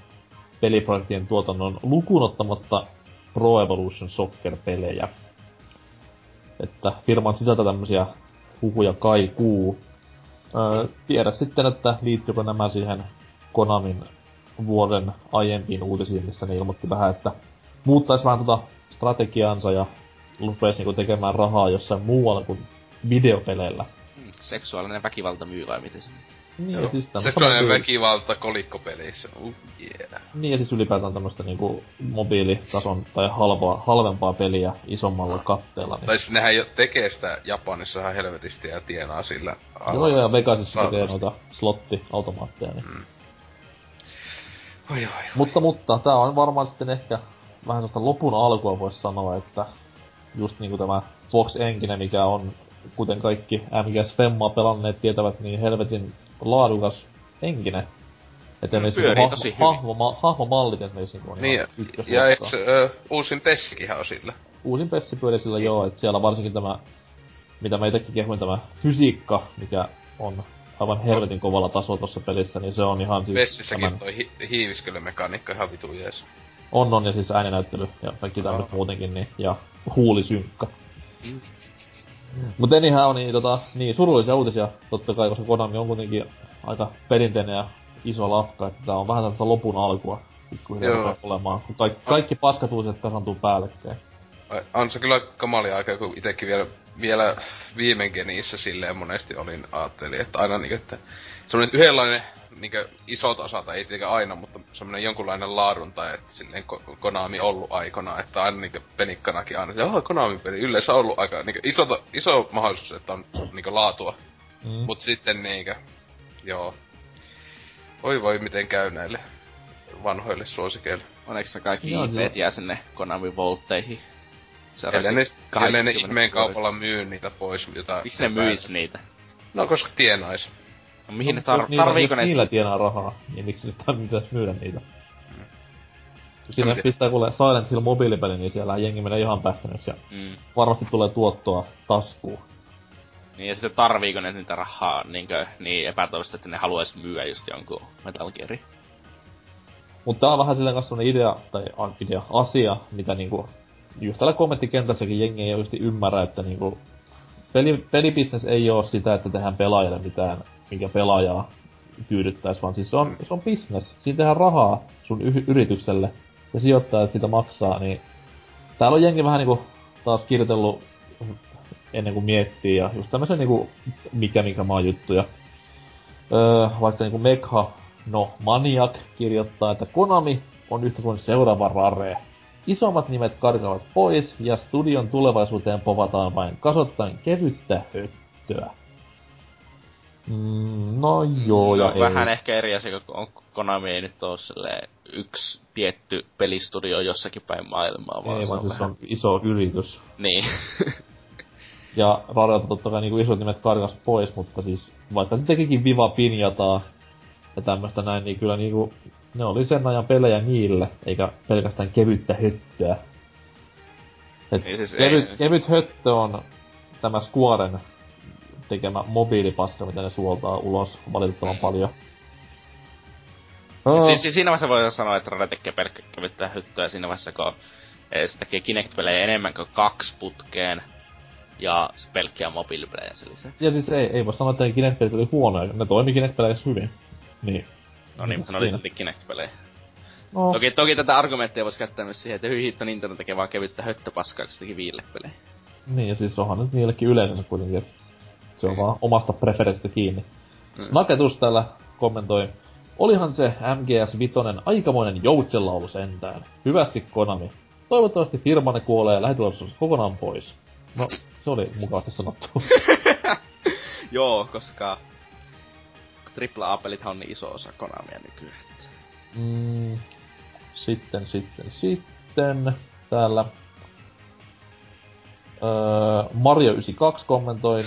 peliprojektien tuotannon lukunottamatta Pro Evolution Soccer-pelejä. Että firman sisältä tämmösiä huhuja kaikuu. Öö, tiedä sitten, että liittyykö nämä siihen Konamin vuoden aiempiin uutisiin, missä ne ilmoitti vähän, että muuttaisi vähän tota strategiansa ja rupesi niinku tekemään rahaa jossain muualla kuin videopeleillä. Mm, seksuaalinen väkivalta myy vai miten se niin, Joo. siis Seksuaalinen tyy... väkivalta kolikkopeleissä. Uh, yeah. Niin, ja siis ylipäätään tämmöstä niinku mobiilitason tai halvaa, halvempaa peliä isommalla no. katteella. Niin. Tai siis nehän jo tekee sitä Japanissa ihan helvetisti ja tienaa sillä. Joo, joo, ja Vegasissa tekee noita slotti-automaatteja. Niin. Mm. Oi, oi, oi. Mutta, mutta, tää on varmaan sitten ehkä vähän sellaista lopun alkua voisi sanoa, että just niinku tämä Fox Engine, mikä on, kuten kaikki MGS Femmaa pelanneet tietävät, niin helvetin laadukas henkinen. Että mm, pyörii hahmo, tosi hyvin. Hahmo, hahmomallit esimerkiksi on niin, ja eks, ö, uusin Pessikin on sillä? Uusin Pessi pyörii sillä joo, että siellä varsinkin tämä, mitä mä itekin kehuin, tämä fysiikka, mikä on aivan helvetin kovalla tasolla tuossa pelissä, niin se on ihan siis... Pessissäkin tämän... toi hi- hiiviskelymekaniikka ihan vitu jees. On, on, ja siis ääninäyttely ja kaikki tämmöset muutenkin, niin, ja huulisynkka. Mm. Mutta anyhow, niin, tota, niin surullisia uutisia. Totta kai, koska Konami on kuitenkin aika perinteinen ja iso lafka, että tää on vähän tällaista lopun alkua, pikkuhiljaa olemaan, kun kaikki, kaikki paskat uusiset kasantuu päällekkäin. On se kyllä kamalia aika, kun itekin vielä, vielä viime geniissä silleen monesti olin ajattelin, että aina niin, että semmonen yhdenlainen niinkö isot osat, ei tietenkään aina, mutta semmoinen jonkunlainen laadunta, että silleen Konami ollut aikana, että aina niinkö penikkanakin aina, että Konami-peli yleensä ollut aika niinkö iso, iso mahdollisuus, että on niinkö laatua. Mm. Mut sitten niinkö, joo. Oi voi miten käy näille vanhoille suosikeille. Onneksi se kaikki IPt jää sinne Konami Voltteihin. Ellei ne, ellei ne ihmeen kaupalla myy niitä pois, jota... Miksi ne myis niitä? No koska tienais. No, mihin no, ne tar- tarviiko ne... Niillä tienaa rahaa, niin miksi ne pitäisi myydä niitä? Mm. Siinä pistää kuule Silent Hill mobiilipeli, niin siellä jengi menee ihan pähkäneeksi ja mm. varmasti tulee tuottoa taskuun. Niin ja sitten tarviiko ne niitä rahaa niinkö, niin epätoivosta, että ne haluais myyä just jonkun Metal Gearin. Mutta tää on vähän silleen kanssa idea, tai idea, asia, mitä niinku, just täällä kommenttikentässäkin jengi ei oikeesti ymmärrä, että niinku, peli, pelibisnes ei oo sitä, että tehdään pelaajalle mitään mikä pelaajaa tyydyttäisi, vaan siis se on, se on business. Siinä tehdään rahaa sun y- yritykselle ja sijoittajat sitä maksaa, niin täällä on jengi vähän niinku taas kirjoitellut ennen kuin miettii ja just tämmösen niinku mikä mikä maa juttuja. Öö, vaikka niinku Mekha, no Maniac kirjoittaa, että Konami on yhtä kuin seuraava Rare. Isommat nimet karkaavat pois ja studion tulevaisuuteen povataan vain kasottain kevyttä höttöä. Mm, no joo ja no, ei. Vähän ehkä eri asia, kun Konami ei nyt ole yksi tietty pelistudio jossakin päin maailmaa. Vaan ei, se vaan on, siis vähän... on iso yritys. Niin. ja Rarelta totta kai niinku isot nimet karkas pois, mutta siis vaikka se tekikin Viva Pinjataa ja tämmöstä näin, niin kyllä niinku ne oli sen ajan pelejä niille, eikä pelkästään kevyttä höttöä. Et niin siis kevyt, ei... kevyt höttö on tämä Squaren tekemä mobiilipaska, mitä ne suoltaa ulos valitettavan mm. paljon. Oh. Siis, siis siinä vaiheessa voi sanoa, että Rare tekee pelkkä kevyttä hyttöä siinä vaiheessa, kun se tekee Kinect-pelejä enemmän kuin kaksi putkeen ja pelkkiä mobiilipelejä sen lisäksi. Ja siis ei, ei voi sanoa, että Kinect-pelit oli huonoja, ne toimi Kinect-peleissä hyvin. Niin. No niin, mutta ne oli silti Kinect-pelejä. No, Toki, toki tätä argumenttia voisi käyttää myös siihen, että hyi hitto Nintendo tekee vaan kevyttä höttöpaskaa, kun se teki viillepelejä. niin ja siis onhan nyt niillekin yleisönsä kuitenkin, että se on vaan omasta preferenssistä kiinni. Mm. Snaketus täällä kommentoi, olihan se MGS Vitonen aikamoinen joutsenlaulu sentään. Hyvästi Konami. Toivottavasti firmanne kuolee lähitulevaisuudessa kokonaan pois. No, se oli mukavasti sanottu. Joo, koska AAA-pelithän on niin iso osa Konamia nykyään. Mm, sitten, sitten, sitten. Täällä öö, Mario 92 kommentoi.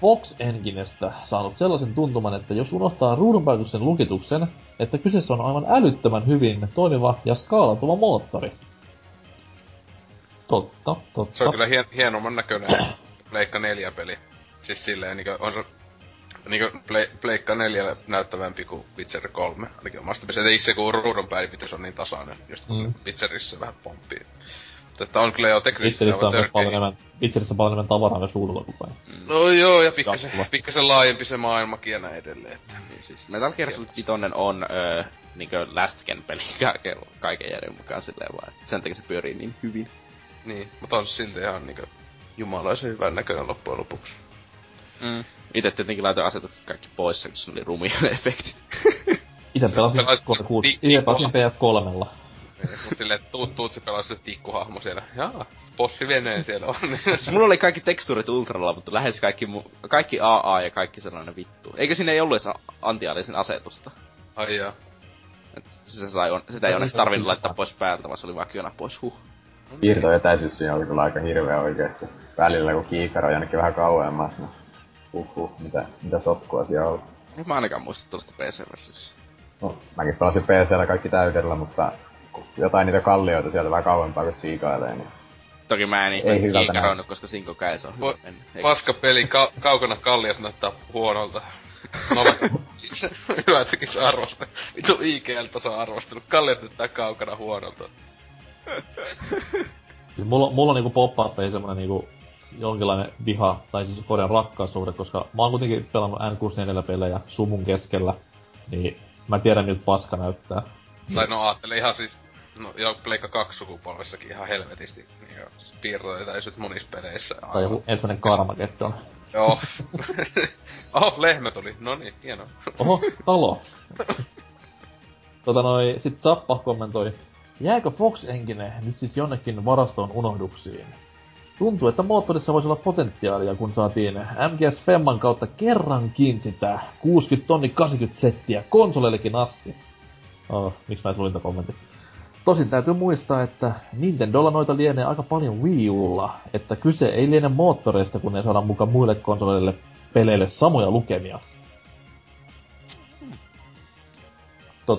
Fox Enginestä saanut sellaisen tuntuman, että jos unohtaa ruudunpäätöksen lukituksen, että kyseessä on aivan älyttömän hyvin toimiva ja skaalatuva moottori. Totta, totta. Se on kyllä hien, hienomman näköinen Pleikka 4 peli. Siis silleen niinku on se niinku Ple, Pleikka 4 näyttävämpi kuin Witcher 3. Ainakin omasta mielestä. Ei se kun ruudun päivitys on niin tasainen, just kun mm. Witcherissä vähän pomppii. Mutta että on kyllä jo teknisesti aivan törkeä. enemmän, Witcherissä on paljon enemmän tavaraa myös ruudulla koko ajan. No joo, ja pikkasen, pikkasen laajempi se maailmakin ja näin edelleen. Että. Niin siis Metal Gear Solid 5 on öö, niinkö last gen peli kaiken, järjen mukaan silleen vaan. että Sen takia se pyörii niin hyvin. Niin, mutta on silti ihan niinku jumalaisen hyvän näköinen loppujen lopuksi. Mm. Itse tietenkin laitoin asetukset kaikki pois, kun se oli rumia ne efektit. Itse pelasin, pelasit PS6, ti- itse pelasin PS3. Niin, mut silleen, että tuut, tuut se pelaa sille tikkuhahmo siellä. Jaa, bossi veneen siellä on. Niin Mulla oli kaikki tekstuurit ultralla, mutta lähes kaikki, mu- kaikki AA ja kaikki sellainen vittu. Eikä siinä ei ollut edes antiaalisen asetusta. Ai jaa. Et se sai, on, sitä ei onneksi tarvinnut laittaa pois päältä, vaan se oli vaan kyönä pois. Huh. Siirtoetäisyys siinä oli kyllä aika hirveä oikeesti. Välillä kun kiikaro jonnekin vähän kauemmas, niin uhuh, mitä, mitä sotkua siellä on. Nyt mä ainakaan muista tuosta PC-versiossa. No, mäkin pelasin PCllä kaikki täydellä, mutta kun jotain niitä kallioita sieltä vähän kauempaa kun tsiikailee, niin Toki mä en Ei ihmeesti kiikaroinut, koska Sinko käes on eikä- Paska peli, ka- kaukana kalliot näyttää huonolta. No että se arvosta. Vitu IGLtä se on arvostanut. Kalliot näyttää kaukana huonolta. Siis mulla, mulla on niinku pop-up semmonen niinku jonkinlainen viha, tai siis korjaan rakkaussuhde, koska mä oon kuitenkin pelannut N64-pelejä sumun keskellä, niin mä tiedän miltä paska näyttää. Tai no aattele ihan siis, no jo Pleikka 2 sukupolvessakin ihan helvetisti. Niin jo, piirtoetäisyt monissa peleissä. Tai joku ensimmäinen Carmageddon. Joo. Oho, lehmä tuli. No niin, hienoa. Oho, talo. tota noi, sit Zappa kommentoi, jääkö Fox Engine nyt siis jonnekin varastoon unohduksiin? Tuntuu, että moottorissa voisi olla potentiaalia, kun saatiin MGS Femman kautta kerrankin sitä 60 tonni 80 settiä konsoleillekin asti. Oh, miksi mä tän kommentin? Tosin täytyy muistaa, että Nintendolla noita lienee aika paljon Wii Ulla, että kyse ei liene moottoreista, kun ne saadaan mukaan muille konsoleille peleille samoja lukemia.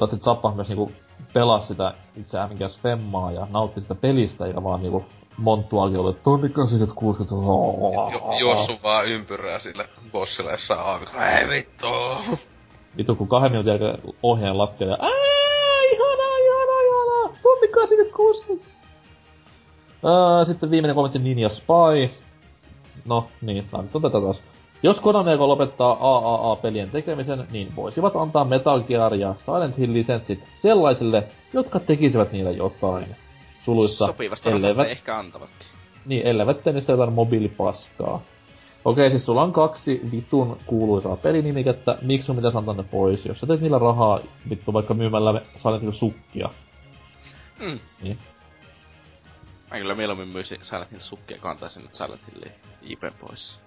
Sit Zappa myös niinku pelasi sitä itse MGS Femmaa ja nautti sitä pelistä, eikä vaan niinku monttuakin ollut, että tonni 80 60 Jo, juossu vaan ympyrää sille bossille jossain aavikolla. Ei vittu! Vitu, kun kahden minuutin jälkeen ohjeen lattia ja ihanaa, tunti 86. Ää, sitten viimeinen kommentti Ninja Spy. No, niin, tää nyt on tätä taas. Jos Konami lopettaa AAA-pelien tekemisen, niin voisivat antaa Metal Gear ja Silent Hill lisenssit sellaisille, jotka tekisivät niille jotain. Suluissa, Sopivasta rahasta elleivät, ehkä antavatkin. niin, elleivät tee niistä jotain mobiilipaskaa. Okei, siis sulla on kaksi vitun kuuluisaa pelinimikettä, miksi sun pitäisi antaa ne pois? Jos sä teet niillä rahaa, vittu vaikka myymällä Silent Hill sukkia. Mm. Niin. Mä kyllä mieluummin myisin Silent Hill sukkia ja kantaisin nyt Silent Hillin IP pois.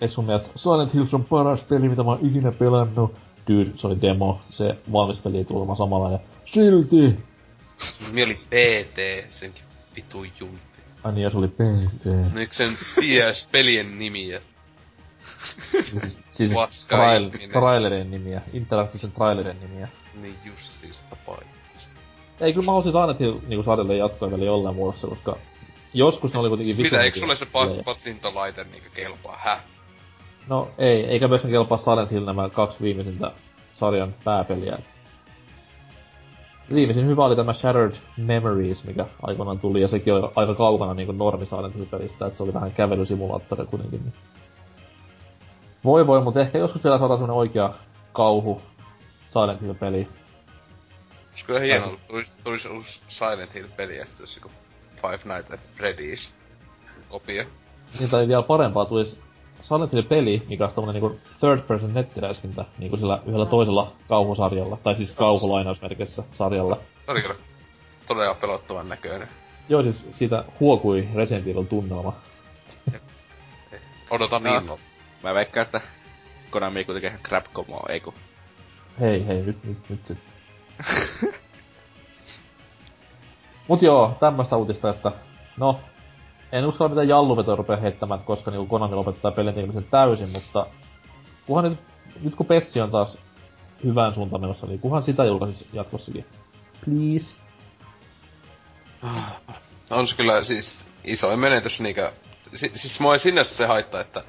Eikö sun mielestä Silent Hills on paras peli, mitä mä oon ikinä pelannut? Dude, se oli demo. Se valmis peli ei tullut samanlainen. Silti! Mieli PT, senkin vitu juntti. Ai niin, ja se oli PT. Miksi sen ties pelien nimiä? Siis Paska trail, trailerin nimiä. Interaktiivisen trailerin nimiä. Niin justiis tapain. Ei, kyllä mä haluaisin Hill niinku sarjalle jatkoa vielä jollain muodossa, koska joskus ne oli kuitenkin Mitä, vitun eikö sulle se patsintolaite niinku kelpaa? Häh? No ei, eikä myöskään kelpaa Silent Hill nämä kaksi viimeisintä sarjan pääpeliä. Viimeisin hyvä oli tämä Shattered Memories, mikä aikoinaan tuli, ja sekin oli aika kaukana niinku normi Silent Hill-pelistä, että se oli vähän kävelysimulaattori kuitenkin. Niin. Voi voi, mutta ehkä joskus vielä saadaan semmonen oikea kauhu Silent Hill-peli. Olis kyllä hienoa, tulisi, tulisi uusi Silent Hill-peli ja sitten joku Five Nights at Freddy's kopio. Niin tai vielä parempaa tulisi Silent Hill-peli, mikä olisi tommonen niinku third person nettiräiskintä, niinku sillä yhdellä toisella kauhusarjalla, tai siis kauhulainausmerkissä sarjalla. Se oli kyllä todella pelottavan näköinen. Joo, siis siitä huokui Resident Evil tunnelma. Odotan No. niin. Mä veikkaan, että Konami kuitenkin ihan Crapcomoa, ei kun. Hei, hei, nyt, nyt, nyt sit. Mut joo, tämmöstä uutista, että no, en uskalla mitään jalluvetoa rupea heittämään, koska niinku Konami lopettaa pelin tekemisen täysin, mutta kunhan nyt, nyt kun Pessi on taas hyvään suuntaan menossa, niin kunhan sitä julkaisis jatkossakin. Please. On se kyllä siis isoin menetys niinkö... Si- siis mua ei sinänsä se haittaa, että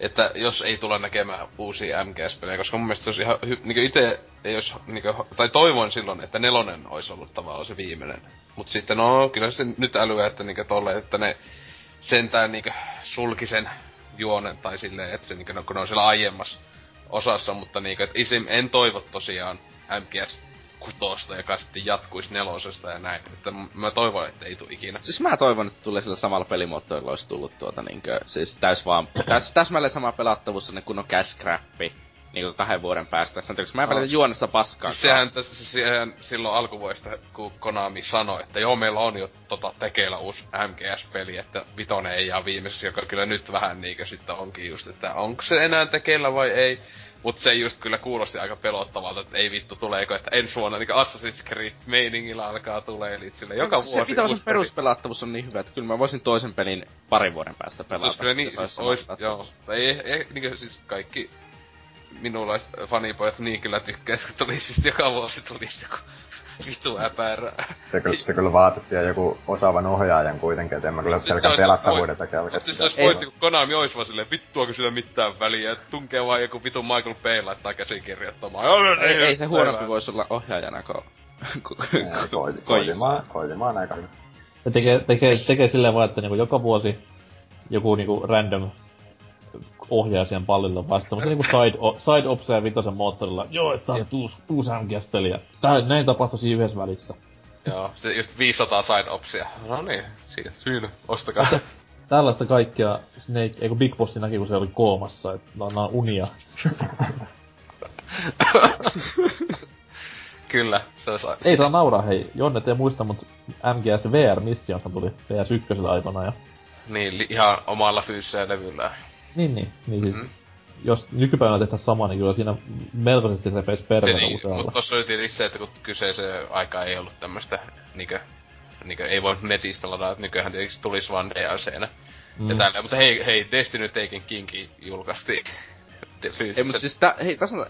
että jos ei tule näkemään uusia MGS-pelejä, koska mun mielestä se olisi ihan hy- niinku ite olisi niinku, tai toivoin silloin, että nelonen olisi ollut tavallaan se viimeinen. Mut sitten no, kyllä se nyt älyä, että niinku tolle, että ne sentään niinku sulki sen juonen tai silleen, että se niinku, kun ne on siellä aiemmassa osassa, mutta niinku, että isim, en toivo tosiaan MGS kutosta, joka sitten jatkuisi nelosesta ja näin. Että mä toivon, että ei tule ikinä. Siis mä toivon, että tulee sillä samalla pelimoottorilla olisi tullut tuota niinkö, siis täys vaan, täys, täsmälleen sama pelattavuus sinne kunnon cash crappi. Niinku kahden vuoden päästä. Sanotaan, mä en No. välitä juonesta paskaa. Siis sehän, tässä, siis sehän silloin alkuvuodesta, kun Konami sanoi, että joo, meillä on jo tota tekeillä uusi MGS-peli, että vitonen ei jää viimeisessä, joka kyllä nyt vähän niinkö sitten onkin just, että onko se enää tekeillä vai ei. Mut se just kyllä kuulosti aika pelottavalta, että ei vittu tuleeko, että ensi vuonna niin Assassin's Creed meiningillä alkaa tulee, eli sille joka se, vuosi se peli. peruspelattavuus on niin hyvä, että kyllä mä voisin toisen pelin parin vuoden päästä Se pelata. olisi kyllä niin, siis ois, joo. Ei, ei, niinkö siis kaikki minulaiset fanipojat niin kyllä tykkäis, kun tulisi siis joka vuosi tulisi joku vitu äpärä. Se kyllä, se kyllä vaatisi siellä joku osaavan ohjaajan kuitenkin, et en mä kyllä Siis se pelkän pelattavuuden takia oikeesti siis se olisi pointti, kun Konami olisi vaan silleen, vittuako sillä mitään väliä, että tunkee vaan joku vitu Michael Bay laittaa käsikirjoittamaan. Ei, ei se huonompi voisi olla ohjaajana, kun... Ei, Koitimaan, koitimaan aika hyvin. Ja tekee, tekee, tekee silleen vaan, että niinku joka vuosi joku niinku random ohjaa siihen pallille vaan sitten niinku side, o, side opsa ja vitosen moottorilla. Joo, että on uusi MGS-peli ja tää, näin tapahtuisi yhdessä välissä. Joo, se just 500 side opsia. No niin, siinä, syynä, ostakaa. Tällaista kaikkea Snake, eikö Big Boss näki, kun se oli koomassa, että no, nää on unia. Kyllä, se olisi... Ei saa nauraa, hei. Jonne te muista, mutta MGS VR Missionsa tuli PS1 aikana ja... Niin, ihan omalla fyysisellä levyllä. Niin, niin. Niin siis, Mhm. mm-hmm. jos nykypäivänä tehtäisiin sama, niin kyllä siinä melkoisesti repeisi pervetä Niin, usealla. mutta tossa oli tietenkin se, että kun kyseisen aika ei ollut tämmöstä niinkö, niinkö ei voi netistä ladata, että nykyään tietenkin tulisi vaan DLCnä. Mm. Ja tällä, mutta hei, hei, Destiny Taken Kingi julkaistiin. Ei, mut siis tä, hei, tässä on...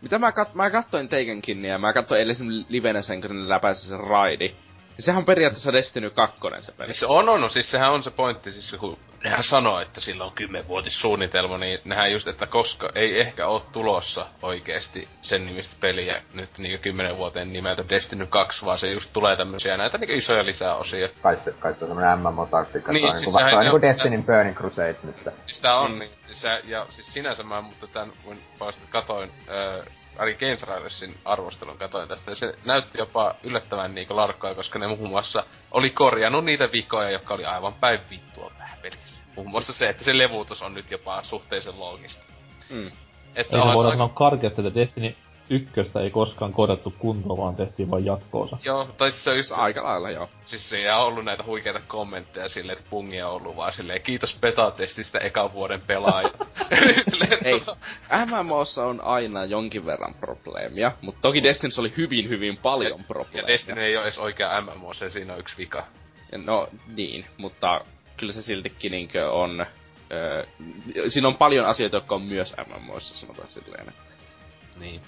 Mitä mä, kat, mä kattoin Taken ja mä katsoin eilen sen livenä sen, kun ne läpäisi sen raidi. Sehän on periaatteessa Destiny 2 se peli. Siis on, on, no, siis sehän on se pointti, siis kun nehän sanoo, että sillä on kymmenvuotissuunnitelma, niin nehän just, että koska ei ehkä ole tulossa oikeesti sen nimistä peliä nyt niinku kymmenen vuoteen nimeltä Destiny 2, vaan se just tulee tämmösiä näitä niinku isoja lisäosia. Kai se, kai se on semmonen MMO-taktiikka, Niin, niin, on siis niinku, se sehän- on niinku joo, Destinin Burning Crusade nyt. Siis tää on, niin, siis se, ja siis sinänsä mä, mutta tän, kun vasta katoin, äh, Ari Games Ridersin arvostelun katoin tästä, ja se näytti jopa yllättävän niinku larkkaa, koska ne muun muassa oli korjannut niitä vikoja, jotka oli aivan päin vittua vähän pelissä. Muun muassa se, että se levuutus on nyt jopa suhteellisen loogista. Mm. Että Ei se onhan voida se sanoa karkeasti, että Destiny ykköstä ei koskaan korjattu kuntoon, vaan tehtiin vain jatkoosa. Joo, tai siis se on just, Siis aika lailla, joo. siis siellä on ollut näitä huikeita kommentteja silleen, että pungia on ollut vaan silleen, kiitos beta-testistä ekan vuoden pelaaja. Ei, tota- MMOssa on aina jonkin verran probleemia, mutta toki Destinyssä oli hyvin, hyvin paljon Ja probleemia. Destiny ei ole edes oikea MMO, se siinä on yksi vika. Ja No niin, mutta kyllä se siltikin niinkö on... Öö, siinä on paljon asioita, jotka on myös MMOissa, sanotaan silleen. Että. Niin.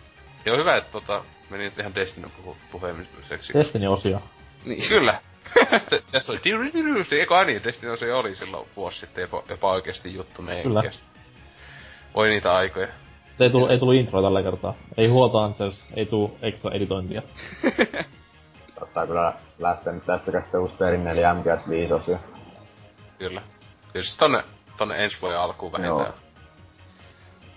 Se on hyvä, että tota, meni nyt ihan Destiny puhu, puhemiseksi. Destiny-osia. Niin. Kyllä. Se- Tässä oli se eikö niin, Destiny se oli silloin vuosi sitten jopa, jopa oikeesti juttu meidän Kyllä. kestä. Oi niitä aikoja. Ei tullut, ei tullut intro tällä kertaa. Ei huolta Ansels, ei tuu extra editointia. Saattaa kyllä lähteä nyt tästä sitten uusi perinne, eli MGS5 osio. Kyllä. Kyllä siis tonne, tonne ensi vuoden alkuun vähintään. Joo.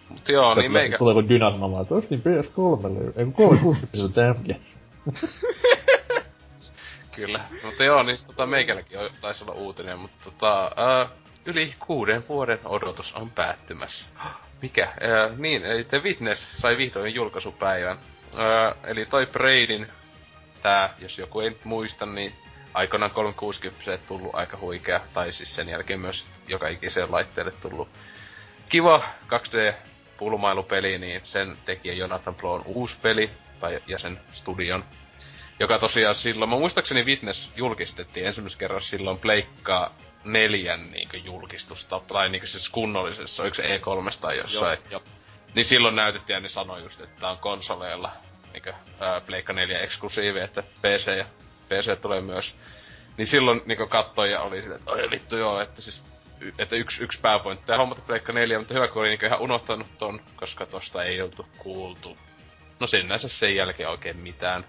Mut joo, niin Tulee- meikä... Tuleeko Dyna sanomaan, että ostin PS3, ei kun 360 MG. Kyllä. Mutta joo, niin tota meikälläkin taisi olla uutinen, mutta tota, ää, yli kuuden vuoden odotus on päättymässä. Mikä? Ää, niin, eli The Witness sai vihdoin julkaisupäivän. Ää, eli toi Braidin, tää, jos joku ei nyt muista, niin aikanaan 360 tullut aika huikea, tai siis sen jälkeen myös joka ikiseen laitteelle tullut kiva 2D pulmailupeli, niin sen tekijä Jonathan Blown uusi peli, tai, ja sen studion joka tosiaan silloin, mä muistaakseni Witness julkistettiin ensimmäisen kerran silloin Pleikkaa neljän niin julkistusta, tai niin siis kunnollisessa, se E3 tai jossain. Joo, Niin silloin näytettiin ja ne sanoi just, että tää on konsoleilla niin ää, Pleikka 4 eksklusiivi, että PC ja PC tulee myös. Niin silloin niin katsoi ja oli silleen, että oi vittu joo, että siis että yksi, yksi pääpointti ja hommata Pleikka 4, mutta hyvä kun oli niin ihan unohtanut ton, koska tosta ei oltu kuultu. No sinänsä sen jälkeen oikein mitään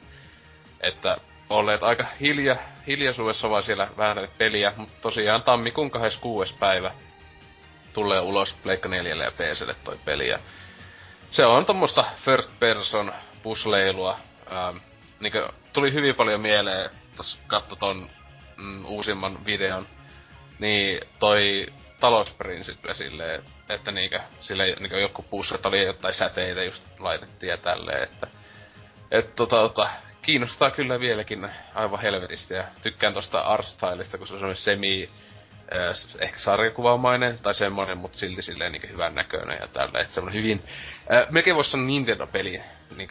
että olleet aika hilja, hiljaisuudessa vaan siellä vähän peliä, mutta tosiaan tammikuun 26. päivä tulee ulos Pleikka 4 ja PClle toi peli. Ja se on tommoista first person pusleilua. Ähm, niin tuli hyvin paljon mieleen, tos katso ton mm, uusimman videon, niin toi talousprinsiple silleen, että niinkö, sille niinkö joku pusset oli jotain säteitä just laitettiin ja tälleen, että et tota, tota, kiinnostaa kyllä vieläkin aivan helvetisti ja tykkään tosta artstylista, kun se on semmoinen semi äh, ehkä sarjakuvaamainen tai semmoinen, mutta silti silleen niin hyvän näköinen ja tällä. Että semmoinen hyvin, äh, melkein voisi sanoa Nintendo-peli niin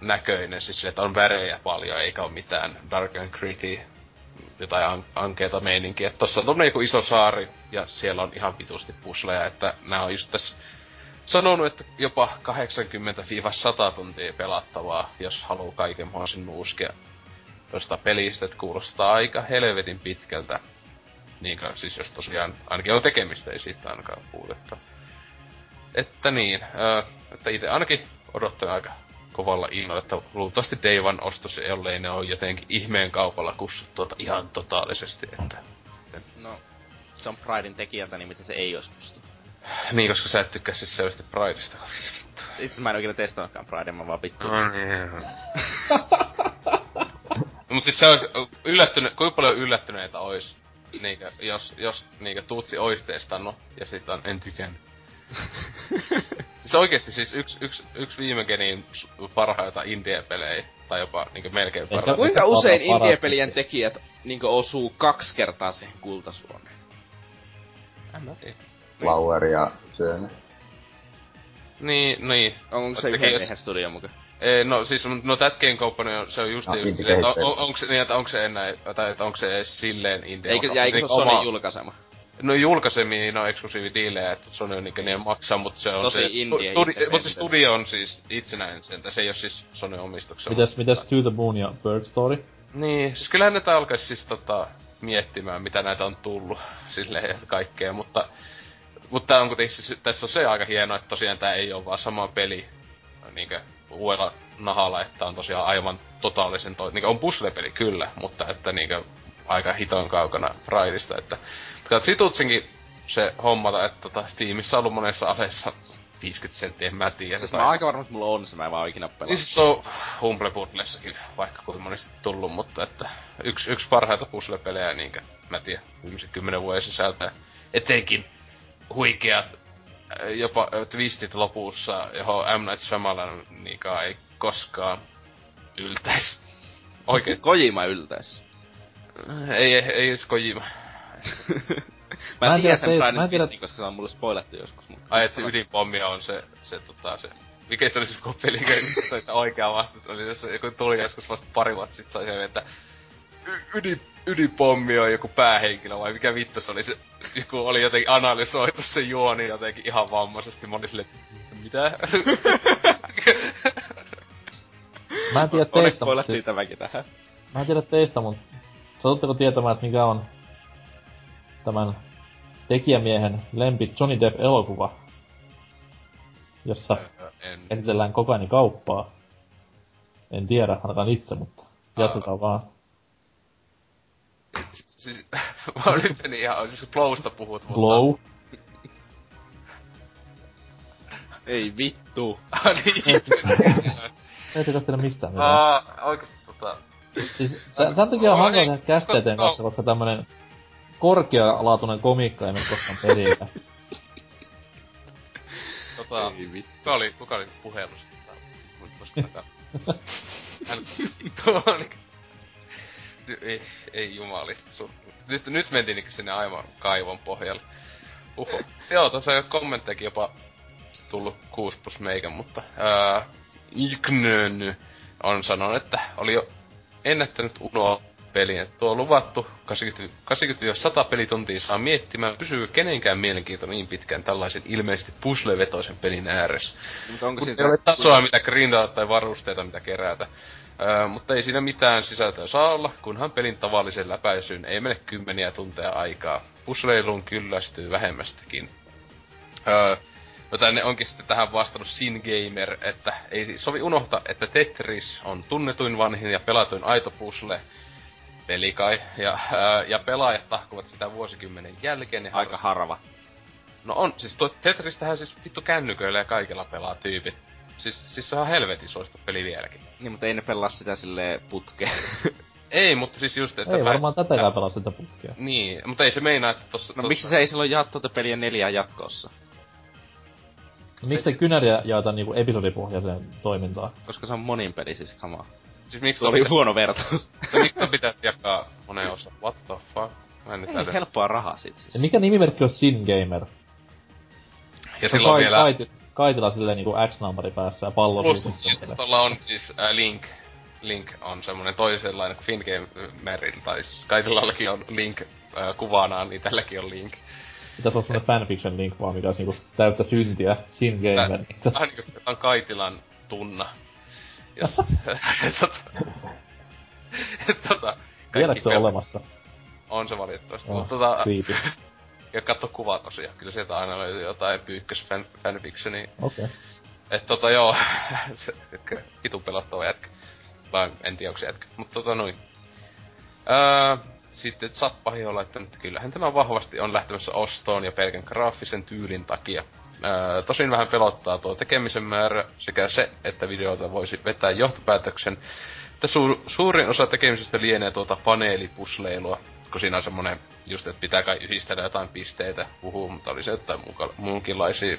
näköinen, siis silleen, että on värejä paljon eikä ole mitään dark and gritty jotain an- ankeeta meininkiä. Että tossa on tommonen joku iso saari ja siellä on ihan vitusti pusleja, että nämä on just tässä sanonut, että jopa 80-100 tuntia pelattavaa, jos haluaa kaiken mahdollisen nuuskia tuosta pelistä, että kuulostaa aika helvetin pitkältä. Niin siis jos tosiaan ainakin on tekemistä, ei siitä ainakaan puutetta. Että niin, äh, että itse ainakin odottelen aika kovalla innolla, että luultavasti One ostos, ellei ne on jotenkin ihmeen kaupalla kussut tuota ihan totaalisesti, että... No, se on Pridein tekijältä, niin miten se ei olisi musta. Niin, koska sä et tykkää siis selvästi Prideista. Itse asiassa mä en oikein testannutkaan Pridea, mä vaan vittu. No niin. Mut siis se olisi yllättynyt, kuinka paljon yllättyneitä ois, niinkö, jos, jos niinkö Tuutsi ois testannut, ja sit on en tykännyt. siis oikeesti siis yksi, yksi, yksi viime genin parhaita indie-pelejä, tai jopa niinkö melkein parhaita. Kuinka usein indie-pelien tekijät niinku osuu kaksi kertaa siihen kultasuoneen? En mä tiedä. Flower ja Söne. Niin, niin. Onko se yhden miehen studio mukaan? Ei, no siis, no That Game Company on, se on just No, just silleen, että on, onko se niin, että onko se enää, tai että onko se edes silleen indie Eikö, ja eikö se niinku ole Sonin oma- julkaisema? No julkaisemia, no eksklusiividiilejä, että Sony on niinkö ne maksaa, mutta se on Tosi se... indie studi, itse mutta se studio on siis itsenäinen sen, se ei oo siis Sony omistuksella. Mites, mites To the Moon ja Bird Story? Niin, siis kyllähän näitä alkaisi siis tota, miettimään, mitä näitä on tullut silleen ja kaikkea, mutta... Mutta tää on kuitenkin siis, tässä on se aika hienoa, että tosiaan tää ei ole vaan sama peli niinkö uudella nahalla, että on tosiaan aivan totaalisen toi, niinkö on puzzle-peli kyllä, mutta että niinkö aika hiton kaukana Raidista, että Kat Situtsinkin se hommata, että tota Steamissa on ollut monessa aleessa 50 senttiä, en mä tiedä. Siis tai- mä oon aika varma, että mulla on se, mä en vaan ikinä niin pelannut. siis se on Humble Bundlessakin vaikka kuinka monesti tullut, mutta että yksi, yksi parhaita puzzle-pelejä niinkö, mä tiedän, viimeisen kymmenen vuoden sisältä. Etenkin huikeat äh, jopa äh, twistit lopussa, johon M. Night Shyamalan niinkään ei koskaan yltäis. Oikeesti. Kojima yltäis. ei, ei, ei edes Kojima. Mä Mä en tiedä tiedä, sen mä en tiedä- twistin, koska se on mulle spoilettu joskus. Mutta... Ai, et se ydinpommi on se, se tota, se... Mikä se oli siis, peli se että oikea vastaus oli, jos joku tuli joskus vasta pari vuotta sit sai sen, että ydin, ydinpommi on joku päähenkilö vai mikä vittu se oli se, joku oli jotenkin analysoitu se juoni jotenkin ihan vammaisesti, mä olin silleen, mitä? Mä en tiedä teistä, siis, tämäkin tähän. mä en tiedä teistä, mutta satutteko tietämään, että mikä on tämän tekijämiehen lempi Johnny Depp elokuva, jossa en, esitellään kokainikauppaa. En tiedä, ainakaan itse, mutta jatketaan vaan. siis, mä nyt meni ihan, siis Blowsta puhut, mutta... Blow. Ei vittu. Ah, niin. Ei tiedä tehdä mistään mitään. Aa, oikeesti, tota... Siis tän takia on hankala ei, tehdä kästeiden no. kanssa, koska tämmönen korkealaatuinen komikka ei mene koskaan perille. Tota, Ei vittu. kuka oli, kuka oli puhelussa? Hän, oli... Ei, ei jumali. Nyt, nyt mentiin niinku sinne aivan kaivon pohjalle. Uho. Joo, tuossa ei ole kommenttejakin jopa tullut 6 plus meikä, mutta... Ää, on sanonut, että oli jo ennättänyt unoa pelin, että tuo luvattu 80 80-100 pelituntia saa miettimään, pysyykö kenenkään mielenkiinto niin pitkään tällaisen ilmeisesti puzzle-vetoisen pelin ääressä. Mutta onko Kun siitä... ei ole tasoa, mitä grindata tai varusteita, mitä kerätä. Öö, mutta ei siinä mitään sisältöä saa olla, kunhan pelin tavallisen läpäisyyn ei mene kymmeniä tunteja aikaa. Puzzleiluun kyllästyy vähemmästäkin. Öö, no tänne onkin sitten tähän vastannut Sin Gamer, että ei sovi unohtaa, että Tetris on tunnetuin vanhin ja pelatuin aito puzzle peli kai, ja, öö, ja pelaajat tahkovat sitä vuosikymmenen jälkeen. Ja Aika harva. No on, siis tuo Tetristähän siis vittu kännyköillä ja kaikilla pelaa tyypit. Siis, siis se on helvetin suosittu peli vieläkin. Niin, mutta ei ne pelaa sitä silleen putkeen. Ei, mutta siis just, että... Ei mä- varmaan tätäkään pelaa sitä putkea. Niin, mutta ei se meinaa, että tossa... No tossa... miksi se ei silloin jaa tuota peliä neljään jatkossa? Miksei kynäriä jaeta niinku episodipohjaiseen toimintaan? Koska se on monin peli siis kamaa. Siis miksi oli pitää, huono vertaus. miksi toi pitää jakaa moneen osaan? What the fuck? Mä en nyt ei helppoa rahaa sit Ja siis. mikä nimimerkki on Sin Gamer? Ja silloin Kai- vielä... Kaiti, kaitilla silleen niinku X-numberi päässä ja pallo Plus, ja siis tolla on siis äh, Link. Link on semmonen toisenlainen kuin Fingamerilla, tai siis kaikillakin on Link äh, kuvanaan, niin tälläkin on Link. Pitäis olla semmonen fanfiction link vaan, mikä olisi niinku täyttä syntiä. Sin Gamer. Tää- Vähän niinku tää on Kaitilan tunna. Jos, tota, tota, Vieläkö se on olemassa? On se valitettavasti. Oh, Mutta tota, creepy. ja katso kuvat tosiaan. Kyllä sieltä aina löytyy jotain pyykkös fan, fanfictionia. Okei. Okay. Et tota joo, se vitun pelottava jätkä. Tai en tiedä onko se jätkä. Mutta tota noin. Öö, sitten Zappahi on laittanut, että kyllähän tämä vahvasti on lähtemässä ostoon ja pelkän graafisen tyylin takia. Tosin vähän pelottaa tuo tekemisen määrä sekä se, että videota voisi vetää johtopäätöksen, että su- suurin osa tekemisestä lienee tuota paneelipusleilua, kun siinä on semmonen just, että pitää kai yhdistellä jotain pisteitä, puhuu, mutta oli se jotain muka- muunkinlaisia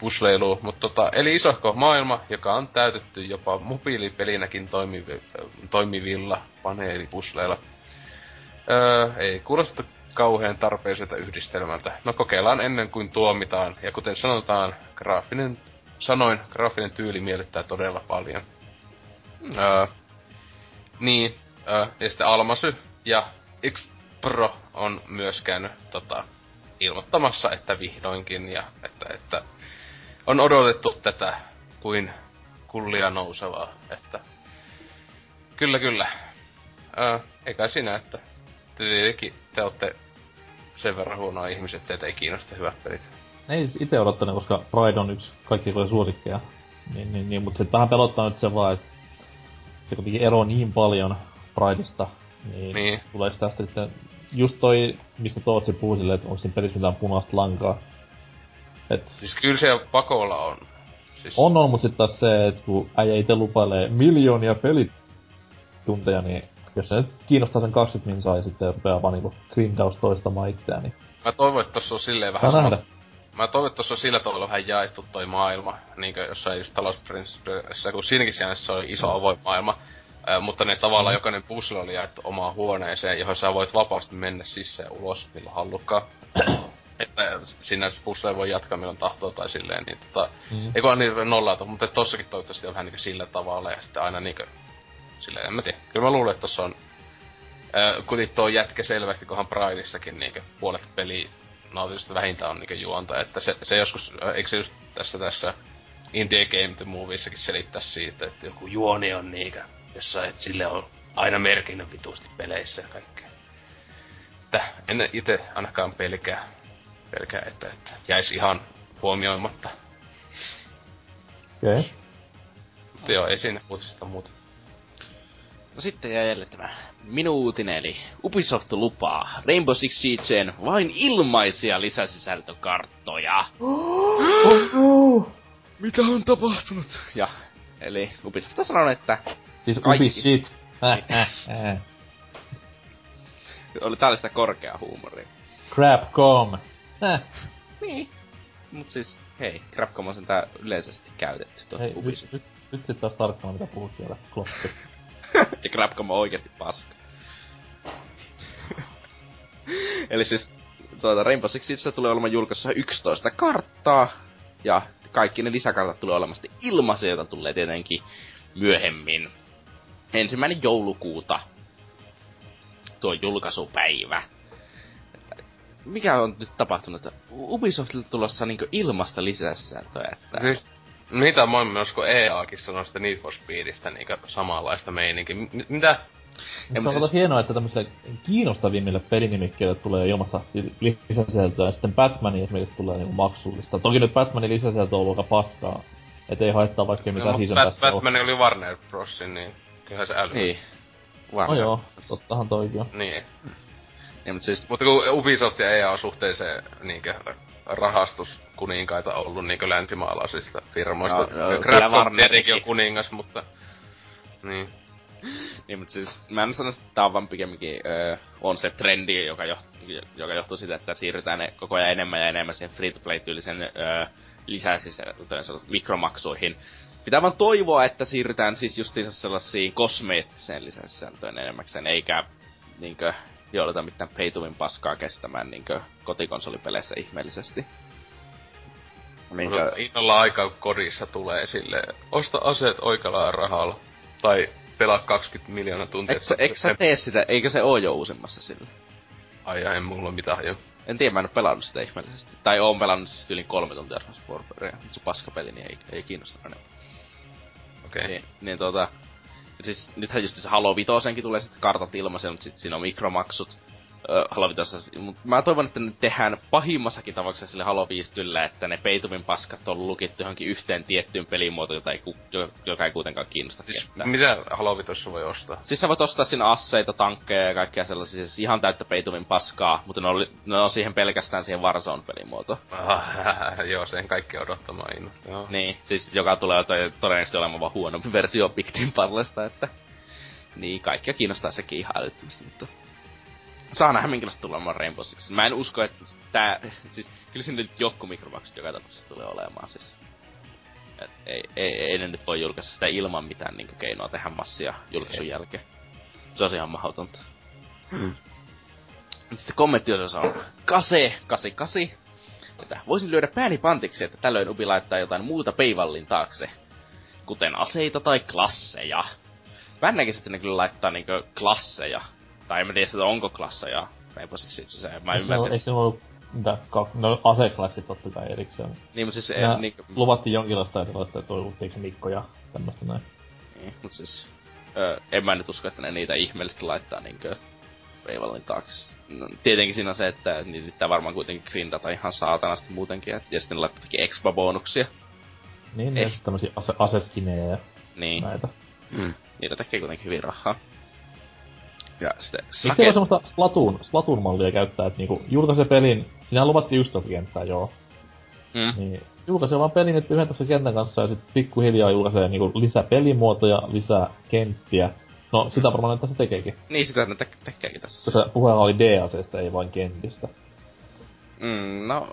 pusleilua, mutta tota, eli isohko maailma, joka on täytetty jopa mobiilipelinäkin toimivi, toimivilla paneelipusleilla. Öö, ei kuulosta kauhean tarpeelliselta yhdistelmältä. No kokeillaan ennen kuin tuomitaan, ja kuten sanotaan, graafinen, sanoin, graafinen tyyli miellyttää todella paljon. Öö, niin, öö, ja sitten Almasy ja X Pro on myös käynyt tota, ilmoittamassa, että vihdoinkin, ja että, että on odotettu tätä kuin kullia nousevaa, että kyllä kyllä. Öö, eikä siinä, että te tietenkin te olette sen verran huonoa ihmiset, teitä ei kiinnosta hyvät pelit. Ei siis ite odottanut, koska Pride on yksi kaikkien suosikkeja. Niin, niin, niin mutta sitten vähän pelottaa nyt se vaan, että se kuitenkin ero niin paljon Prideista, niin, Niin. tulee tästä sitten just toi, mistä Tootsi puhui silleen, että onko siinä pelissä mitään punaista lankaa. Et Siis kyllä siellä pakolla on. Siis, on on, mutta sitten taas se, että kun äijä itse lupailee miljoonia pelitunteja, niin jos se nyt kiinnostaa sen 20 minsaa ja sitten rupeaa vaan niinku grindaus toistamaan itseään, niin Mä toivon, että tossa on silleen vähän sama-. Mä toivon, että tossa on sillä tavalla vähän jaettu toi maailma, niinkö jossain just talousprinsessissä, kun siinäkin sijainnissa oli iso avoin maailma. Ää, mutta ne tavallaan jokainen puzzle oli jaettu omaan huoneeseen, johon sä voit vapaasti mennä sisään ja ulos milloin hallukkaan. että sinä puzzle voi jatkaa milloin tahtoo tai silleen, niin tota... Mm. Eikö niin nollautu, mutta tossakin toivottavasti on vähän niinku sillä tavalla ja sitten aina niinkö... Silleen, en mä tiedä. Kyllä mä luulen, että tossa on... Ää, kutit tuo jätkä selvästi, kunhan Prideissakin niinkö puolet peliä nautillisesta vähintään on niinkö juonta, että se, se joskus, eikö se just tässä tässä Indie Game The Moviessakin selittää siitä, että joku juoni on niinkö jossain, että sille on aina merkinnän vitusti peleissä ja kaikkea. Että en itse ainakaan pelkää, pelkää että, että jäisi ihan huomioimatta. Okei. Okay. Mutta joo, ei siinä uutisista muuta. No sitten jäi jälleen tämä minuutin eli Ubisoft lupaa Rainbow Six Siegeen vain ilmaisia lisäsisältökarttoja. Oh, Mitä on tapahtunut? Ja Eli Ubisoft on sanonut, että Siis Kaikki. Ubi shit. Äh, äh, äh. oli tällaista korkea huumoria. Crapcom. Äh. Niin. Mut siis, hei, Crapcom on sentään yleisesti käytetty tuossa Hei, nyt, Ubisoft. nyt, nyt sit taas tarkkaan mitä puhut siellä, Kloppi. ja Crapcom on oikeasti paska. Eli siis tuota, Rainbow Six Siege tulee olemaan julkaisussa 11 karttaa, ja kaikki ne lisäkartat tulee olemaan ilmaisia, joita tulee tietenkin myöhemmin. Ensimmäinen joulukuuta tuo julkaisupäivä. Mikä on nyt tapahtunut? että Ubisoftilta tulossa niinku ilmasta lisäsisältöä, että... Siis, mitä mä myös kun EAkin sanoi sitä Need for Speedistä niinku samanlaista meininkiä. M- mitä? Se on siis- hienoa, että tämmöisille kiinnostavimmille pelinimikkeille tulee ilmasta si- lisäsisältöä, ja sitten Batmanin esimerkiksi tulee niinku maksullista. Toki nyt Batmanin lisäsisältö on ollut aika paskaa. Et ei haittaa vaikka mitä No, season Bat- tässä on. Batman oli Warner Brosin, niin kyllähän se äly. Niin. No Varmaan. joo, tottahan toikin on. Niin. Ja, mutta siis, Mutta kun Ubisoft ja EA on suhteeseen niinkö rahastuskuninkaita ollut niinkö länsimaalaisista firmoista. No, no, kyllä Warnerikin. tietenkin on kuningas, mutta... Niin. niin, mutta siis mä en sano, että tää on vaan pikemminkin öö, on se trendi, joka, jo, joka johtuu siitä, että siirrytään ne koko ajan enemmän ja enemmän siihen free-to-play-tyylisen öö, lisäsisältöön mikromaksuihin. Pitää vaan toivoa, että siirrytään siis justiinsa sellaisiin kosmeettiseen lisäsisältöön enemmäkseen, eikä niinkö jouduta mitään win paskaa kestämään niinkö kotikonsolipeleissä ihmeellisesti. Niinkö... Innolla aika kodissa tulee sille osta aseet oikealla rahalla. Tai pelaa 20 miljoonaa tuntia. Eikö, sä- eikö sä tee sitä, eikö se oo jo uusimmassa sillä? Ai ai, en mulla ole mitään hajua. En tiedä, mä en oo pelannut sitä ihmeellisesti. Tai oon pelannut siis yli kolme tuntia Advance Warfarea, mutta se paskapeli niin ei, ei kiinnosta enemmän. Okei. Okay. Niin, niin tota... Siis nythän just se Halo Vitosenkin tulee sitten kartat ilmaisen, mutta sitten siinä on mikromaksut. Halo Vitosessa, mut mä toivon, että ne tehdään pahimmassakin tapauksessa sille Halo 5 tyllä, että ne peituvin paskat on lukittu johonkin yhteen tiettyyn pelimuotoon, jota ei, joka ei kuitenkaan kiinnosta Siis ketään. mitä Halo Vitossa voi ostaa? Siis sä voit ostaa siinä asseita, tankkeja ja kaikkea sellaisia, siis ihan täyttä peituvin paskaa, mutta ne on, ne on siihen pelkästään siihen Warzone-pelimuotoon. Ah, joo, sen kaikki odottamaan inno. Joo. Niin, siis joka tulee to- todennäköisesti olemaan vaan huonompi versio Pictin Parlesta, että... Niin, kaikkia kiinnostaa sekin ihan älyttömästi, mutta... Saa nähdä minkälaista tulemaan Rainbow Six. Mä en usko, että tää... Siis, kyllä siinä nyt joku mikromaksut joka tapauksessa tulee olemaan, siis... Et ei, ei, ei, ne nyt voi julkaista sitä ilman mitään niin keinoa tehdä massia julkaisun jälkeen. Se on ihan mahdotonta. Hmm. Sitten kommenttiosa on Kase 88. Että voisin lyödä pääni pantiksi, että tällöin Ubi laittaa jotain muuta peivallin taakse. Kuten aseita tai klasseja. Mä en näkisi, että ne kyllä laittaa niinkö klasseja. Tai en mä tiedä, että onko klasseja. Rainbow Six Siege, se, mä ymmärsin. Eikö siinä ollut mitä, kak, no aseklassit totta kai erikseen. Niin, mutta siis... Ja En, niinkö, luvattiin jonkinlaista erilaista, että toivottiinko se Mikko ja tämmöstä näin. niin, mutta siis... Ö, en mä nyt usko, että ne niitä ihmeellisesti laittaa niinkö peivallin taakse. No, tietenkin siinä on se, että niitä pitää varmaan kuitenkin grindata ihan saatanasti muutenkin. Ja sitten ne laittaa jotakin expa-bonuksia. Niin, Eh. ja sitten tämmösiä ase, aseskinejä ja Niin. näitä. Mm. Niitä tekee kuitenkin hyvin rahaa. Ja sitten Miksi ei voi semmoista Splatoon, Splatoon-mallia käyttää, että niinku julkaisee pelin, sinähän luvattiin 11 kenttää joo, Mm. niin julkaisee vaan pelin nyt yhden tässä kentän kanssa ja sitten pikkuhiljaa julkaisee niinku lisää pelimuotoja, lisää kenttiä. No sitä varmaan tässä tekeekin. Niin, sitä ne te- tekeekin tässä. Koska puheella oli D-aseesta, ei vain kentistä. Mm, no,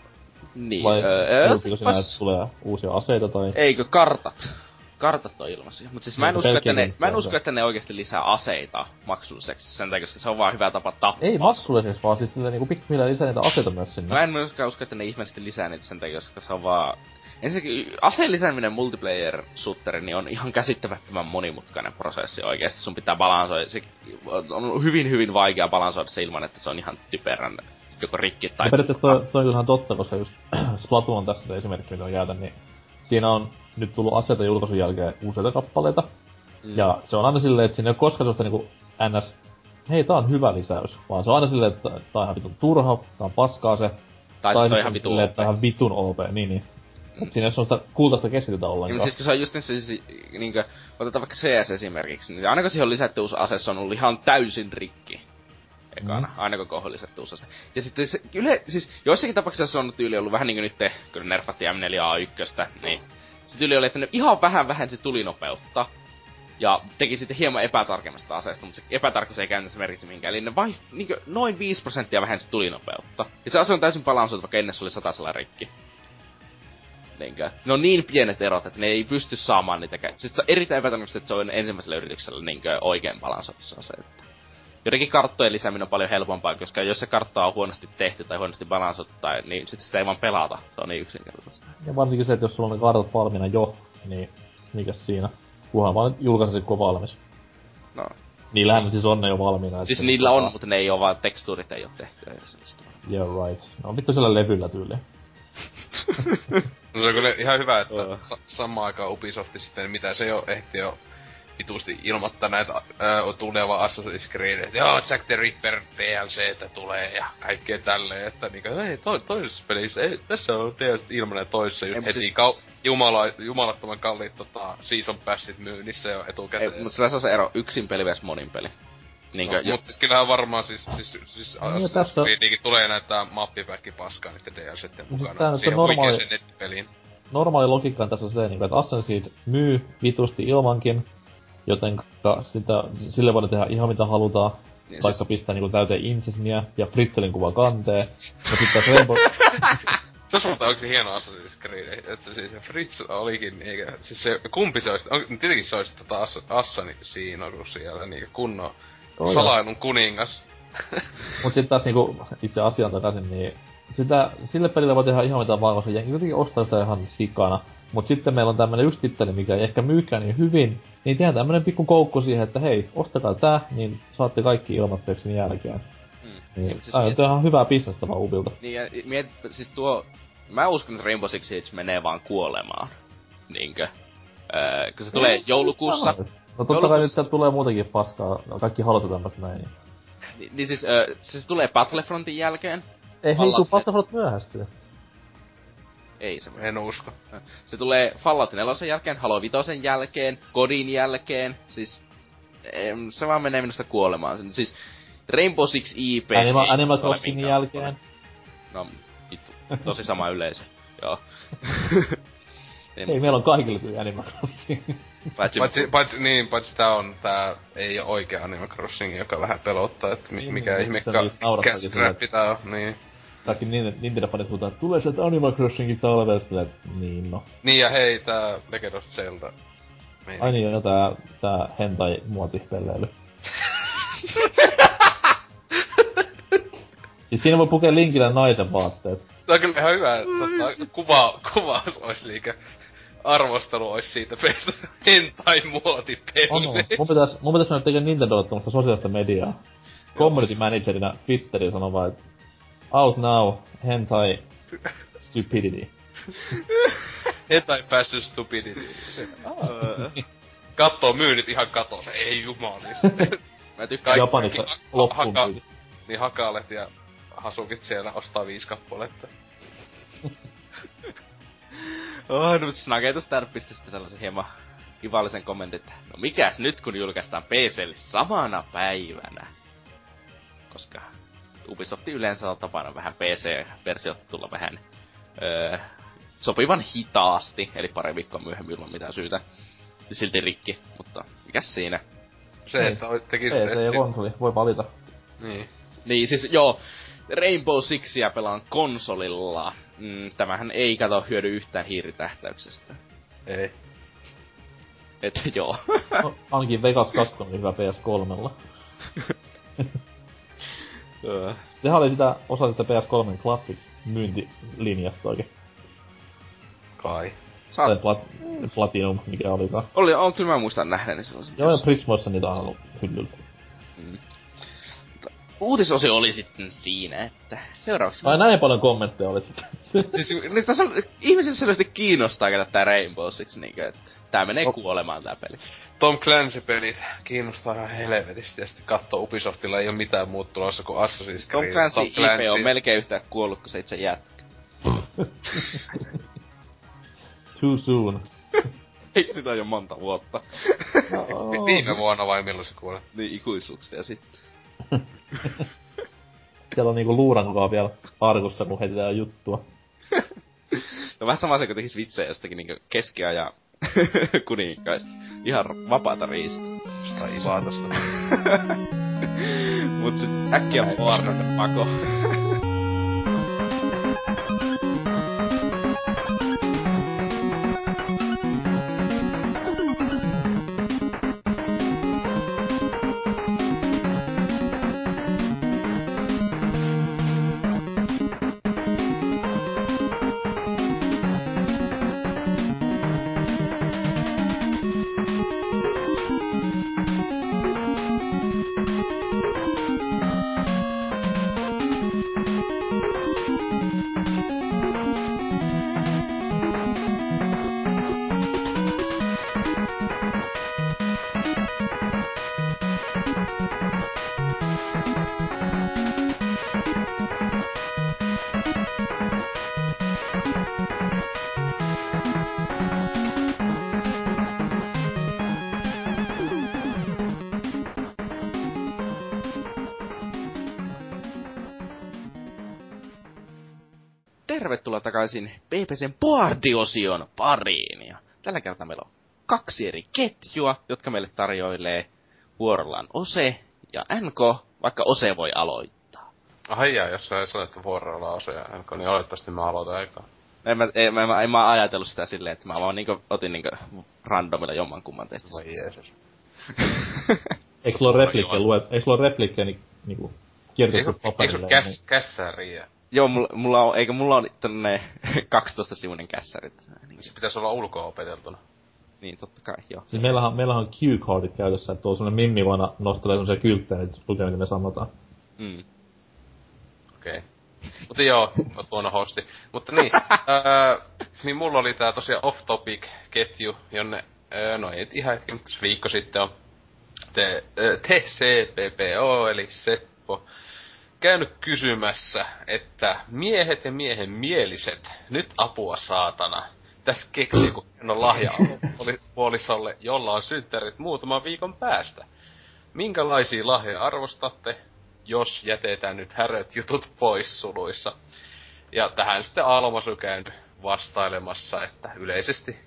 niin. Vai öö, siinä, pas- että tulee uusia aseita tai... Eikö kartat? Kartat on ilmaisia. Mutta siis mä en, Niin, usko, että ne, mä en on usko, että ne oikeasti lisää aseita maksulliseksi sen takia, koska se on vaan hyvä tapa tappaa. Ei maksulliseksi, vaan siis niinku pikkuhiljaa lisää niitä aseita myös sinne. Mä en myöskään usko, että ne ihmeellisesti lisää niitä sen takia, koska se on vaan... Ensinnäkin aseen lisääminen multiplayer shooteri niin on ihan käsittämättömän monimutkainen prosessi oikeesti. Sun pitää balansoida, se on hyvin hyvin vaikea balansoida se ilman, että se on ihan typerän joko rikki tai... Ja periaatteessa toi, toi on ihan totta, koska just Splatoon on tässä esimerkki, mitä mä käytän, niin siinä on nyt tullut aseita julkaisun jälkeen useita kappaleita. Mm. Ja se on aina silleen, että siinä ei ole koskaan sellaista niinku ns... Hei, tää on hyvä lisäys. Vaan se on aina silleen, että tää on ihan vitun turha, tää on paskaa se. tai siis se on ihan vitu silleen, että OP. ihan vitun OP, niin niin. Et siinä ei ole sellaista kultaista keskitytä Niin, ollenkaan. mutta siis se on just niin se, siis, niinkö, otetaan vaikka CS esimerkiksi, niin aina kun siihen on lisätty uusi ase, se on ollut ihan täysin rikki. Ekana, mm. aina kun on uusi ase. Ja sitten se, yle, siis joissakin tapauksissa se on tyyli ollut vähän niinku nyt, kun nerfattiin M4A1, niin Sitten yli oli, että ne ihan vähän vähensi tulinopeutta. Ja teki sitten hieman epätarkemmasta aseesta, mutta se epätarkkuus ei käytännössä merkitse mihinkään. Eli ne vai, niin noin 5 prosenttia vähensi tulinopeutta. Ja se ase on täysin balansoitu, vaikka ennen se oli satasella rikki. Niinkö? Ne on niin pienet erot, että ne ei pysty saamaan niitä Siis erittäin epätodennäköistä, että se on ensimmäisellä yrityksellä niinkö oikein balansoitu ase. Jotenkin karttojen lisääminen on paljon helpompaa, koska jos se kartta on huonosti tehty tai huonosti balansottu, tai, niin sitten sitä ei vaan pelata. Se on niin yksinkertaista. Ja varsinkin se, että jos sulla on ne kartat valmiina jo, niin mikäs siinä? Kunhan vaan julkaisi kun valmis. No. Niillähän siis on ne jo valmiina. Siis niillä on, mutta ne ei ole vaan, tekstuurit ei ole tehty. Yeah right. No vittu sillä levyllä tyyliin. no se on kyllä ihan hyvä, että sa- samaan aikaan Ubisofti sitten, mitä se jo ehti jo vitusti ilmoittaa näitä äh, tuleva Assassin's Creed, että joo, Jack the Ripper että tulee ja kaikkea tälleen, että niinku, ei, to, toisessa pelissä, ei, tässä on DLC ilmanen toisessa just ei, heti siis... kau, jumala, jumalattoman kalliit tota, season passit myynnissä jo etukäteen. Ei, mutta sillä on se ero, yksin peli vs monin peli. Niinkö, no, jo... mutta siis kyllähän varmaan siis, siis, siis, siis no, tässä... tulee näitä mappipäkki paskaa niiden DLCiden mukana. Siis siihen normaali... nettipeliin. Normaali logiikka on tässä se, niin että Assassin's Creed myy vitusti ilmankin, joten sitä, sille voidaan tehdä ihan mitä halutaan. Niin vaikka siis... pistää niinku täyteen insesmiä ja Fritzelin kuva kanteen. Ja sitten Rainbow... Se on onko se hieno Assassin's Creed, että siis Fritz olikin, eikä, siis se, kumpi se olisi, on, tietenkin se olisi tota Ass, Assani siinä, kun siellä niinku kunnon oh, salailun kuningas. Mut sit taas niinku itse asian takaisin, niin sitä, sille pelille voi tehdä ihan mitä vaan, koska jengi kuitenkin ostaa sitä ihan sikana. Mut sitten meillä on tämmönen yksi titteli, mikä ei ehkä myykään niin hyvin, niin tehdään tämmönen pikku koukku siihen, että hei, ostakaa tää, niin saatte kaikki ilmatteeksi sen jälkeen. Mm. Niin, siis miet... on ihan hyvää bisnestä vaan Ubilta. Niin, ja miet, siis tuo... Mä uskon, että Rainbow Six Siege menee vaan kuolemaan. Niinkö? Öö, kun se tulee joulukuussa... No totta kai nyt sieltä tulee muutenkin paskaa, no, kaikki halutaan tämmöstä näin. Niin, niin, niin siis, öö, se tulee Battlefrontin jälkeen. Ei hei, tuu Battlefront myöhästyy. Ei se En usko. Se tulee Fallout 4 jälkeen, Halo 5 jälkeen, Godin jälkeen, siis se vaan menee minusta kuolemaan. Siis Rainbow Six IP... Anima, Animal Crossingin jälkeen. No, vittu. Tosi sama yleisö. Joo. ei, ei meillä on kaikille tuli Animal Crossing. Paitsi, paitsi, paitsi, niin, paitsi tää on, tää ei oo oikea Animal Crossing, joka vähän pelottaa, että mi, niin, mikä niin, ihme cash grab tää on, niin kaikki Nintendo-fanit huutaa, että tulee sieltä Animal Crossingin talvesta, että niin no. Niin ja hei, tää Legend of Zelda. Meini. Ai niin, no tää, tää hentai muotipelleily. siis siinä voi pukea linkillä naisen vaatteet. Tää on kyllä ihan hyvä, tota, kuva, kuvaus olisi liikä arvostelu olisi siitä peistä hentai muotipelle. On, on. Mun pitäis, mun pitäis mennä tekemään Nintendo sosiaalista mediaa. Community managerina Twitteriin sanoo vaan, että Out now, hentai stupidity. hentai päässyt stupidity. Kattoo myynnit ihan katossa, ei jumalista. Mä tykkään Japanissa loppuun haka, Niin hakalet ja hasukit siellä ostaa viisi kappaletta. oh, no, Snaketus pisti sitten tällaisen hieman kivallisen kommentin, että no mikäs nyt kun julkaistaan PClle samana päivänä? Koska Ubisoftin yleensä on tapana vähän PC-versiot tulla vähän öö, sopivan hitaasti, eli pari viikkoa myöhemmin ilman mitään syytä. Silti rikki, mutta mikäs siinä? Se, niin. että tekis... PC ja konsoli, voi valita. Niin. Niin, siis joo, Rainbow Sixia pelaan konsolilla. Mm, tämähän ei kato hyödy yhtään hiiritähtäyksestä. Ei. Et joo. no, ainakin Vegas 2 on hyvä PS3. Sehän oli sitä osa sitä PS3 Classics myyntilinjasta oikein. Kai. Tai plat, Platinum, mikä olikaan. Oli, on kyllä mä muistan nähneeni sellaisen. Joo, ja Prismoissa niitä on ollut hyllyltä. Mm. Uutisosio oli sitten siinä, että seuraavaksi... Ai näin paljon kommentteja oli sitten. siis nyt tässä on, ihmiset selvästi kiinnostaa käydä tää Rainbow Six, niinkö, että tää menee no. kuolemaan tää peli. Tom Clancy-pelit kiinnostaa ihan helvetisti, ja sitten katsoo Ubisoftilla ei ole mitään muut tulossa kuin Assassin's Creed. Tom Clancy, Tom Clancy IP on melkein yhtä kuollut kuin se itse jätkä. Too soon. ei sitä jo monta vuotta. no. Viime vuonna vai milloin se kuoli? Niin, ikuisuuksia sitten. Siellä on niinku luurankoa vielä arkussa, kun heitetään juttua. no on vähän sama se, kun tekis vitsejä jostakin niinku keskiajan kuninkaista. Ihan vapaata riistä. Tai Ivatasta. Mut sit äkkiä Warner pako. takaisin PPCn Boardiosion pariin. Ja tällä kertaa meillä on kaksi eri ketjua, jotka meille tarjoilee vuorollaan Ose ja NK, vaikka Ose voi aloittaa. Ai jaa, jos sä sanoit, että vuorolla Ose ja NK, niin olettavasti mä aloitan eka. En mä, en, mä, en mä ajatellut sitä silleen, että mä vaan niinku, otin niinku randomilla jommankumman teistä. Voi Jeesus. Eikö sulla ole replikkejä luet, eikö sulla ole replikkejä ni, niinku kirjoitettu Eikö, eikö paperille? sun käs, kässäriä? Joo, mulla, mulla on, eikö mulla on tänne 12 sivuinen kässäri. Niin, Se pitäisi olla ulkoa opeteltuna. niin, totta kai, joo. Siis meillähän, meillähän on cue-cardit käytössä, että tuo semmonen Mimmi vaina nostelee semmosia kylttejä, että lukee mitä me sanotaan. Mm. Okei. Okay. Mutta joo, oot huono hosti. Mutta niin, ää, niin mulla oli tää tosiaan off-topic-ketju, jonne, ää, no ei ihan hetki, mutta viikko sitten on te, ää, te CPPO, eli Seppo, käynyt kysymässä, että miehet ja miehen mieliset, nyt apua saatana. Tässä keksii, kun on lahja oli puolisolle, jolla on synttärit muutaman viikon päästä. Minkälaisia lahjoja arvostatte, jos jätetään nyt häröt jutut pois suluissa? Ja tähän sitten Almasu käynyt vastailemassa, että yleisesti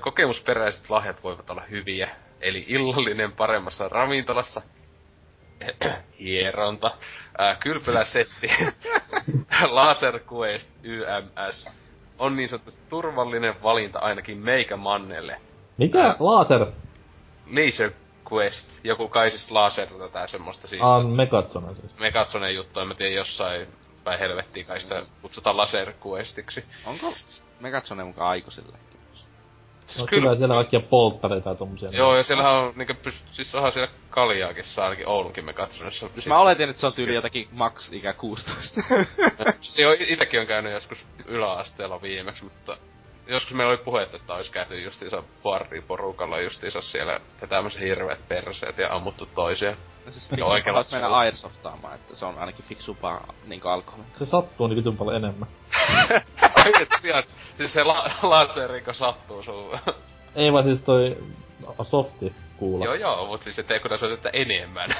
kokemusperäiset lahjat voivat olla hyviä. Eli illallinen paremmassa ravintolassa, hieronta, ää, kylpyläsetti, laser quest, YMS, on niin sanotusti turvallinen valinta ainakin meikä mannelle. Mikä? Ää. Laser? Laser Quest, joku kai siis laser tätä semmoista siis. Ah, Megatsona siis. Me katsonen juttu, en mä tiedä jossain päin helvettiin kai sitä kutsutaan Laser Questiksi. Onko me katsoneet mukaan aikuisille? Siis No kyllä siellä kaikkia polttareita ja tommosia. Joo, ja siellähän on niinku pyst- siis onhan siellä kaljaakin saa ainakin Oulunkin me katsonessa. Siis mä oletin, että se on tyyli jotakin max ikä 16. Se jo itekin on käynyt joskus yläasteella viimeksi, mutta joskus meillä oli puhetta, että olisi käyty justiinsa parriin porukalla justiinsa siellä tämmöiset hirveät perseet ja ammuttu toisia. No siis Joo, fiksumpaa oikealla mennä airsofttaamaan, että se on ainakin fiksumpaa niinku alkoholi. Se sattuu niin vitun paljon enemmän. Ai et sieltä, siis se la- laserikko sattuu sun. Ei vaan siis toi softi kuulla. joo joo, mut siis ettei kun soitetta enemmän.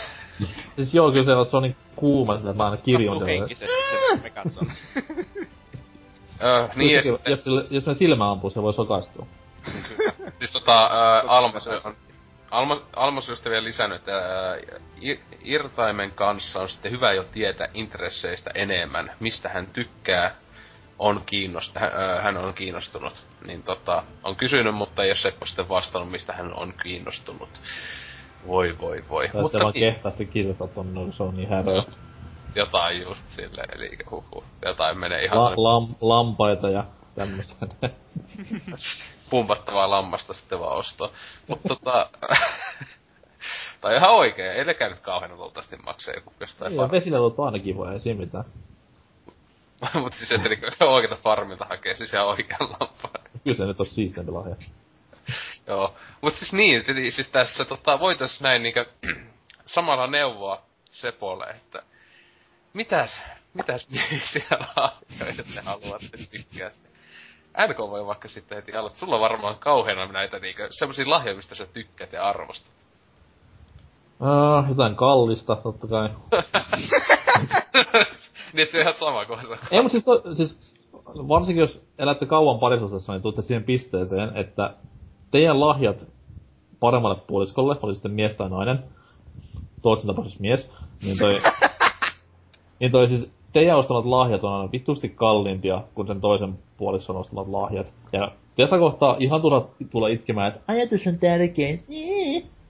Siis joo, kyllä se on, se on niin kuuma sillä, että mä aina kirjon Sattuu siellä. henkisesti se me katson. Öö, niin ja jos, sitten, jos, sille- jos me silmä ampuu, se voi sokaistua. siis tota, ää, Almas, on, Alma, Almas on vielä lisännyt, että ää, Ir- Irtaimen kanssa on sitten hyvä jo tietää intresseistä enemmän, mistä hän tykkää, on kiinnost, hän, ää, hän on kiinnostunut. Niin tota, on kysynyt, mutta ei ole Seppo sitten vastannut, mistä hän on kiinnostunut. Voi voi voi. Tai mutta vaan kehtaasti kirjoittaa tonne, se on niin häröä. Jotain just sille, eli huhu, jotain menee ihan La, lam, lampaita ja tämmöstä. pumpattavaa lammasta sitten vaan ostaa. Mutta tota... tai ihan oikein, ei nekään nyt kauhean luultavasti maksaa joku jostain far... vesilevut on aina kivoja, ei siinä mitään. Mutta siis että niinku oikeeta farmilta hakee siis ihan oikean lampaan. Kyllä se nyt on siisteempi lahja. Joo. Mut siis niin, siis tässä tota, voitais näin niinkö samalla neuvoa Sepolle, että mitäs, mitäs miehisiä lahjoja te haluatte tykkää? NK voi vaikka sitten heti aloittaa. Sulla on varmaan kauheena näitä niinkö semmosia lahjoja, mistä sä tykkäät ja arvostat. Uh, jotain kallista, totta kai. niin se on ihan sama kuin se. Ei, mutta siis, to, siis varsinkin jos elätte kauan parisuhteessa, niin tuutte siihen pisteeseen, että teidän lahjat paremmalle puoliskolle, oli sitten mies tai nainen, Tootsin tapauksessa mies, niin toi, niin toi siis teidän ostamat lahjat on aina vittusti kalliimpia kuin sen toisen puolison ostamat lahjat. Ja tässä kohtaa ihan turha tulla itkemään, että ajatus on tärkein.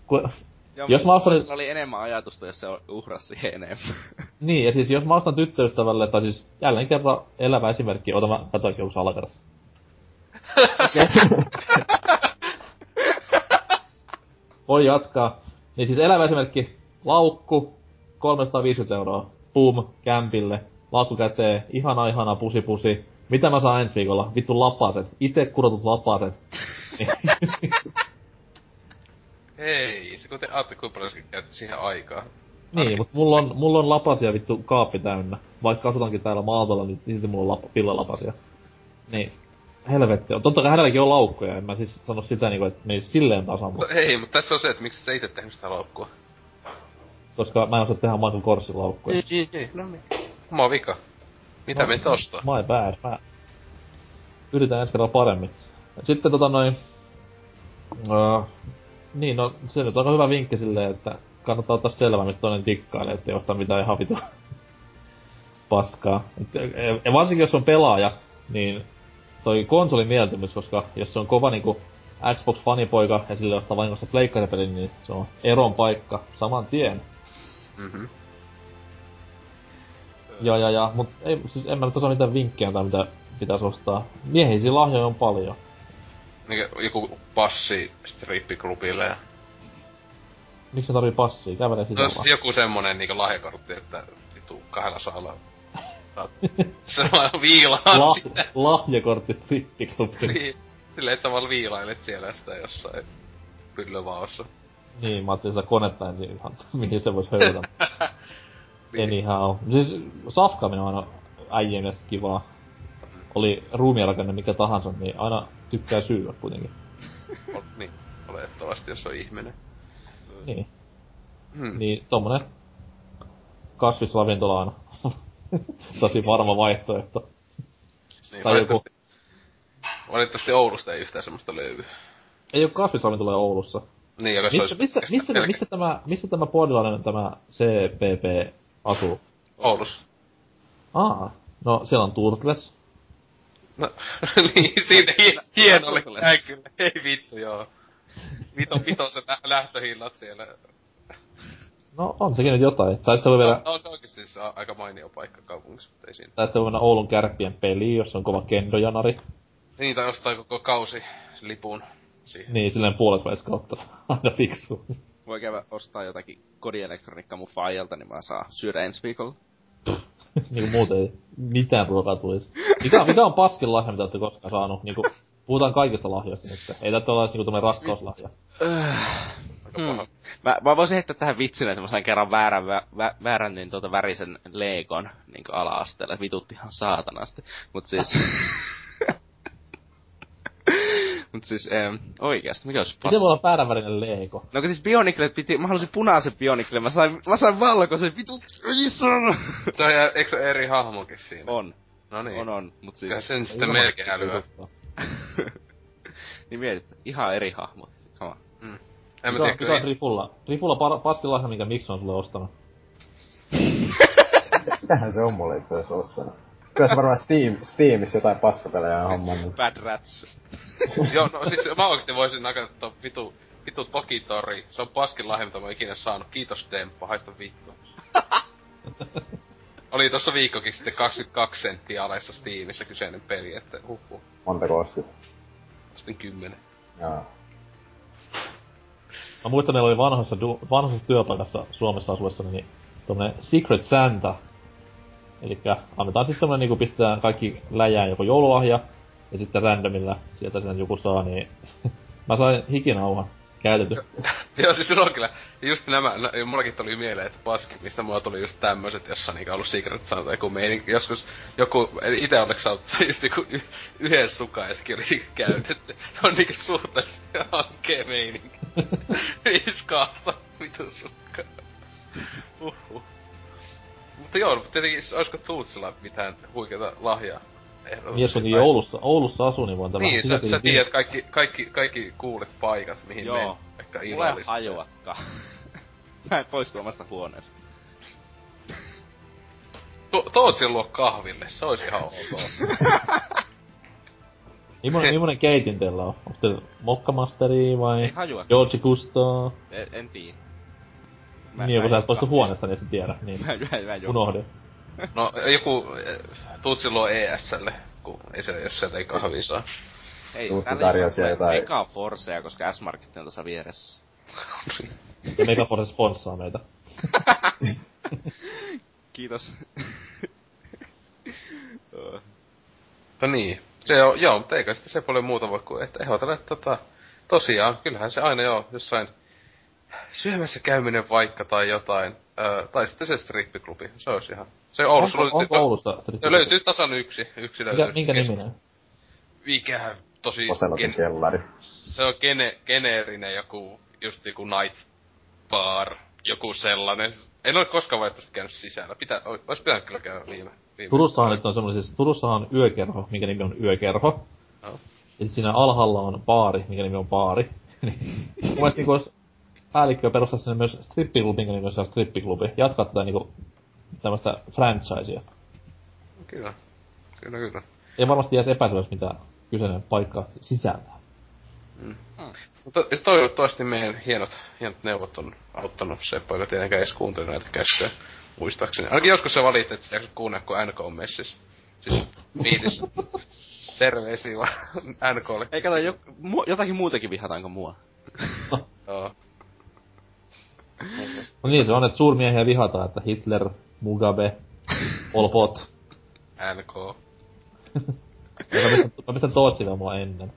Kun, Joo, Jos mä ostan- oli enemmän ajatusta, jos se uhrasi siihen enemmän. niin, ja siis jos mä ostan tyttöystävälle, tai siis jälleen kerran elävä esimerkki, ota mä katsoinkin joku salakerrassa. Voi jatkaa. Niin siis elävä esimerkki, laukku, 350 euroa, boom, kämpille, laukku käteen, ihana ihana pusi pusi. Mitä mä saan ensi viikolla? Vittu lapaset, itse kurotut lapaset. Ei, se kun te aatte kuinka paljon siihen aikaa. niin, mut mulla on, mulla on lapasia vittu kaappi täynnä. Vaikka asutankin täällä maatalla, niin silti mulla on lap, villalapasia. Niin. Helvetti on. Totta kai hänelläkin on laukkoja, en mä siis sano sitä niinku, että menisi silleen tasan, No mutta, ei, mutta tässä on se, että miksi sä itse tehnyt sitä laukkua. Koska mä en osaa tehdä Michael Korsin laukkuja. ei, ei, no niin. Oma vika. Mitä No, no, meitä ostaa? My bad, mä yritän ensi kerralla paremmin. Sitten tota noin... Uh, niin, no se nyt on aika hyvä vinkki silleen, että kannattaa ottaa selvää, mistä toinen dikkailee, ettei osta mitään ihan vitu paskaa. Et, ja varsinkin jos on pelaaja, niin toi konsolin mieltymys, koska jos se on kova niinku Xbox-fanipoika ja sille ostaa vahingossa pleikkaripelin, niin se on eron paikka saman tien. Mhm. Ja, ja, ja, mut ei, siis en mä nyt osaa mitään vinkkejä tai mitä pitäisi ostaa. Miehisiä lahjoja on paljon. Niinku joku passi strippiklubille ja... Miksi se tarvii passia? Kävelee No sisällä. siis joku semmonen niinku lahjakortti, että vitu kahdella saalla... saat Samalla viilaan La- sitä. lahjakortti strippiklubi. Niin. Silleen, että samalla viilailet siellä sitä jossain pyllövaossa. Niin, mä ajattelin sitä konetta ensin ihan, mihin se voisi höylätä. Anyhow. Siis safkaaminen on aina äijien kivaa. Oli ruumiarakenne mikä tahansa, niin aina tykkää syyä kuitenkin. Niin, olettavasti, jos on ihminen. Niin. Hmm. Niin tommonen kasvisravintola on tosi varma vaihtoehto. Niin, tai joku- valitettavasti, Oulusta ei yhtään semmoista löydy. Ei oo kasvisravintoloja Oulussa. Niin, joka se Missä, missä, missä, pelkä- missä, tämä, missä tämä puolilainen tämä CPP asuu? Oulussa. Aa, no siellä on Turtles. No, niin, siitä hienolle käy kyllä. Ei vittu, joo. Vito, vito se lä- lähtöhinnat siellä. No on sekin nyt jotain. Tai sitten voi No, vielä, no, se oikeesti siis aika mainio paikka kaupungissa, mutta ei siinä. tai sitten voi mennä Oulun kärppien peliin, jossa on kova kendojanari. Niin, tai ostaa koko kausi lipun siihen. Niin, silleen puolet välissä kautta. Aina fiksu. Voi käydä ostaa jotakin kodielektroniikkaa mun faijalta, niin mä saan syödä ensi viikolla. niinku muuten ei mitään ruokaa tulisi. Mikä, mikä on paskin lahja, mitä olette koskaan saanut? Niinku, puhutaan kaikista lahjoista nyt. Ei tätä ole niinku tämmönen rakkauslahja. Hmm. paha. Mä, mä voisin heittää tähän vitsin, että mä sain kerran väärän, vä, vä, väärän niin tuota värisen leikon niin ala-asteelle. Vitutti ihan saatanasti. Mut siis... Mut siis ähm, oikeesti, mikä olisi Miten voi olla vääränvärinen leiko? No siis Bioniclet piti, mä halusin punaisen Bioniclen, mä sain, mä sain valkoisen, vitut, ison! Se on, eikö se eri hahmokin siinä? On, No niin. on, on, mut Kyllä siis... sen sitten melkein älyä. niin mietit, ihan eri hahmo. Come on. En mä Mikä, tiedä mikä kyllä. on Rifulla? Rifulla par, paskin lahja, minkä miksi on sulle ostanut? Mitähän se on mulle itse asiassa ostanut? Kyllä se varmaan Steam, Steamissa jotain paskapelejä on hommannut. Bad Rats. Joo, no siis mä oikeesti voisin nakata ton vitu, vitu Tokitori. Se on paskin lahja, mitä mä oon ikinä saanut. Kiitos Demppa, haista vittu. Oli tossa viikkokin sitten 22 senttiä alessa Steamissa kyseinen peli, että huhhuh. Montako ostit? Sitten 10. Jaa. Mä muistan, meillä oli vanhassa, du- vanhassa työpaikassa Suomessa asuessa, niin tommonen Secret Santa. Eli annetaan siis semmonen niinku pistetään kaikki läjään joko joululahja, ja sitten randomilla sieltä sen joku saa, niin mä sain hikinauhan käytetty. Joo, siis sulla on kyllä, just nämä, no, mullakin tuli mieleen, että paski, mistä mulla tuli just tämmöset, jossa on niinku ollut Secret Santa joku meininki. Joskus joku, eli ite onneksi saanut, se just joku y- yhden sukaeskin oli käytetty. on niinku suhteellisesti hankkeen meininki. Viisi kahta, vitu sukkaa. Uhuh. Mutta joo, mutta tietenkin, olisiko Tuutsilla mitään huikeata lahjaa? Mies on Oulussa, Oulussa asuu, niin voin tämän Niin, sä, sä tiedät kaikki, kaikki, kaikki kuulet paikat, mihin Joo. mennä. Vaikka Mulla ei hajuakaan. Mä en poistu omasta huoneesta. To, Tootsin luo kahville, se olisi ihan ok. Millainen, millainen keitin teillä on? Onko teillä Mokkamasteri vai Ei hajua. George Gusto? En, en tiedä. Niin, kun sä et poistu huoneesta, niin et sä tiedä. Niin, Mä, mä, mä, mä unohdin. No, joku Tuutsin luo ESlle, kun ei se, jos sieltä ei kahvia saa. Ei, Tuutsi täällä tarjosi ei ole jotain- Mega Forcea, koska S-Market on tuossa vieressä. Ja Megaforce sponssaa meitä. Kiitos. Mutta niin, se on, joo, mutta eikä sitten se paljon muuta voi kuin, että ehdotella, että tota, tosiaan, kyllähän se aina joo, jossain syömässä käyminen vaikka tai jotain, öö, tai sitten se strippiklubi, se olisi ihan, se Oulussa Onko, onko Oulussa? no, löytyy tasan yksi, yksi Mikä, löytyy. minkä Kes- niminen? Mikähän tosi, Oselotin gen, kellari. se on gene, geneerinen joku, just joku night bar, joku sellainen. En ole koskaan valitettavasti käynyt sisällä. Pitää, ois pitänyt kyllä käydä viime. viime Turussahan nyt on semmoinen, siis Turussahan on yökerho, minkä nimi on yökerho. Joo. Ja sit siinä alhaalla on baari, minkä nimi on baari. Niin, Mun mielestä niinku olisi päällikkö perustaa sinne myös strippiklubi, minkä nimi on strippiklubi. Jatkaa tätä niinku tämmöstä franchisea. Kyllä. Kyllä, kyllä. Ei varmasti jäisi epäselväksi, mitä kyseinen paikka sisältää. Mutta to- toivottavasti meidän hienot, hienot neuvot on auttanut Seppo, joka tietenkään edes kuunteli näitä käskyjä. Muistaakseni. Ainakin joskus se valitti, että sä jaksat kuunnella, kun NK on messissä. Siis viitissä. Terveisiä vaan NKlle. Ei kato, jo, mu, jotakin muutakin vihataanko mua? Joo. No niin, se on, että suurmiehiä vihataan, että Hitler, Mugabe, Pol Pot. Ja mä pistän, Tootsi vielä mua ennen.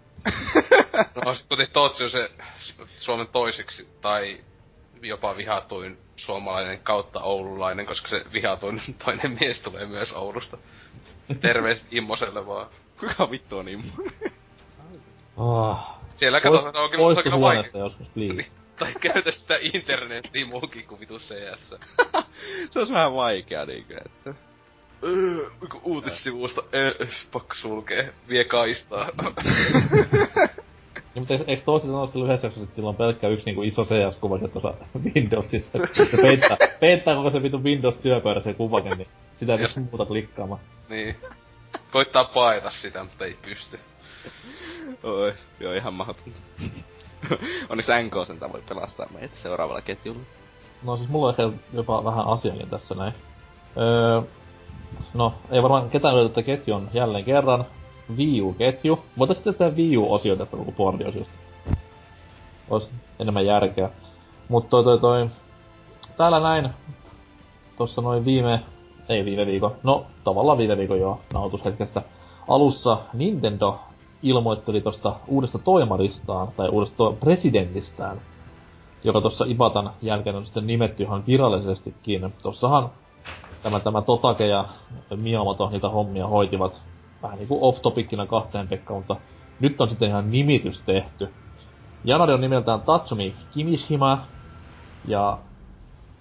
No sit kuten Tootsi on se Suomen toiseksi tai jopa vihatuin suomalainen kautta oululainen, koska se vihatuin toinen mies tulee myös Oulusta. Terveiset Immoselle vaan. Kuka vittu on immu? Ah. Siellä katsotaan, se on kyllä, se on poistu kyllä vaikea. huoneesta joskus, please. Tai käytä sitä internettiä muukin kuin vitu CS. se olisi vähän vaikea niinkö, että... Öö, kun uutissivusta, öö, pakko sulkee, vie kaistaa. Niin, mutta eikö- Tootsi sanoa sillä yhdessä jaksossa, että sillä on pelkkä yksi niinku iso CS-kuva sieltä tuossa Windowsissa. Se peittää, peittää koko se vitu Windows-työpöydä se kuvakin, niin sitä ei pysty muuta klikkaamaan. niin. Koittaa paeta sitä, mutta ei pysty. Oi, joo ihan mahdotonta. Onneksi NK sen voi pelastaa meitä seuraavalla ketjulla. No siis mulla on ehkä jopa vähän asiakin tässä näin. Öö, no, ei varmaan ketään löytä, että ketju on jälleen kerran Wii U-ketju. Voitaisiin sitten tehdä Wii U-osio tästä koko boardiosiosta. Ois enemmän järkeä. Mutta toi toi toi... Täällä näin... Tossa noin viime... Ei viime viikon. No, tavallaan viime viikon jo nautushetkestä. Alussa Nintendo ilmoitteli tosta uudesta toimaristaan, tai uudesta presidentistään, joka tuossa Ibatan jälkeen on sitten nimetty ihan virallisestikin. Tossahan tämä, tämä Totake ja Miyamoto niitä hommia hoitivat vähän niinku off-topicina kahteen Pekka, mutta nyt on sitten ihan nimitys tehty. Janari on nimeltään Tatsumi Kimishima, ja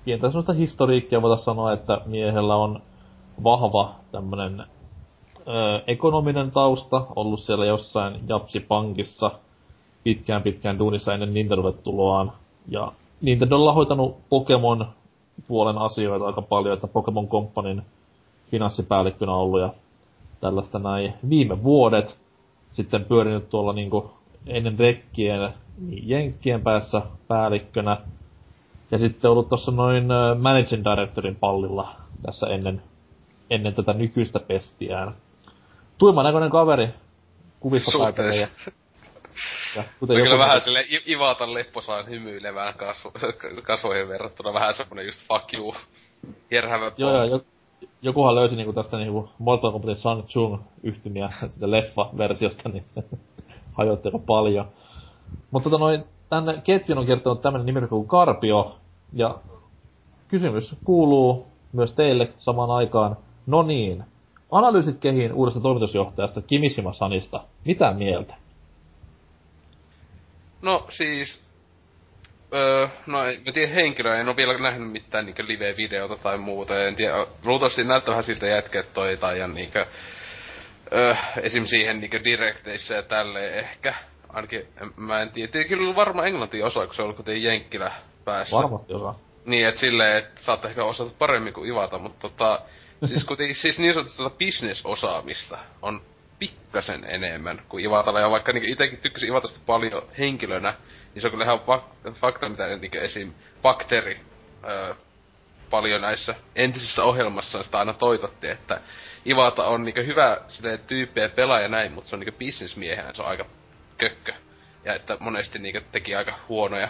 pientä semmoista historiikkia voitaisiin sanoa, että miehellä on vahva tämmönen ö, ekonominen tausta, ollut siellä jossain Japsi-pankissa pitkään pitkään duunissa ennen Nintendolle tuloaan. Ja Nintendo on hoitanut Pokemon puolen asioita aika paljon, että Pokemon Companyn finanssipäällikkönä ollut ja tällaista näin viime vuodet. Sitten pyörinyt tuolla niinku ennen rekkien niin Jenkkien päässä päällikkönä. Ja sitten ollut tuossa noin Managing Directorin pallilla tässä ennen, ennen tätä nykyistä pestiään. Tuiman näköinen kaveri kuvissa päätellen ja, ja kuten kyllä vähän sille Ivatan lepposaan hymyilevään kasvo, kasvoihin verrattuna vähän semmonen just fuck you. Järhävä Joo, joo, jo, jokuhan löysi niinku tästä niinku Mortal Kombatin Shang Tsung yhtymiä sitä leffa-versiosta, niin se hajotti aika paljon. Mutta tota noin, tänne ketjun on kertonut tämmönen nimi kuin Karpio, ja kysymys kuuluu myös teille samaan aikaan. No niin, analyysit kehiin uudesta toimitusjohtajasta Kimishima Sanista. Mitä mieltä? No siis, Öö, no en mä tiedä henkilöä, en oo vielä nähnyt mitään niinkö live-videota tai muuta, en tiedä, luultavasti näyttää vähän siltä jätket toi tai ja niinkö, öö, esim. siihen niinkö direkteissä ja tälleen ehkä. Ainakin, en, mä en tiedä, tiedä kyllä varmaan englanti osaa, kun se on kuitenkin Jenkkilä päässä. Varmasti osaa. Niin, et silleen, että saatte ehkä osata paremmin kuin Ivata, mutta tota, siis kuitenkin siis niin sanotusti tota business-osaamista on pikkasen enemmän kuin Ivatalla, ja vaikka niinku itekin tykkäsin Ivatasta paljon henkilönä, niin se on kyllä ihan fak- fakta, mitä niinku esim. Bakteri öö, paljon näissä entisissä ohjelmassa sitä aina toitotti, että Ivata on niinku hyvä silleen tyyppiä pelaaja näin, mutta se on niinku bisnesmiehenä, se on aika kökkö. Ja että monesti niinku teki aika huonoja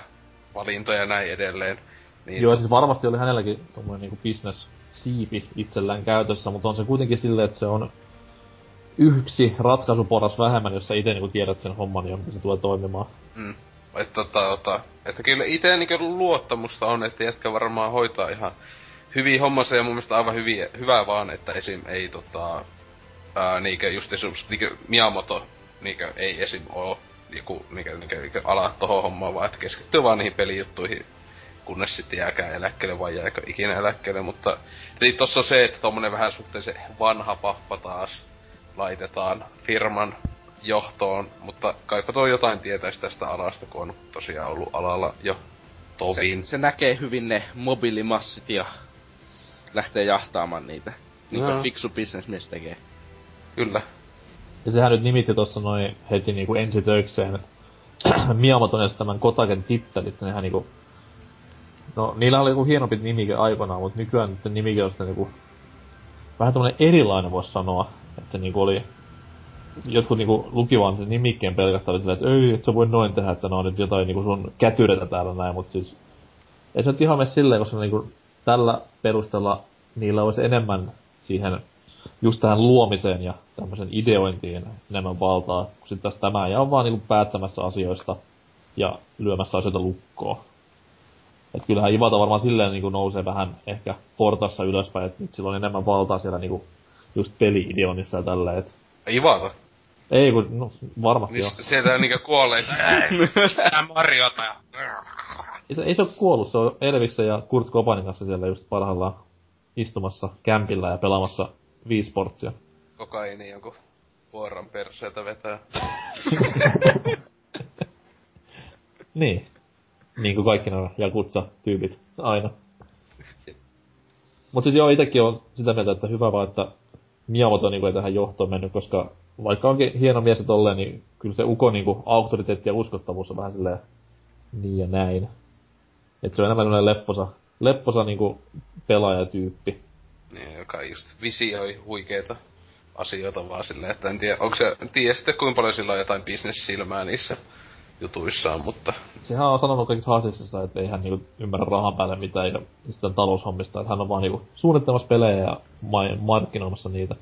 valintoja ja näin edelleen. Niin Joo, siis varmasti oli hänelläkin tommonen niinku business siipi itsellään käytössä, mutta on se kuitenkin silleen, että se on yksi ratkaisuporas vähemmän, jos sä ite niinku tiedät sen homman ja miten se tulee toimimaan. Mm. Että tota, tota, että kyllä itse niinku luottamusta on, että jätkä varmaan hoitaa ihan hyvin hommansa ja mun mielestä aivan hyviä, hyvää vaan, että esim. ei tota, ää, niinkö just esimerkiksi niinkö Miyamoto niinkö ei esim. oo joku niinkö, niinkö, niinkö ala tohon hommaan, vaan että keskittyy vaan niihin pelijuttuihin, kunnes sitten jääkään eläkkeelle vai jääkö ikinä eläkkeelle, mutta eli tossa on se, että tommonen vähän suhteellisen vanha pappa taas laitetaan firman johtoon, mutta kaipa tuo jotain tietäisi tästä alasta, kun on tosiaan ollut alalla jo tovin. Se, se näkee hyvin ne mobiilimassit ja lähtee jahtaamaan niitä. Niin kuin fiksu bisnesmies tekee. Kyllä. Ja sehän nyt nimitti tossa noin heti niinku ensitöikseen, että Miyamoton estämän Kotaken tittelit, nehän niinku... No, niillä oli joku hienompi nimike aikanaan, mutta nykyään nyt nimike on sitten niinku... Vähän tämmönen erilainen voisi sanoa, että se niinku oli... Jotkut niinku luki vaan sen nimikkeen pelkästään silleen, että ei, et sä voi noin tehdä, että ne on nyt jotain niinku sun kätyretä täällä näin, mutta siis... Ei se nyt ihan mene silleen, koska niinku tällä perusteella niillä olisi enemmän siihen just tähän luomiseen ja tämmöisen ideointiin enemmän valtaa, kun sitten taas tämä ja on vaan niinku päättämässä asioista ja lyömässä asioita lukkoon. Et kyllähän Ivata varmaan silleen niinku nousee vähän ehkä portassa ylöspäin, että nyt sillä on enemmän valtaa siellä niinku just peli-ideoinnissa ja tälleen, et Ivata. ei kun, no varmasti Niin joo. sieltä niinkö kuollee, Sä Mariota ja... Ei se, ei se ole kuollut, se on Elviksen ja Kurt Cobainin kanssa siellä just parhaillaan istumassa kämpillä ja pelaamassa Wii Sportsia. Kokaini jonkun vuoran perseeltä vetää. Niin. Niin kuin kaikki nämä Jakutsa-tyypit aina. Mutta siis joo, itekin on sitä mieltä, että hyvä vaan, että Miyamoto niinku ei tähän johtoon mennyt, koska vaikka onkin hieno mies tolleen, niin kyllä se Uko niinku auktoriteetti ja uskottavuus on vähän silleen niin ja näin. Et se on enemmän sellainen lepposa, lepposa niinku pelaajatyyppi. Niin, joka just visioi huikeita asioita vaan silleen, että en tiedä, onko se, tiedä sitten kuinka paljon sillä on jotain bisnessilmää niissä jutuissaan, mutta Sehän on sanonut kaikissa haastiksissa, että ei hän niinku ymmärrä rahan päälle mitään ja sitten taloushommista, että hän on vaan niinku suunnittelemassa pelejä ja ma- markkinoimassa niitä.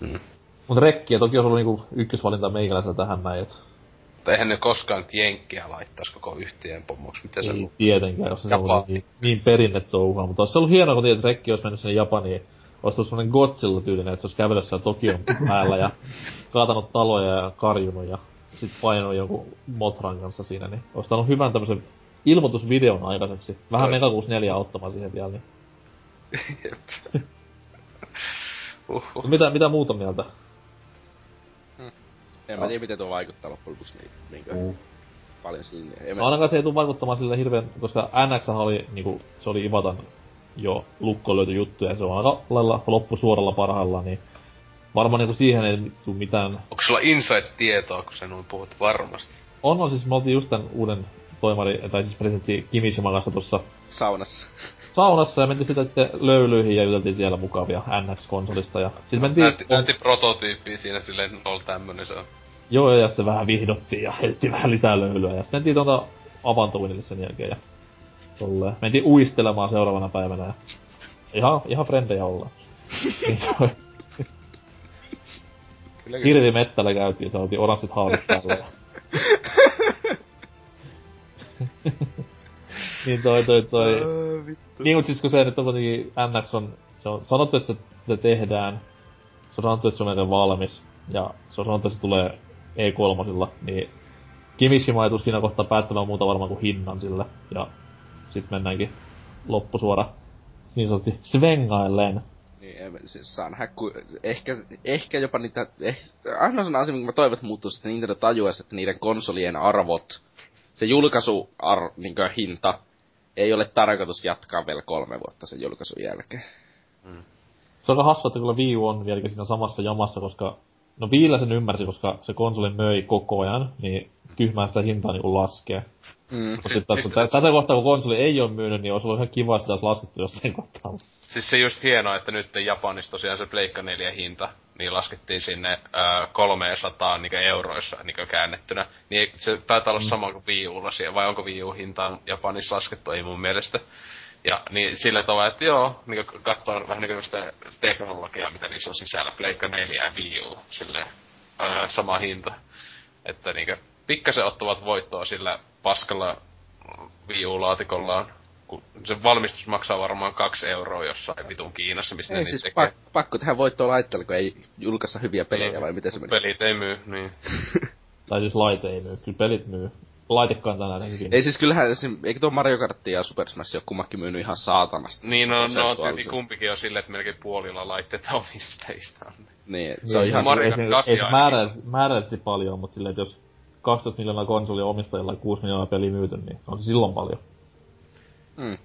Mm. Mutta rekkiä toki olisi ollut niinku ykkösvalinta meikäläisellä tähän näin, et mutta eihän ne koskaan nyt jenkkiä laittaisi koko yhtiön pomoksi, mitä se ei on. tietenkään, jos se on niin, niin perinnetouhua. Mutta olisi ollut hienoa, kun tiedät, että rekki olisi mennyt sinne Japaniin. Olisi tullut semmonen Godzilla tyylinen, että se olisi kävellyt siellä Tokion päällä ja kaatanut taloja ja karjunut ja sit painanut jonkun Motran kanssa siinä, niin olisi saanut hyvän tämmösen ilmoitusvideon aikaiseksi. Vähän. Mega 64 auttamaan siihen vielä, niin. Uhuh. Mitä, mitä muuta mieltä? En mä tiedä miten tuo vaikuttaa loppujen lopuksi niin, niin Mm. paljon sinne. Mä, ainakaan se ei tule vaikuttamaan sille hirveän, koska NX oli niinku, se oli Ivatan jo lukkoon löyty juttu ja se on aika lailla loppusuoralla parhaillaan, niin varmaan niinku siihen ei tuu mitään. Onko sulla inside-tietoa, kun sä noin puhut varmasti? On, on siis, me oltiin just tän uuden toimari, tai siis presidentti Kimishiman kanssa tuossa saunassa. saunassa ja mentiin sitä sitten löylyihin ja juteltiin siellä mukavia NX-konsolista ja siis mentiin, Näytti, näytti prototyyppiä siinä silleen, että on tämmönen se on. joo ja sitten vähän vihdottiin ja heitettiin vähän lisää löylyä ja sitten mentiin tuonta Avantoinille sen jälkeen ja tolleen. Mentiin uistelemaan seuraavana päivänä ja ihan, ihan frendejä ollaan. Kyllä, kyllä. Hirvimettällä käytiin, se oltiin oranssit haavit päällä. ja- niin toi, toi, toi. Niin, mutta siis kun se nyt on kuitenkin NX on, se on sanottu, että se, se tehdään. Se on sanottu, että se on melkein valmis. Ja se on sanottu, että se tulee E3, niin Kimishima ei siinä kohtaa päättämään muuta varmaan kuin hinnan sille. Ja sit mennäänkin loppusuora niin sanotusti svengailleen. Siis nähdä, ku, ehkä, ehkä jopa niitä, eh, ainoa sana asia, minkä mä toivon, että muuttuisi, että Nintendo tajuaisi, että niiden konsolien arvot, se julkaisu ar, niin hinta, ei ole tarkoitus jatkaa vielä kolme vuotta sen julkaisun jälkeen. Mm. Se on hassu, että kyllä Wii U on vieläkin siinä samassa jamassa, koska No Viillä sen ymmärsi, koska se konsoli möi koko ajan, niin tyhmää sitä hintaa niin laskee. Mm. Mutta sitten siis, siis, tätä kohtaa, kun konsoli ei ole myynyt, niin olisi ollut ihan kiva, että sitä olisi laskettu jossain kohtaa. Siis se just hienoa, että nyt Japanissa tosiaan se Pleikka 4 hinta, niin laskettiin sinne äh, 300 niin euroissa niin käännettynä. Niin se taitaa olla mm. sama kuin Wii Ulla siellä, vai onko Wii U hintaan Japanissa laskettu, ei mun mielestä. Ja niin sillä tavalla, että joo, niin katsoa vähän niin sitä teknologiaa, mitä niissä on sisällä, Pleikka 4 ja Wii U, sille ää, sama hinta. Että niin pikkasen ottavat voittoa sillä paskalla Wii U-laatikollaan, kun se valmistus maksaa varmaan kaksi euroa jossain vitun Kiinassa, missä ei, ne siis tekee. Pak- pakko tehdä voittoa laitteella, kun ei julkaista hyviä pelejä, no, vai miten se menee? Pelit ei myy, niin. tai siis laite ei myy, kyllä pelit myy laitekantaan ainakin. Ei siis kyllähän, eikö tuo Mario Kart ja Super Smash ole kummakin myynyt ihan saatanasti? Niin, no, no tietysti kumpikin on silleen, että melkein puolilla laitteita omistajista on. Niin, se on ihan... Mario Kart ei, ei se määrällisesti, määrällisesti paljon, mutta silleen, että jos 12 miljoonaa konsolia omistajilla ja 6 miljoonaa peliä myyty, niin on se silloin paljon. Mm.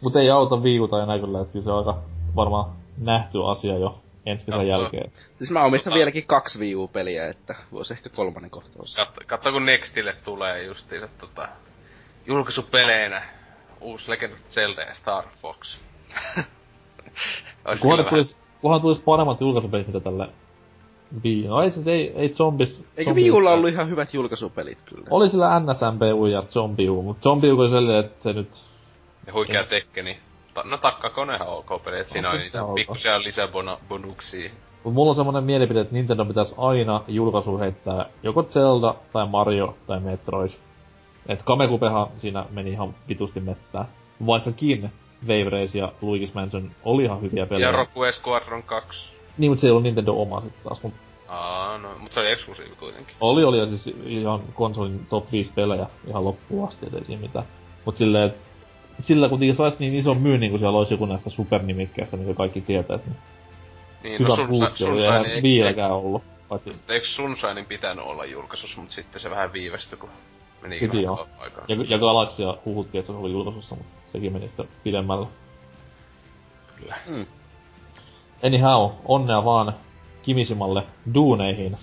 Mut ei auta viikuta enää kyllä, että kyllä se on aika varmaan nähty asia jo ensi kesän jälkeen. Siis mä omistan Katso. vieläkin kaksi Wii U-peliä, että voisi ehkä kolmannen kohtaus. Katso, katso kun Nextille tulee justiinsa tota, julkaisupeleinä uusi Legend of Zelda ja Star Fox. kunhan, tulisi, kunhan tulisi paremmat julkaisupelit, mitä tälle Wii. No ei siis ei, ei zombies... Eikö Wii Ulla ollut ihan hyvät julkaisupelit kyllä? Oli sillä NSMPU ja Zombiu, mutta Zombiu oli sellainen, että se nyt... Ja huikea tekkeni no takkakonehan ok peli, et siinä on niitä pikkusia lisäbonuksia. Mut mulla on semmonen mielipide, että Nintendo pitäisi aina julkaisu heittää joko Zelda tai Mario tai Metroid. Et Kamekupehan siinä meni ihan vitusti mettää. Vaikkakin Wave Race ja Luigi's Mansion oli ihan hyviä pelejä. Ja Rogue Squadron 2. Niin, mutta se ei ollut Nintendo oma sit taas. Mut... Aa, no, mutta se oli eksklusiivi kuitenkin. Oli, oli, ja siis ihan konsolin top 5 pelejä ihan loppuun asti, ei siinä mitään. Mut silleen, sillä kuitenkin saisi niin ison myynnin, kun siellä olisi joku näistä supernimikkeistä, mitä kaikki tietäis. Niin, niin no Hyvä no sun, ei ei vieläkään ollut. Paitsi... Eikö Sunshinein pitänyt olla julkaisussa, mutta sitten se vähän viivästyi, kun meni Piti joo. aikaa. Ja, ja Galaxia huhuttiin, että se oli julkaisussa, mutta sekin meni sitten pidemmällä. Kyllä. Mm. Anyhow, onnea vaan Kimisimalle duuneihin.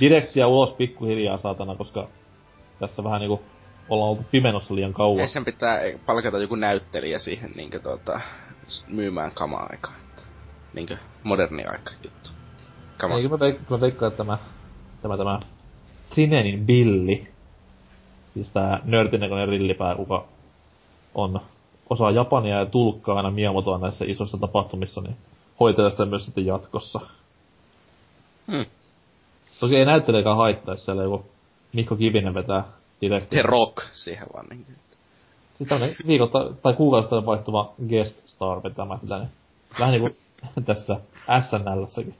Direktiä ulos pikkuhiljaa saatana, koska tässä vähän niinku ollaan oltu pimenossa liian kauan. Ei sen pitää palkata joku näyttelijä siihen niinkö tota, myymään kamaa aikaa. Niinkö moderni aika juttu. Kama. Eikö mä, veik- mä veikkaan, että tämä, tämä, tämä Trinenin Billi, siis tää nörtinäköinen rillipää, kuka on osaa Japania ja tulkkaa aina Miyamotoa näissä isoissa tapahtumissa, niin hoitelee sitä myös sitten jatkossa. Hmm. Toki ei näyttelijäkään haittaisi siellä joku Mikko Kivinen vetää direkti. The Rock siihen vaan niin. Sitten on viikotta tai kuukausista vaihtuva guest star vetämään sitä, niin vähän niinku tässä SNL-säkin.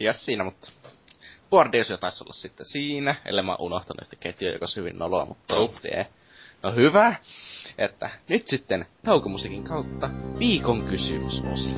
Ja siinä, mutta Bordeus jo taisi olla sitten siinä, ellei mä unohtanut yhtä ketjua, joka on hyvin noloa, mutta oh. No hyvä, että nyt sitten taukomusiikin kautta viikon kysymysosio.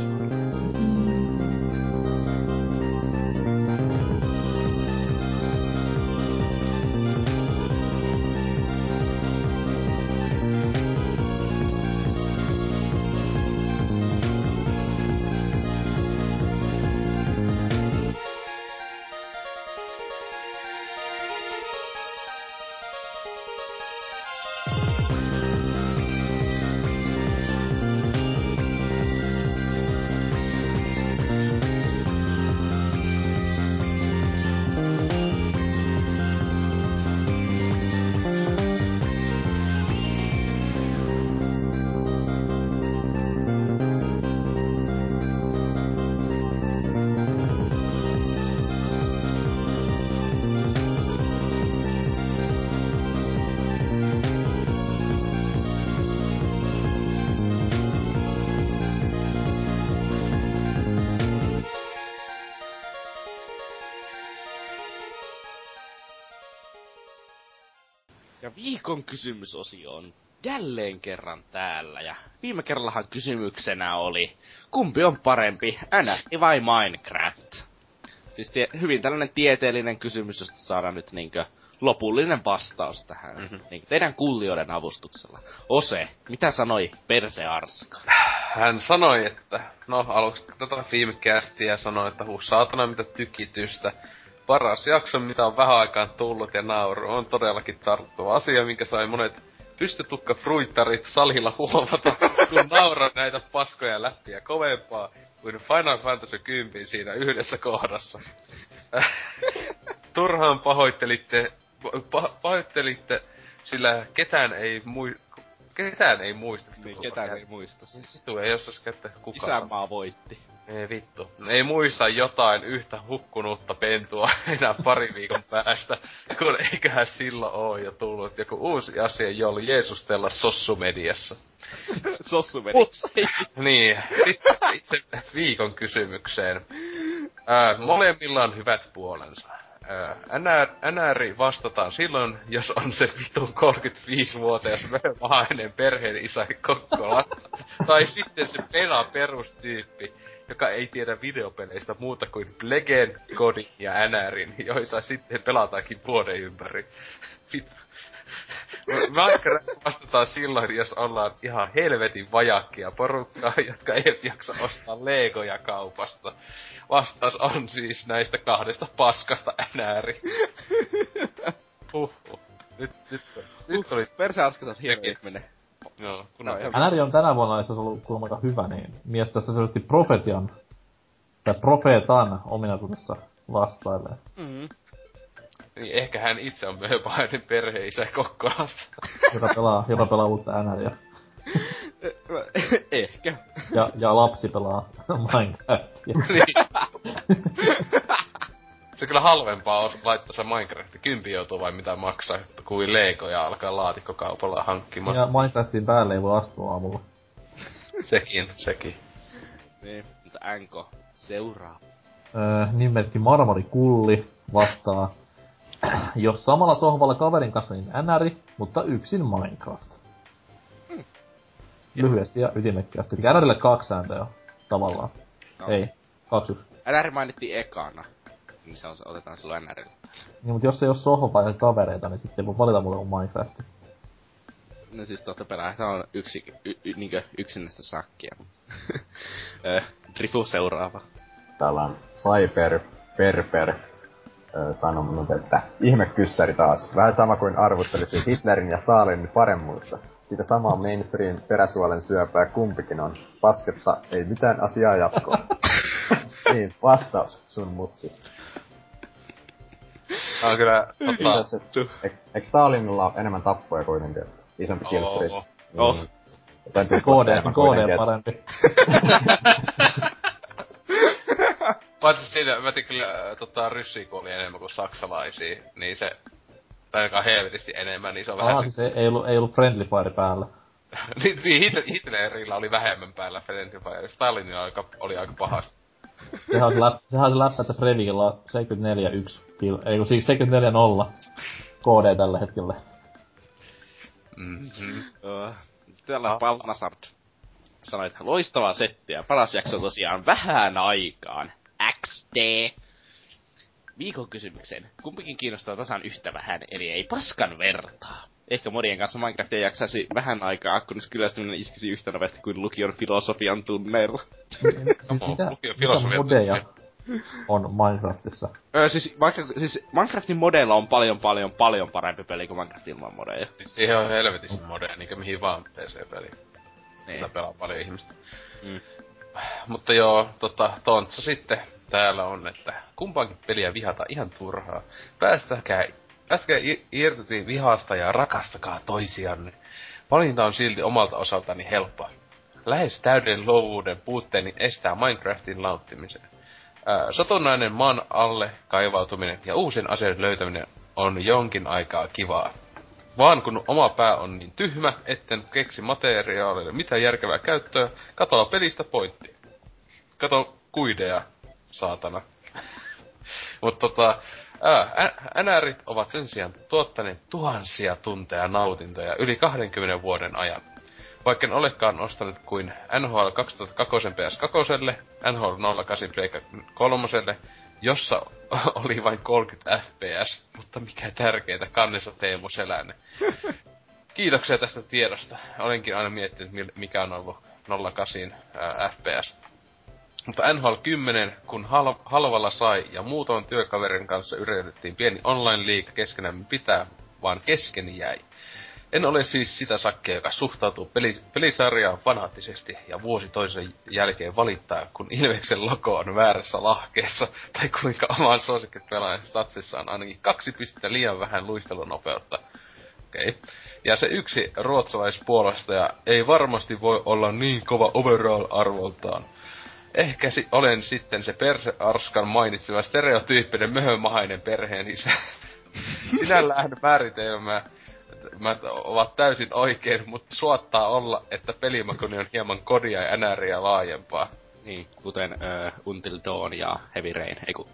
Kysymysosio on jälleen kerran täällä. Ja viime kerrallahan kysymyksenä oli, kumpi on parempi, NFT vai Minecraft? Siis tie, hyvin tällainen tieteellinen kysymys, josta saadaan nyt niinkö lopullinen vastaus tähän. Mm-hmm. Niin, teidän kuulijoiden avustuksella. Ose, mitä sanoi Perse Arska? Hän sanoi, että no aluksi tätä viime kästiä sanoi, että huu saatana mitä tykitystä. Paras jakso, mitä on vähän aikaan tullut ja nauru, on todellakin tarttuva asia, minkä sai monet pystytukka fruittarit salilla huomata, kun nauraa näitä paskoja läppiä kovempaa kuin Final Fantasy 10 siinä yhdessä kohdassa. Turhaan pahoittelitte, pahoittelitte, sillä ketään ei mui, ketään ei muista. Niin, ketään ei muista siis. Tuo ei osas käyttää kukaan. Isänmaa voitti. Ei vittu. Ei muista jotain yhtä hukkunutta pentua enää pari viikon päästä, kun eiköhän silloin oo jo tullut joku uusi asia, jolla Jeesustella sossumediassa. sossumediassa? niin, sitten itse viikon kysymykseen. Ää, molemmilla on hyvät puolensa. NR, NR vastataan silloin, jos on se vitun 35-vuotias vähäinen perheen isä Kokkola. tai sitten se pelaa perustyyppi, joka ei tiedä videopeleistä muuta kuin Blegen, Godin ja NRin, joita sitten pelataankin vuoden ympäri. Minecraft vastataan silloin, jos ollaan ihan helvetin vajakkia porukkaa, jotka ei jaksa ostaa legoja kaupasta. Vastaus on siis näistä kahdesta paskasta NR. Huhhuh. Nyt, nyt, nyt oli... Perse Aska, sä oot hieno ihminen. Joo, kun no, NR on tänä vuonna, jos ollut kuulemma aika hyvä, niin mies tässä selvästi profetian, tai profeetan ominaisuudessa vastailee. Mm-hmm. Niin ehkä hän itse on myöhäinen perheisä Kokkolasta. joka pelaa, joka pelaa uutta NRiä. ehkä. Ja, ja lapsi pelaa Minecraftia. niin. se kyllä halvempaa on laittaa se Minecraft. Kympi joutuu vai mitä maksaa, kuin Lego ja alkaa laatikkokaupalla hankkimaan. Ja Minecraftin päälle ei voi astua aamulla. sekin, sekin. Niin, mutta Anko seuraa. Öö, nimerkki Marmari Kulli vastaa. Jos samalla sohvalla kaverin kanssa, niin NR, mutta yksin Minecraft. Hmm. Lyhyesti ja ytimekkäästi. Eli NRille kaksi sääntöä tavallaan. No. Ei, kaksi yksi. NR mainittiin ekana niin se on, otetaan silloin NRillä. Niin, mutta jos ei ole sohva ja kavereita, niin sitten ei voi valita muuta kuin Minecraft. No siis totta pelaa, tämä on yksi, y, y, niinkö yksinäistä sakkia. Drifu seuraava. Täällä on Cyber Perper sanonut, että ihme kyssäri taas. Vähän sama kuin arvuttelisi Hitlerin ja Stalinin paremmuutta. Sitä samaa mainstream peräsuolen syöpää kumpikin on. Pasketta, ei mitään asiaa jatkoa. niin, vastaus sun mutsis. Tää on kyllä, tota... Eikö Stalinilla enemmän tappoja kuitenkin? Isompi oh, killstreak. Oh. oh. Niin, KD, KD parempi. Paitsi siinä, mä tein kyllä äh, tota, ryssiä, oli enemmän kuin saksalaisia, niin se, tai ainakaan helvetisti enemmän, niin se on Aa, vähän... siis ei, ei, ollut, ei ollut friendly fire päällä. niin, niin Hitlerillä oli vähemmän päällä friendly fire, Stalinilla oli aika, oli aika pahasti. Sehän on se, läppä, sehän on se läppä, että Fredikilla on 74-1 kill, ei kun siis 74-0 KD tällä hetkellä. Mm-hmm. Uh, täällä on Palnasart sanoi, että loistavaa settiä. Paras jakso tosiaan vähän aikaan. XD. Viikon kysymykseen. Kumpikin kiinnostaa tasan yhtä vähän, eli ei paskan vertaa. Ehkä modien kanssa Minecraftia jaksaisi vähän aikaa, kunnes kyllästyminen iskisi yhtä nopeasti kuin lukion filosofian tunneilla. Mitä, mitä modeja on Minecraftissa? Öö, siis, vaikka, siis Minecraftin modeilla on paljon paljon paljon parempi peli kuin Minecraft ilman modeja. Siis siihen on helvetissä modeja, niinkö mihin vaan PC-peli. Niin. Tätä pelaa paljon ihmistä. Mm. Mutta joo, tota, Tontsa sitten täällä on, että kumpaankin peliä vihata ihan turhaa. Päästäkää, päästäkää irti vihasta ja rakastakaa toisianne. Valinta on silti omalta osaltani helppoa. Lähes täyden luovuuden puutteeni estää Minecraftin nauttimisen. satunnainen maan alle kaivautuminen ja uusien aseiden löytäminen on jonkin aikaa kivaa. Vaan kun oma pää on niin tyhmä, etten keksi materiaaleille mitään järkevää käyttöä, katoa pelistä pointti. Kato kuideja, saatana. Mutta tota, NRit ovat sen sijaan tuottaneet tuhansia tunteja nautintoja yli 20 vuoden ajan. Vaikka en olekaan ostanut kuin NHL 2002 PS2, NHL 08 Pleikka 3, jossa oli vain 30 FPS, mutta mikä tärkeintä, kannessa Teemu Selänne. Kiitoksia tästä tiedosta. Olenkin aina miettinyt, mikä on ollut 08 ää, FPS. Mutta NHL 10, kun hal- halvalla sai ja muutoin työkaverin kanssa yritettiin pieni online-liiga keskenämme pitää, vaan keskeni jäi. En ole siis sitä sakkia, joka suhtautuu peli- pelisarjaan fanaattisesti ja vuosi toisen jälkeen valittaa, kun Ilveksen logo on väärässä lahkeessa, tai kuinka oman suosikkipelaajan statsissa on ainakin kaksi pistettä liian vähän luistelunopeutta. Okei. Okay. Ja se yksi ruotsalaispuolustaja ei varmasti voi olla niin kova overall-arvoltaan. Ehkä si- olen sitten se persearskan mainitseva stereotyyppinen möhömahainen perheen isä. Sinällään määritelmä mä ovat täysin oikein, mutta suottaa olla, että pelimakoni on hieman kodia ja NRiä laajempaa. Niin, kuten uh, Until Dawn ja Heavy Rain, eiku.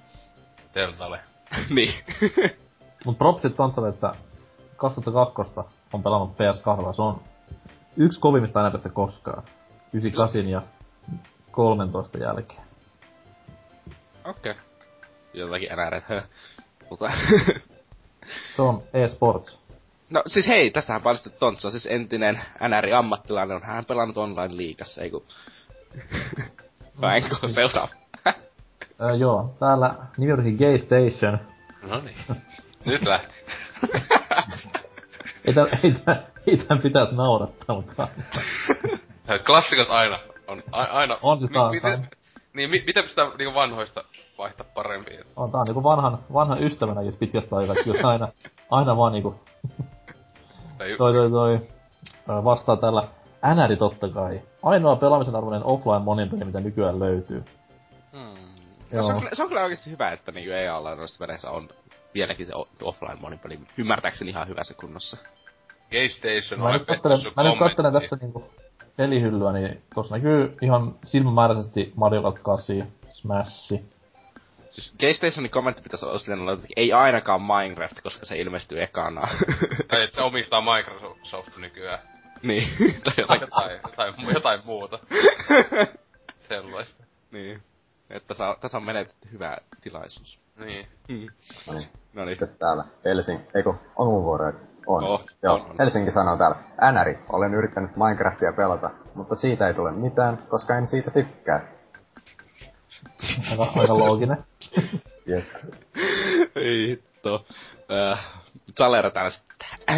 Teltale. niin. Mut propsit on se, että 2002 on pelannut PS2, se on yksi kovimmista NRistä koskaan. 98 ja 13 jälkeen. Okei. Okay. Jotakin NR, mutta... se on eSports. No siis hei, tästähän paljastui Tontsa, siis entinen NR-ammattilainen, on hän pelannut online-liigassa, eiku... Vainko seuraa? öö, joo, täällä nimi olisi Gay Station. No niin. Nyt lähti. ei, tämän, ei, tämän, ei tämän pitäisi naurattaa, mutta... Klassikot aina. On a, aina. On siis mi, miten, niin, mi, miten sitä niinku vanhoista vaihtaa parempiin? On tää on niinku vanhan, vanhan ystävänäkin pitkästä aikaa, jos aina, aina vaan niinku toi, toi, toi, vastaa tällä NR totta kai. Ainoa pelaamisen arvoinen offline monipeli, mitä nykyään löytyy. Hmm. No, se, on, se on kyllä oikeesti hyvä, että niinku EA noista peleissä on vieläkin se offline monipeli. Ymmärtääkseni ihan hyvässä kunnossa. Nyt kattelen, mä nyt kattelen tässä niinku pelihyllyä, niin tossa näkyy ihan silmämääräisesti Mario Kart 8, Smash, Siis Gaystationin kommentti pitäisi olla, että ei ainakaan Minecraft, koska se ilmestyy ekana. tai että se omistaa Microsoft nykyään. Niin. tai jotain, jotain, jotain, jotain muuta. Sellaista. Niin. Että saa, tässä on menetetty hyvä tilaisuus. Niin. Mm. No niin. No niin. täällä Helsinki, eikö, on mun vuoro, on. Oh, Joo, on, on. Helsinki sanoo täällä. Änäri, olen yrittänyt Minecraftia pelata, mutta siitä ei tule mitään, koska en siitä tykkää. aika, aika looginen. Ei hitto. Äh, Zalera täällä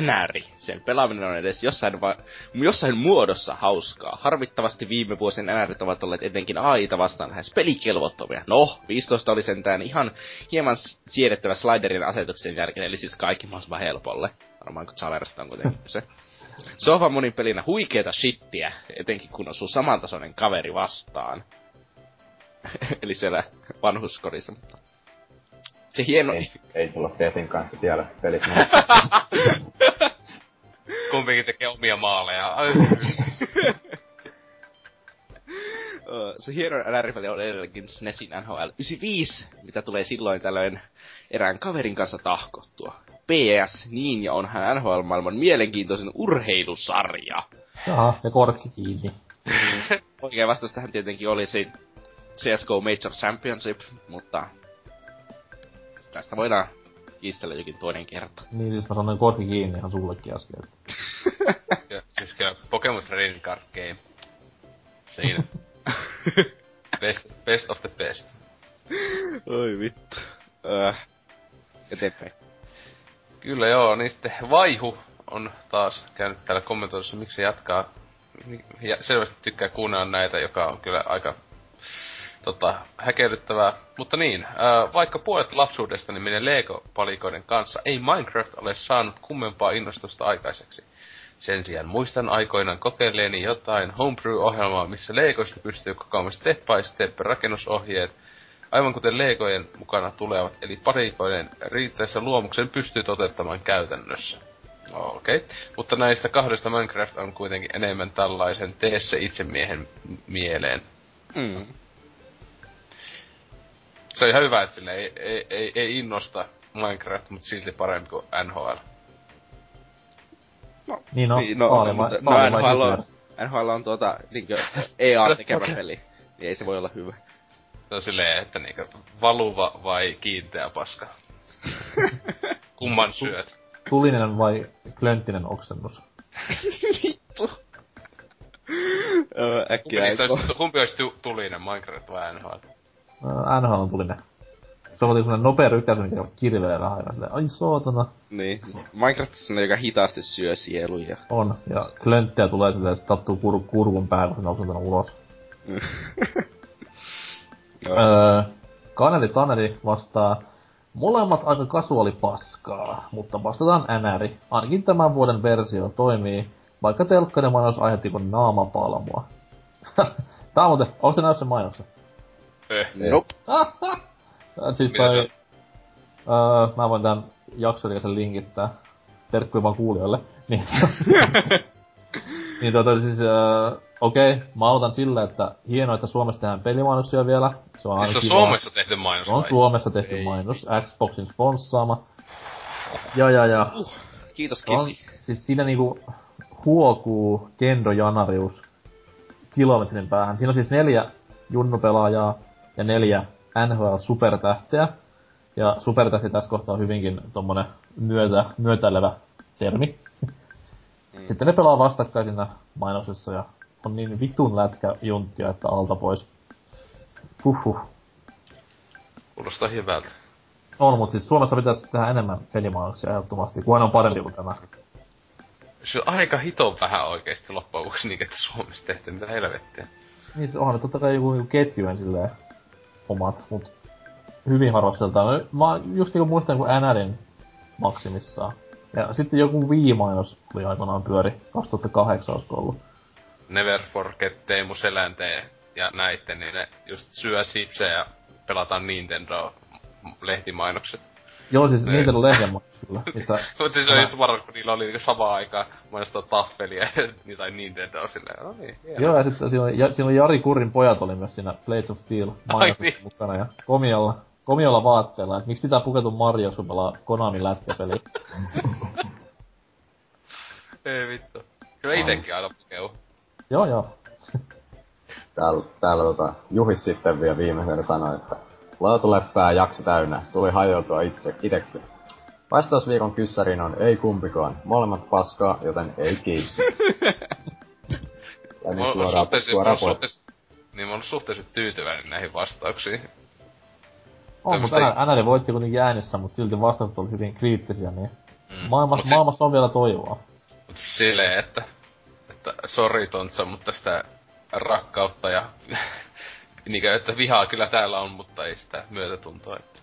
NRi. Sen pelaaminen on edes jossain, va- jossain muodossa hauskaa. Harvittavasti viime vuosien NRit ovat olleet etenkin AIta vastaan lähes pelikelvottomia. No, 15 oli sentään ihan hieman siedettävä sliderin asetuksen jälkeen, eli siis kaikki mahdollisimman helpolle. Varmaan kun Zalerasta on kuitenkin se. Sofa monin pelinä huikeeta shittiä, etenkin kun osuu samantasoinen kaveri vastaan. Eli siellä vanhuskodissa, mutta... Se hieno... Ei, ei sulla Deathin kanssa siellä pelissä. Kumpikin tekee omia maaleja. se hieno NR-peli on edelleenkin SNESin NHL 95, mitä tulee silloin tällöin erään kaverin kanssa tahkottua. PS, niin ja onhan NHL-maailman mielenkiintoisin urheilusarja. Jaha, ja korkki kiinni. Oikea vastaus tähän tietenkin olisi CSGO Major Championship, mutta tästä voidaan kiistellä jokin toinen kerta. Niin, siis mä sanoin korki kiinni ihan sullekin äsken. ja, siis kyllä Pokemon Trading Card Game. Siinä. best, best of the best. Oi vittu. Äh. Eteenpäin. Kyllä joo, niin sitten Vaihu on taas käynyt täällä kommentoissa, miksi jatkaa. Ja selvästi tykkää kuunnella näitä, joka on kyllä aika tota, häkellyttävää. Mutta niin, ää, vaikka puolet lapsuudestani menee Lego-palikoiden kanssa, ei Minecraft ole saanut kummempaa innostusta aikaiseksi. Sen sijaan muistan aikoinaan kokeilleeni jotain homebrew-ohjelmaa, missä Legoista pystyy kokoamaan step by step rakennusohjeet, aivan kuten Legojen mukana tulevat, eli palikoiden riittäessä luomuksen pystyy toteuttamaan käytännössä. Okei. Okay. Mutta näistä kahdesta Minecraft on kuitenkin enemmän tällaisen tee se itsemiehen mieleen. Mm se on ihan hyvä, että sille ei, ei, ei, ei innosta Minecraft, mutta silti parempi kuin NHL. No, niin no, niin, no, mutta, Spaali no vai NHL, on? NHL on tuota, niinkö EA tekemä peli. Niin ei se voi olla hyvä. Se on silleen, että niinku valuva vai kiinteä paska. Kumman syöt? Tulinen vai klönttinen oksennus? Vittu. Öö, Kumpi, äkkiä olisi, kumpi olisi tu- tulinen, Minecraft vai NHL? NHL on tulinen. Se on semmonen nopea rykäsy, mikä kirvelee vähän aina silleen, ai sootana. Niin, siis Minecraftissa on joka hitaasti syö sieluja. On, ja klönttiä tulee silleen, että sattuu kur, kurkun päälle, kun se nousee tänne ulos. Joo. Öö, Kaneli Taneli vastaa, molemmat aika kasuaali paskaa, mutta vastataan NR. Ainakin tämän vuoden versio toimii, vaikka telkkaiden mainos aiheutti kun naamapalmua. Tää on muuten, onko se näyssä mainoksen? Eh. Nope. siis Mitä toi, öö, mä voin tän jakson ja sen linkittää. Terkkuja vaan kuulijoille. Niin, niin tota siis, öö, okei, okay, mä aloitan sillä, että hienoa, että Suomessa tehdään pelimainoksia vielä. Se on Siis on. Suomessa tehty mainos Se on vai? Suomessa tehty Ei. mainos, Xboxin sponssaama. Ja ja ja. Kiitos On, siis siinä niinku huokuu Kendo Janarius kilometrin päähän. Siinä on siis neljä junnupelaajaa ja neljä NHL-supertähteä. Ja supertähti tässä kohtaa on hyvinkin tommonen myötä, myötäilevä termi. Sitten ne pelaa vastakkain siinä mainoksessa ja on niin vitun lätkä junttia, että alta pois. Huhhuh. Kuulostaa hyvältä. On, mutta siis Suomessa pitäisi tehdä enemmän pelimainoksia ehdottomasti, kunhan on parempi kuin tämä. Se on aika hito vähän oikeesti loppujen lopuksi niin, että Suomessa tehty mitä helvettiä. Niin se onhan totta kai joku, joku ketjujen silleen omat, mut hyvin harvakseltaan. No, Mä just niinku muistan, kun NRin maksimissaan. Ja sitten joku Wii-mainos oli aikanaan pyöri, 2008 olisiko ollut. Never Forget Teemu Selänteen ja näitten, niin ne just syö sipsejä ja pelataan Nintendo lehtimainokset. Joo, siis Ne. Nintendo lehden mainos kyllä, missä Mut siis se on just varas, kun niillä oli niinku samaan aikaan mainostaa taffelia ja tai Nintendo silleen, no niin, hienoa. Joo, ja sitten siinä oli, ja, siinä oli Jari Kurin pojat oli myös siinä Blades of Steel niin. mukana ja komiolla, komiolla vaatteella, että miksi pitää pukeutua Marioksi, kun pelaa Konami lätkäpeli. Ei vittu. Kyllä itekin aina pukeu. joo, joo. Täällä, täällä tota, Juhis sitten vielä viimeisenä sanoi, että laatuleppää jakso täynnä, tuli hajoiltua itse, itekin. Vastausviikon kyssärin on ei kumpikaan, molemmat paskaa, joten ei kiitos. ja Mä nyt oon suoraan, suoraan niin mä oon suhteellisesti tyytyväinen näihin vastauksiin. On, mutta Tämmöstä- NR voitti kuitenkin äänessä, mutta silti vastaukset oli hyvin kriittisiä, niin Mm. maailmassa, Mut maailmassa on vielä toivoa. Mut silleen, että, että sori Tontsa, mutta sitä rakkautta ja niinkö, että vihaa kyllä täällä on, mutta ei sitä myötätuntoa. Että.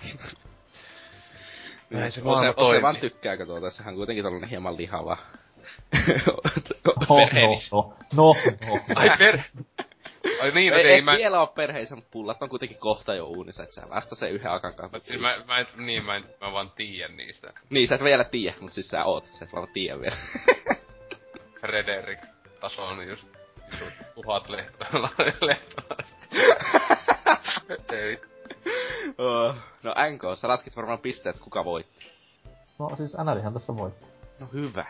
Näin se vaan toimii. tykkääkö tuota, sehän on kuitenkin tällainen hieman lihava. No, no, no, no, no. Ai per... Ai niin, ei, ei, ei mä... vielä oo perheessä, mutta pullat on kuitenkin kohta jo uunissa, et sä vasta sen yhden akan kanssa. Mut siis mä, mä, en, niin, mä, en, mä vaan tiedän niistä. Niin, sä et vielä tiedä, mutta siis sä oot, sä et vaan tiedä vielä. Frederik taso on just tuhat lehtoa. ei. Oh. no NK, sä laskit varmaan pisteet, kuka voitti. no siis NRihän tässä voitti. No hyvä.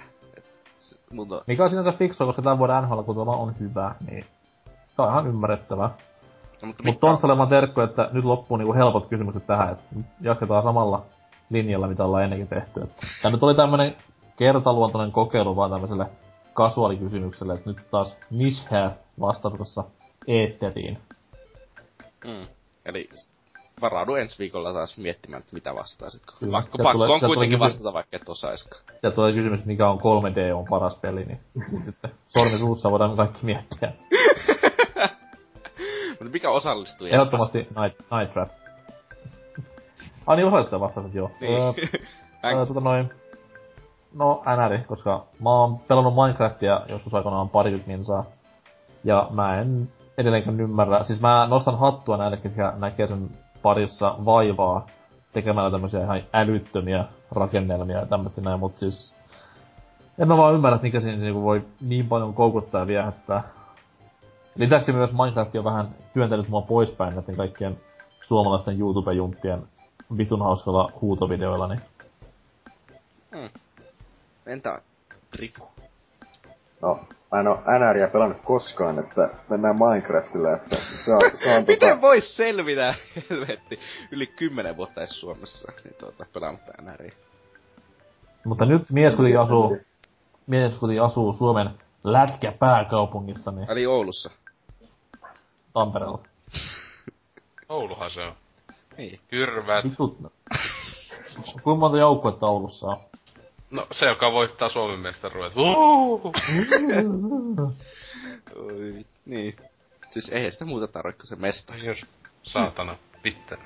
Mutta Mikä on sinänsä fiksua, koska tämän vuoden NHL kun on hyvä, niin se on ihan ymmärrettävää. No, mutta Mutta Tontsalle vaan terkku, että nyt loppuu niinku helpot kysymykset tähän, että jatketaan samalla linjalla, mitä ollaan ennenkin tehty. Että Tää nyt oli tämmönen kertaluontoinen kokeilu vaan tämmöiselle kasuaalikysymykselle, että nyt taas Misha vastasi tuossa eetteriin. Mm. Eli varaudu ensi viikolla taas miettimään, että mitä vastaisit. Kyllä. Pakko, Sieltä pakko tulee- on sieltä kuitenkin tulee vastata, vaikka et osaiskaan. Ja tuo kysymys, mikä on 3D on paras peli, niin sitten sormi suussa voidaan kaikki miettiä. Mutta mikä osallistui? Ehdottomasti Night, Night Trap. Ai niin, osallistuja vastasit, joo. Niin. Öö, Öö, tota noin, no NR, koska mä oon pelannut Minecraftia joskus aikanaan parikymmentä minsaa. Ja mä en edelleenkään ymmärrä, siis mä nostan hattua näille, ketkä näkee sen parissa vaivaa tekemällä tämmösiä ihan älyttömiä rakennelmia ja tämmöistä näin, mut siis en mä vaan ymmärrä, mikä siinä niinku voi niin paljon koukuttaa ja viehättää. Lisäksi myös Minecraft on vähän työntänyt mua poispäin näiden kaikkien suomalaisten YouTube-jumppien vitun hauskalla huutovideoilla, niin Entä Drifu? No, mä en oo NRiä pelannut koskaan, että mennään Minecraftille, että se on, se on Miten tota, vois selvitä, helvetti, yli kymmenen vuotta edes Suomessa, niin tuota, pelaamatta NRiä. Mutta nyt mies kuitenkin asuu, mies kuitenkin asuu Suomen lätkä pääkaupungissa, niin Eli Oulussa. Tampereella. Ouluhan se on. Niin. Kyrvät. Vitut. Kuinka monta joukkuetta Oulussa on? No se, joka voittaa Suomen mestaruudet. Oi, niin. Siis eihän sitä muuta tarvitse kuin se mesta. Jos saatana pitää.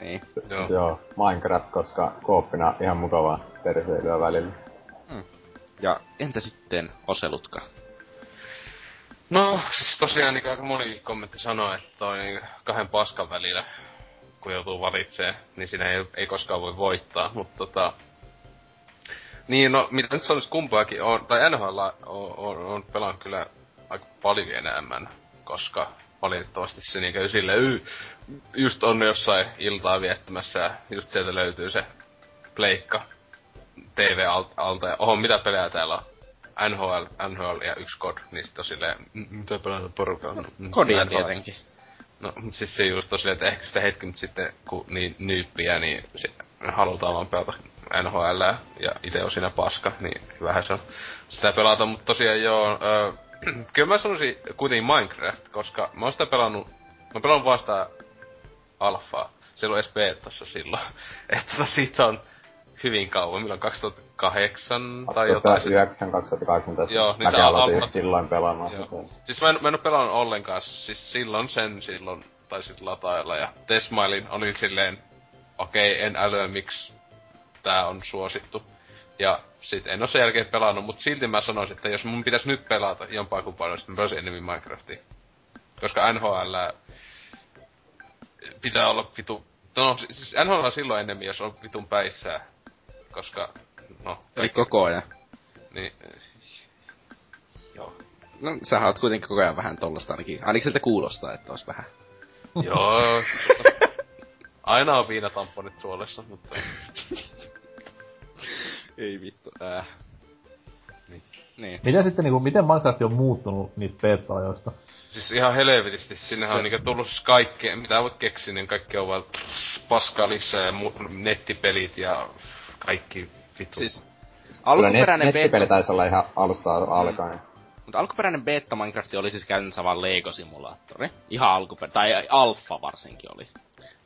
Niin. Joo. joo, Minecraft, koska kooppina ihan mukavaa terveilyä välillä. Ja entä sitten Oselutka? No, siis tosiaan niin aika moni kommentti sanoo, että toi niin kahden paskan välillä, kun joutuu valitsemaan, niin siinä ei, ei koskaan voi voittaa, mutta tota... Niin, no, mitä nyt sanois kumpaakin on, tai NHL on, on, on pelannut kyllä aika paljon enemmän, koska valitettavasti se niinkö sille y, just on jossain iltaa viettämässä ja just sieltä löytyy se pleikka TV alt- alta ja oho, mitä pelejä täällä on? NHL, NHL ja yksi kod, niin sit on silleen, "M- mitä pelata porukalla? No, Kodia tietenkin. No, siis se just tosiaan, että ehkä sitä hetki nyt sitten, kun niin nyyppiä, niin se, halutaan vaan pelata NHL ja itse on siinä paska, niin hyvähän se on sitä pelata, mutta tosiaan joo, öö, kyllä mä sanoisin kuitenkin Minecraft, koska mä oon sitä pelannut, mä pelannut vaan sitä alfaa, se ei ollut edes betassa silloin, että tota, siitä on hyvin kauan, milloin 2008 tai jotain. se- 2009, 2018. Joo, niin se aloitin silloin pelaamaan Joo. sitä. Siis mä en, mä en oo pelannut ollenkaan, siis silloin sen silloin taisit latailla ja Tesmailin olin silleen, okei, en älyä miksi tää on suosittu. Ja sit en oo sen jälkeen pelannut, mut silti mä sanoisin, että jos mun pitäisi nyt pelata jompaa kumpaa, sit mä pelasin enemmän Minecraftia. Koska NHL pitää olla vitu... No siis NHL on silloin enemmän, jos on vitun päissään. Koska, no... Eli koko ajan. Niin, joo. No, sä oot kuitenkin koko ajan vähän tollasta ainakin. Ainakin siltä kuulostaa, että ois vähän. Joo. Aina on viinatamponit suolessa, mutta... Ei vittu, äh. Niin. Niin. Miten sitten niinku, miten Minecraft on muuttunut niistä beta-ajoista? Siis ihan helvetisti, sinnehän on niinku tullut siis kaikkea, mitä voit keksiä, niin kaikki on vaan paskaa lisää ja mu- nettipelit ja kaikki vittu. Siis alkuperäinen net, nettipeli beta, taisi olla ihan alusta alkaen. mutta alkuperäinen beta Minecraft oli siis käytännössä vaan Lego-simulaattori. Ihan alkuperä, tai alfa varsinkin oli.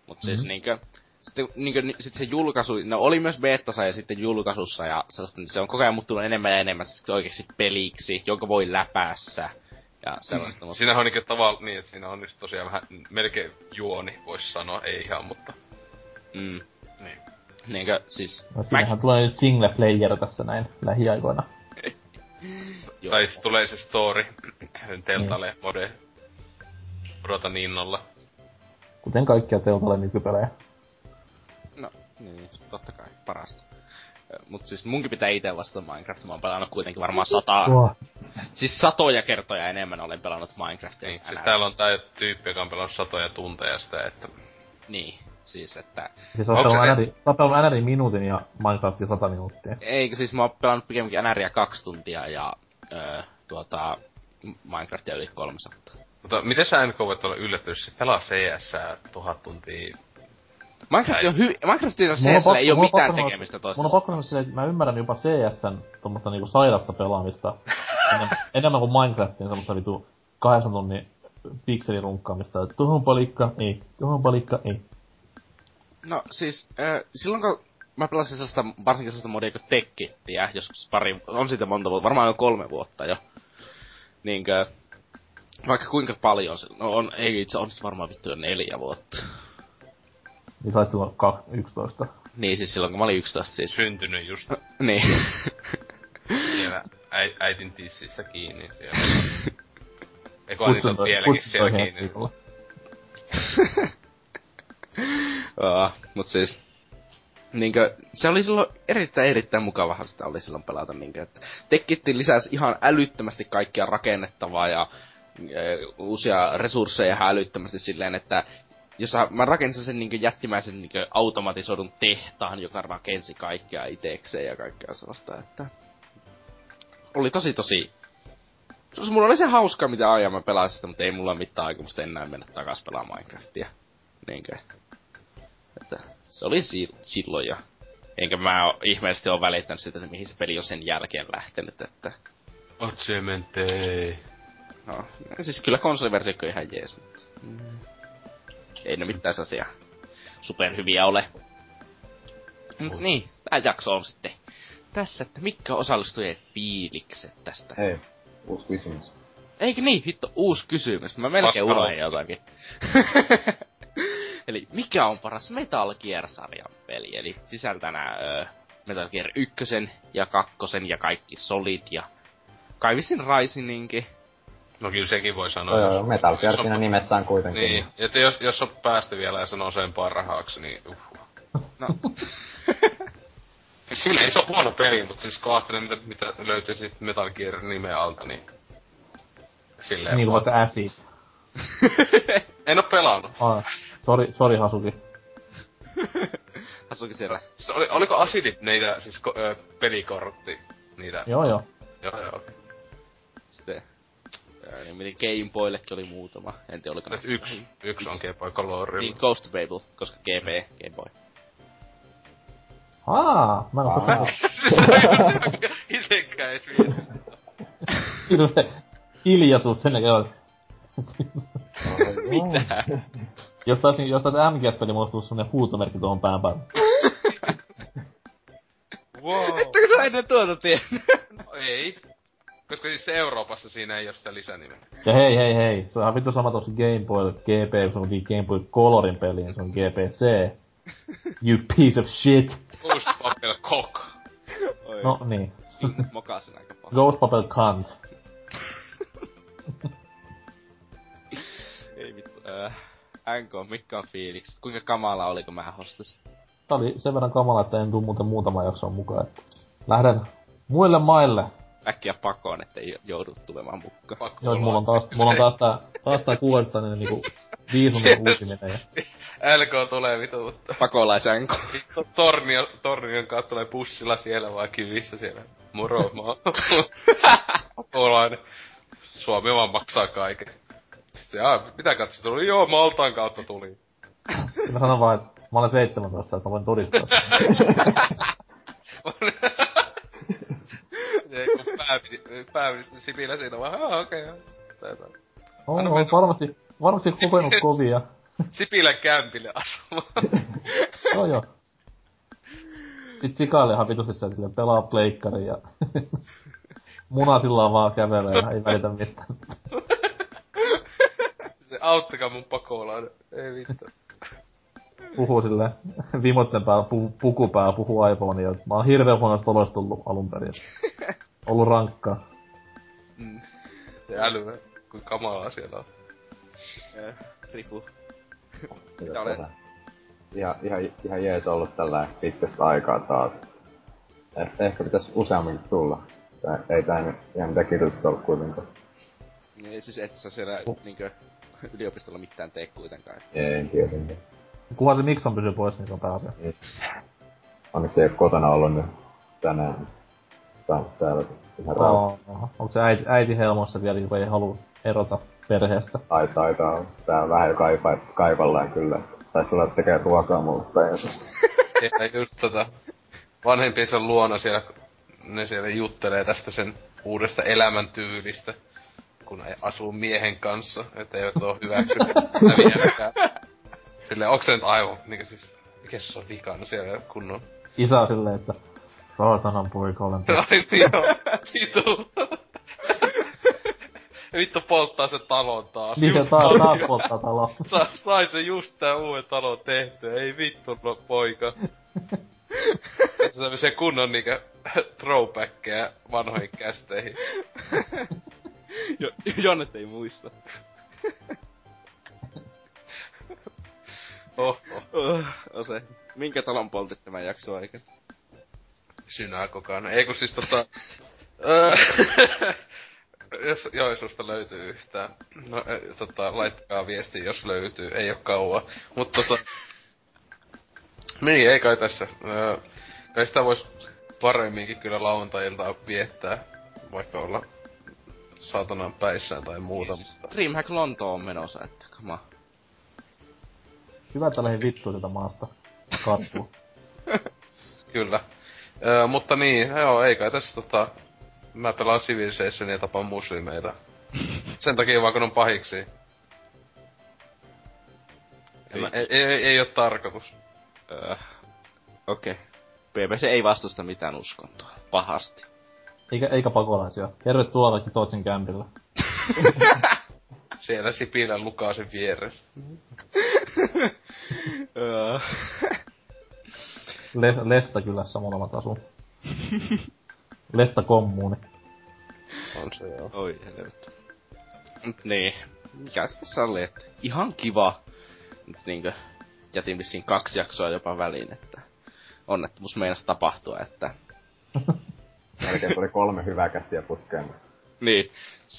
Mut siis Mhm. niinkö, sitten niinkö, ni- sit se julkaisu, no oli myös betassa ja sitten julkaisussa ja sellaista, niin se on koko ajan muuttunut enemmän ja enemmän siis oikeesti peliksi, jonka voi läpässä ja sellaista. Mutta Siinähän on niinku tavalla niin, että siinä on nyt tosiaan vähän melkein juoni, vois sanoa, ei ihan, mutta... mm, Niin. niinkö, siis... No, siinähän tulee nyt single player tässä näin lähiaikoina. Tai tulee se story, teltalle mode. Odotan innolla. Kuten kaikkia Teltalle nykypelejä. No, niin, totta kai, parasta. Mut siis munkin pitää itse vastata Minecraft, mä oon pelannut kuitenkin varmaan sata, Oh. siis satoja kertoja enemmän olen pelannut Minecraftia. Niin, siis täällä on tää tyyppi, joka on pelannut satoja tunteja sitä, että... Niin, siis että... Siis oot pelannut NRI, sä oot pelannut NRI minuutin ja Minecraftia 100 minuuttia. Eikö siis mä oon pelannut pikemminkin NRiä kaksi tuntia ja öö, tuota, Minecraftia yli 300. Mutta miten sä NK voit olla yllättynyt, se pelaa CS tuhat tuntia? Minecraft on hy... Minecraftilla Mulla on CSllä pakko- ei on mitään tekemistä toista. Mulla on pakko sanoa että mä ymmärrän jopa CSn tuommoista niinku sairasta pelaamista. enemmän, enemmän kuin Minecraftin semmoista vitu kahdeksan tunnin pikselirunkkaamista. Tuohon palikka, ei. Tuohon palikka, ei. No siis, äh, silloin kun mä pelasin sellaista, varsinkin sellaista modia kuin Tekkittiä, joskus pari, on siitä monta vuotta, varmaan jo kolme vuotta jo. Niinkö, vaikka kuinka paljon, se- no on, ei itse on sit varmaan vittu jo neljä vuotta. Niin sait silloin 11. Niin siis silloin kun mä olin 11 siis. Syntynyt just niin. siellä äi, äitin tississä kiinni siellä. Eikä niin sä oot vieläkin siellä kiinni. Aa, mut siis, niinkö, se oli silloin erittäin erittäin mukavahan sitä oli silloin pelata niinkö, että Tekkitti lisäsi ihan älyttömästi kaikkia rakennettavaa ja uusia resursseja ihan älyttömästi silleen, että jossa mä rakensin sen niin jättimäisen niin automatisoidun tehtaan, joka rakensi kaikkea itekseen ja kaikkea sellaista, että... Oli tosi tosi... Mulla oli se hauska, mitä aiemmin pelasin sitä, mutta ei mulla mitään aikomusta enää mennä takas pelaamaan Minecraftia. Niinkö? Että se oli si- silloin ja... Enkä mä oo, ihmeellisesti ole välittänyt sitä, mihin se peli on sen jälkeen lähtenyt, että... Otsemente. No, siis kyllä konsoliversio on ihan jees, mutta... Mm. Ei ne mitään sellaisia superhyviä ole. Mut oh. niin, tää jakso on sitten tässä, että mitkä osallistujien fiilikset tästä. Hei, uusi kysymys. Eikö niin, hitto, uusi kysymys. Mä melkein unohdin jotakin. Eli mikä on paras Metal Gear-sarjan peli? Eli sisältää nää ö, Metal Gear 1 ja 2 ja kaikki Solid ja kai visin Risingin No kyllä sekin voi sanoa. Joo, jos, Metal Gear siinä on, nimessään kuitenkin. Niin, että jos, jos on päästy vielä ja sanoo sen parhaaksi, niin uff. No. siis sillä ei se ole huono peli, mutta siis kun mitä, mitä löytyy sit Metal Gear nimen alta, niin... Silleen niin kuin Acid. en oo pelannut. Ah, sorry, sorry Hasuki. Hasuki siellä. Se oli, oliko Acidit niitä, siis ko, ö, pelikortti, niitä? Joo joo. Joo joo, okei. Sitten niin meni Game Boyllekin oli muutama. En tiedä oliko Tässä yksi, yksi on Game Boy Colorilla. Niin, Ghost Babel, koska GP, Game Boy. Aa, mä en oo koskaan... Itekään edes hiljaisuus sen jälkeen. Mitä? Jos taas, jos taas MGS-peli muistuu semmonen huutomerkki tuohon pään päälle. wow. Ettekö sä ennen tuota tiennyt? no ei. Koska siis Euroopassa siinä ei oo sitä lisänimeä. Ja hei hei hei, se on vittu sama tuossa Game Boy GP, se on Game Boy Colorin peliin, se on GPC. you piece of shit. Ghost Papel Cock. No niin. Mokasin aika paljon. Ghost Papel Cunt. ei vittu. Äh, NK, mikä on fiilikset? Kuinka kamala oli, kun mä hostas? Tää oli sen verran kamala, että en tuu muuten muutama jaksoa mukaan. Lähden muille maille äkkiä pakoon, ettei joudu tulemaan mukaan. Pakko Joo, mulla on taas, mulla on taas tää, taas tää kuudettainen niinku viisumin uusiminen. Ja... LK tulee vitu, mutta... Pakolaisänko. Tornio, Tornion kanssa tulee bussilla siellä vaan kyvissä siellä. Moro, mä oon pakolainen. Suomi vaan maksaa kaiken. Sitten, jaa, mitä kautta se tuli? Joo, Maltaan kautta tuli. Mä sanon vaan, että mä olen 17, että mä voin todistaa pääministeri Sipilä siinä vaan, okei, okay, On, on varmasti, varmasti kokenut kovia. Sipilän kämpille asumaan. joo joo. Sitten Sikaille ihan vitusti silleen pelaa pleikkari ja munasilla vaan kävelee ja ei välitä mistään. Se auttakaa mun pakolainen. Ei vittu. Puhuu silleen, vimotten päällä, pu, puku päällä, puhuu iPhonea. Mä oon hirveen huonoista oloista tullut alun perin. Ollut rankkaa. Mm. Ja älyä, kuin kamalaa siellä on. Eh, ripu. Mitä olen... Ihan, ihan, ihan jees ollut tällä pitkästä aikaa taas. Eh, ehkä pitäis useamminkin tulla. Tää, ei tää nyt ihan mitään kirjallista ollut kuitenkaan. Niin, siis et sä siellä uh. niinkö yliopistolla mitään tee kuitenkaan. Ei, tietenkin. Kuva se Mikson pysyy pois, niin se on pääasia. Niin. Onneksi ei oo kotona ollut nyt tänään saanut täällä ihan rauhassa. Onko se äiti, äiti helmossa vielä, kun ei halua erota perheestä? Ai taitaa. Tää vähän jo kaipa, kaivallaan kyllä. Sais tulla tekemään ruokaa mulle päin. Ja just tota, vanhempiensa luona siellä, ne siellä juttelee tästä sen uudesta elämäntyylistä, kun asuu miehen kanssa, että eivät oo hyväksynyt. Silleen, onks se nyt aivan, niinku siis, mikä se on vikana siellä kunnon? Isä on silleen, että Saatanan poika olen Ai niin joo, vitu. Vittu polttaa se talon taas. Niin se taas, taas polttaa talo. Sa, sai se just tää uuden talon tehtyä, ei vittu no poika. Tässä tämmösiä kunnon niinkö throwbackkejä vanhoihin kästeihin. jo, Jonnet ei muista. Oh, oh. oh, se. Minkä talon poltit tämän jakson aikana? synagogaan. Ei kun siis tota... Jos Joisusta löytyy yhtään, no e, tota, laittakaa viesti, jos löytyy, ei oo kauan. Mut tota... Niin, ei kai tässä. Öö, kai sitä vois paremminkin kyllä lauantailta viettää, vaikka olla saatanan päissään tai muuta. Niin, siis Dreamhack Lonto on menossa, että kama. Hyvä, että lähdin vittuun tätä maasta. Kasvu. kyllä. Öö, mutta niin, joo, ei kai tässä tota... Mä pelaan Civilizationia ja tapaan muslimeita. Sen takia vaan kun on pahiksi. Ei, mä, ei, ei, ei, ei oo tarkoitus. Öö, Okei. Okay. BBC ei vastusta mitään uskontoa. Pahasti. Eikä, eikä pakolaisia. Tervetuloa kaikki Tootsin kämpillä. Siellä Sipilän Lukaasen vieressä. Le- Lesta kylässä molemmat asuu. Lesta kommuuni. On se joo. Oi helvetti. Mut niin. Mikä se tässä oli, että ihan kiva. Nyt niinkö jätin vissiin kaksi jaksoa jopa väliin, että onnettomuus meinasi tapahtua, että... Melkein tuli kolme hyvää kästiä putkeen. Niin,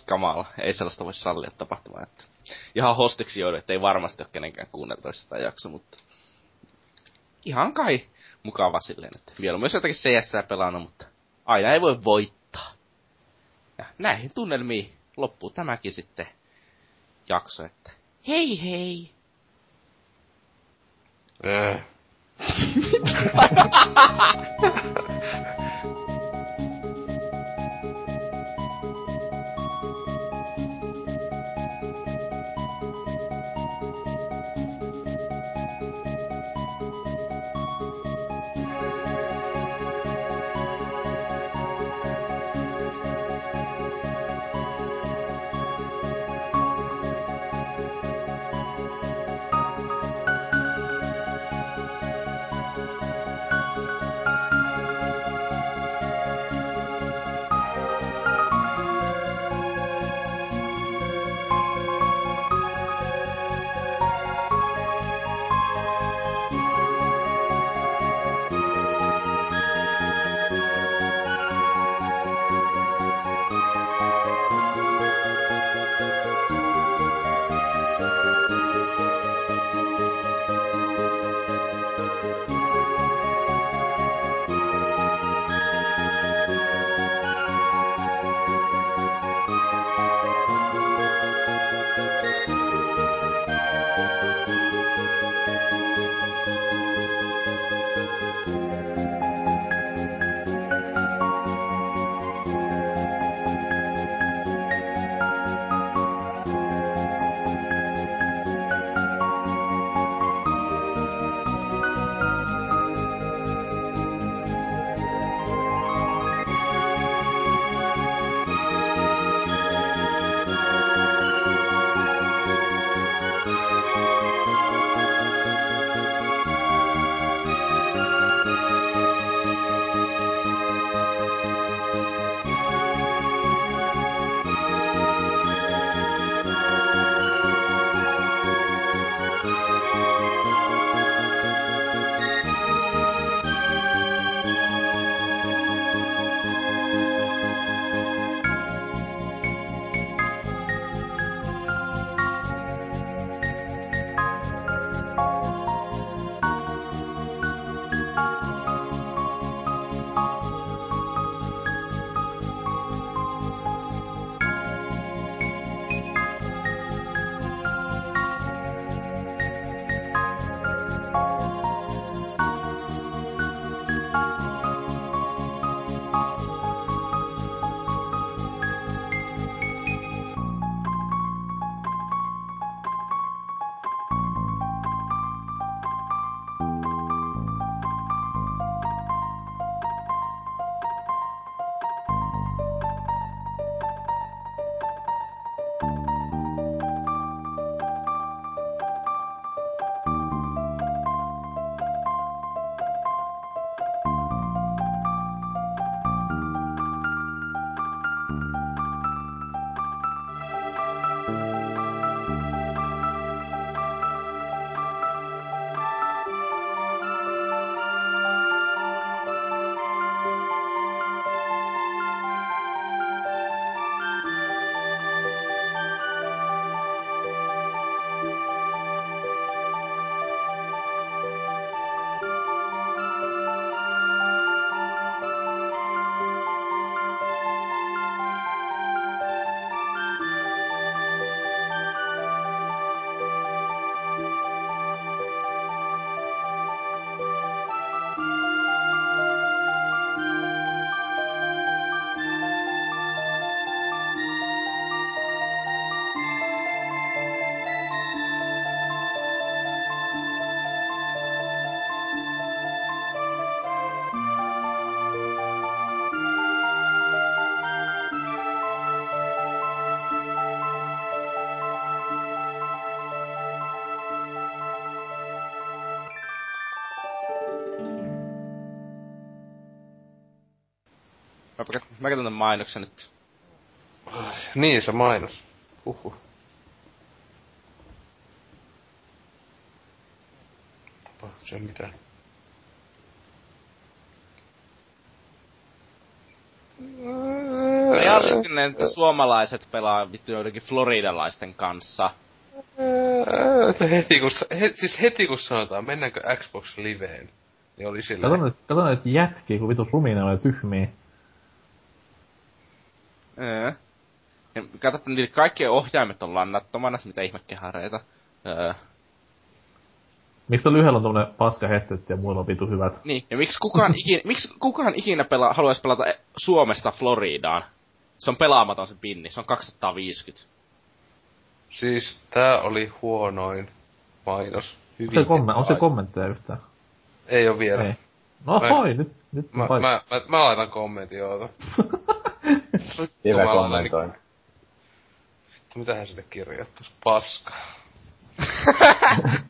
kamala. Ei sellaista voi sallia tapahtumaan, että... Ihan hostiksi joudun, että ei varmasti ole kenenkään kuunneltavissa sitä jakso, mutta... Ihan kai mukava silleen, että vielä on myös jotakin CS pelannut, mutta aina ei voi voittaa. Ja näihin tunnelmiin loppuu tämäkin sitten jakso, että hei hei! Äh. Mä, mä katson tän mainoksen nyt. Niin, se mainos. Huhhuh. Oh, se on mitään. Realistinen, että suomalaiset pelaa vittu joidenkin floridalaisten kanssa. Heti kun, he, siis heti kun sanotaan, mennäänkö Xbox Liveen, niin oli Kato silleen, nyt, kato nyt jätkiä, kun vitu rumina oli tyhmiä. Öö. Ja kato, että niillä kaikkien ohjaimet on lannattomana, se mitä ihmekehareita. Öö. Miksi lyhyellä on tommonen paska headset ja muilla on vitu hyvät? Niin, ja miksi kukaan ikinä, miksi kukaan ikinä pela, haluaisi pelata e- Suomesta Floridaan? Se on pelaamaton se pinni, se on 250. siis tää oli huonoin mainos. Hyvin Onko se, komme- onko se kommentteja yhtään? Ei oo vielä. Ei. No Mä- hoi, nyt, nyt Mä, mä, mä, mä laitan kommentin, oota. Laitan kommentoin. Vittu, mitähän sinne kirjoittais? Paska.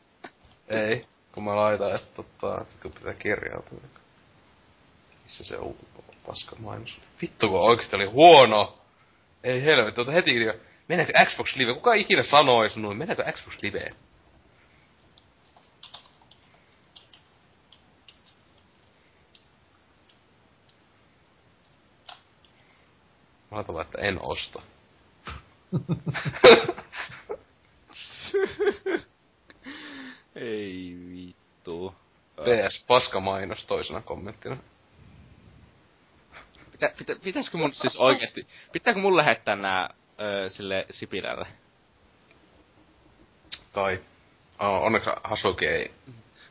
Ei, kun mä laitan, että tota, kun pitää kirjautua. Missä se on paska mainos? Vittu, kun oikeesti oli huono! Ei helvetti, ota heti jo. Mennäänkö Xbox Live? Kuka ikinä sanois noin? Mennäänkö Xbox Liveen? Mä laitan että en osta. Ei vittu. PS, paska mainos toisena kommenttina. Pitä, pitä, pitäisikö mun siis oikeesti, pitääkö mun lähettää nää öö, sille Sipilälle? Kai. Oh, onneksi Hasuki ei.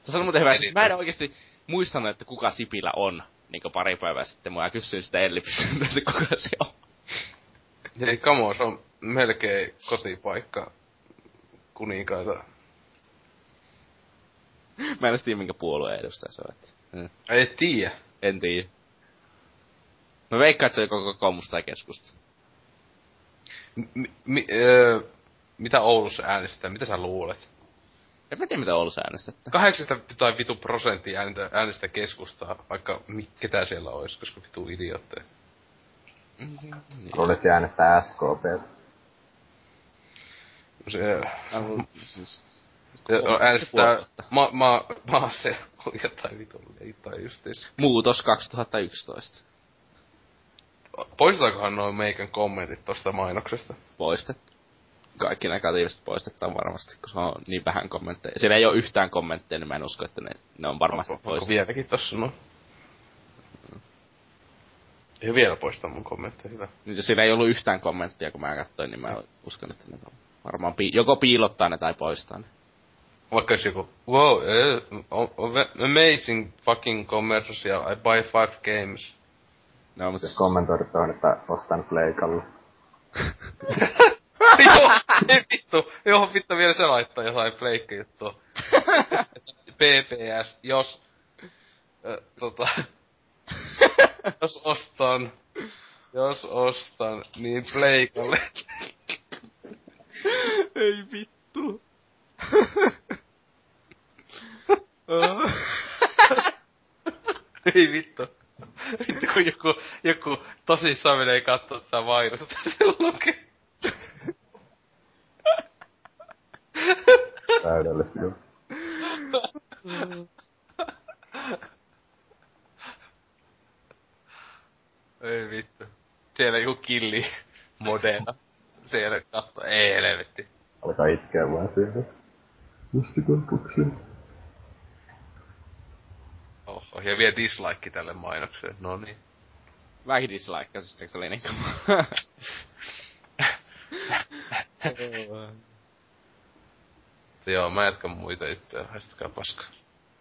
Tässä on muuten hyvä, siis mä en oikeesti muistanut, että kuka Sipilä on, niinku pari päivää sitten. Mä kysyin sitä Ellipsiltä, että kuka se on. Ei, kamo, se on melkein kotipaikka kuninkaita. Mä en edes tiedä, minkä puolueen edustaja se on. Että. mm, Ei tiedä. En tiedä. Mä veikkaan, että se on joko kokoomusta tai keskusta. M- mi- öö, mitä Oulussa äänestetään? Mitä sä luulet? En mä tiedä, mitä Oulussa äänestettä. 80 tai vitu prosenttia ääntä, äänestä keskustaa, vaikka mi- ketä siellä olisi, koska vitu idiootteja. Niin. Luulet, se äänestää SKP. Se, Arvo- siis- ma, ma, ma, se oli jotain vitu leittaa justiis. Muutos 2011. Poistetaankohan noin meikän kommentit tosta mainoksesta? Poistettu. Kaikki negatiiviset poistetaan varmasti, kun se on niin vähän kommentteja. Siellä ei ole yhtään kommentteja, niin mä en usko, että ne, ne on varmasti Onko poistettu. vieläkin tossa no? Ei vielä poistaa mun kommentteja, hyvä. Siinä ei ollut yhtään kommenttia, kun mä katsoin, niin mä uskon, että ne on varmaan pi- joko piilottaa ne tai poistaa ne. Vaikka jos joku, wow, o- amazing fucking commercial, I buy five games. No, mutta Jos kommentoidut on, että ostan pleikalle. joo, ei vittu, joo, vittu vielä se laittaa jotain pleikka juttua. PPS, jos, äh, tota, jos ostan, jos ostan, niin pleikalle. Ei vittu. Ei vittu. Vittu kun joku, joku tosissaan menee kattoo tätä mainosta, se lukee. Täydellistä joo. Ei vittu. Siellä joku killi modena. Siellä katto, ei helvetti. Alkaa itkeä vaan siellä. Mustikoipuksia. Oho, ja vielä dislike tälle mainokselle, no niin. Mäkin dislikeasin, eikö se oli niin Joo, mä jatkan muita juttuja, haistakaa paskaa.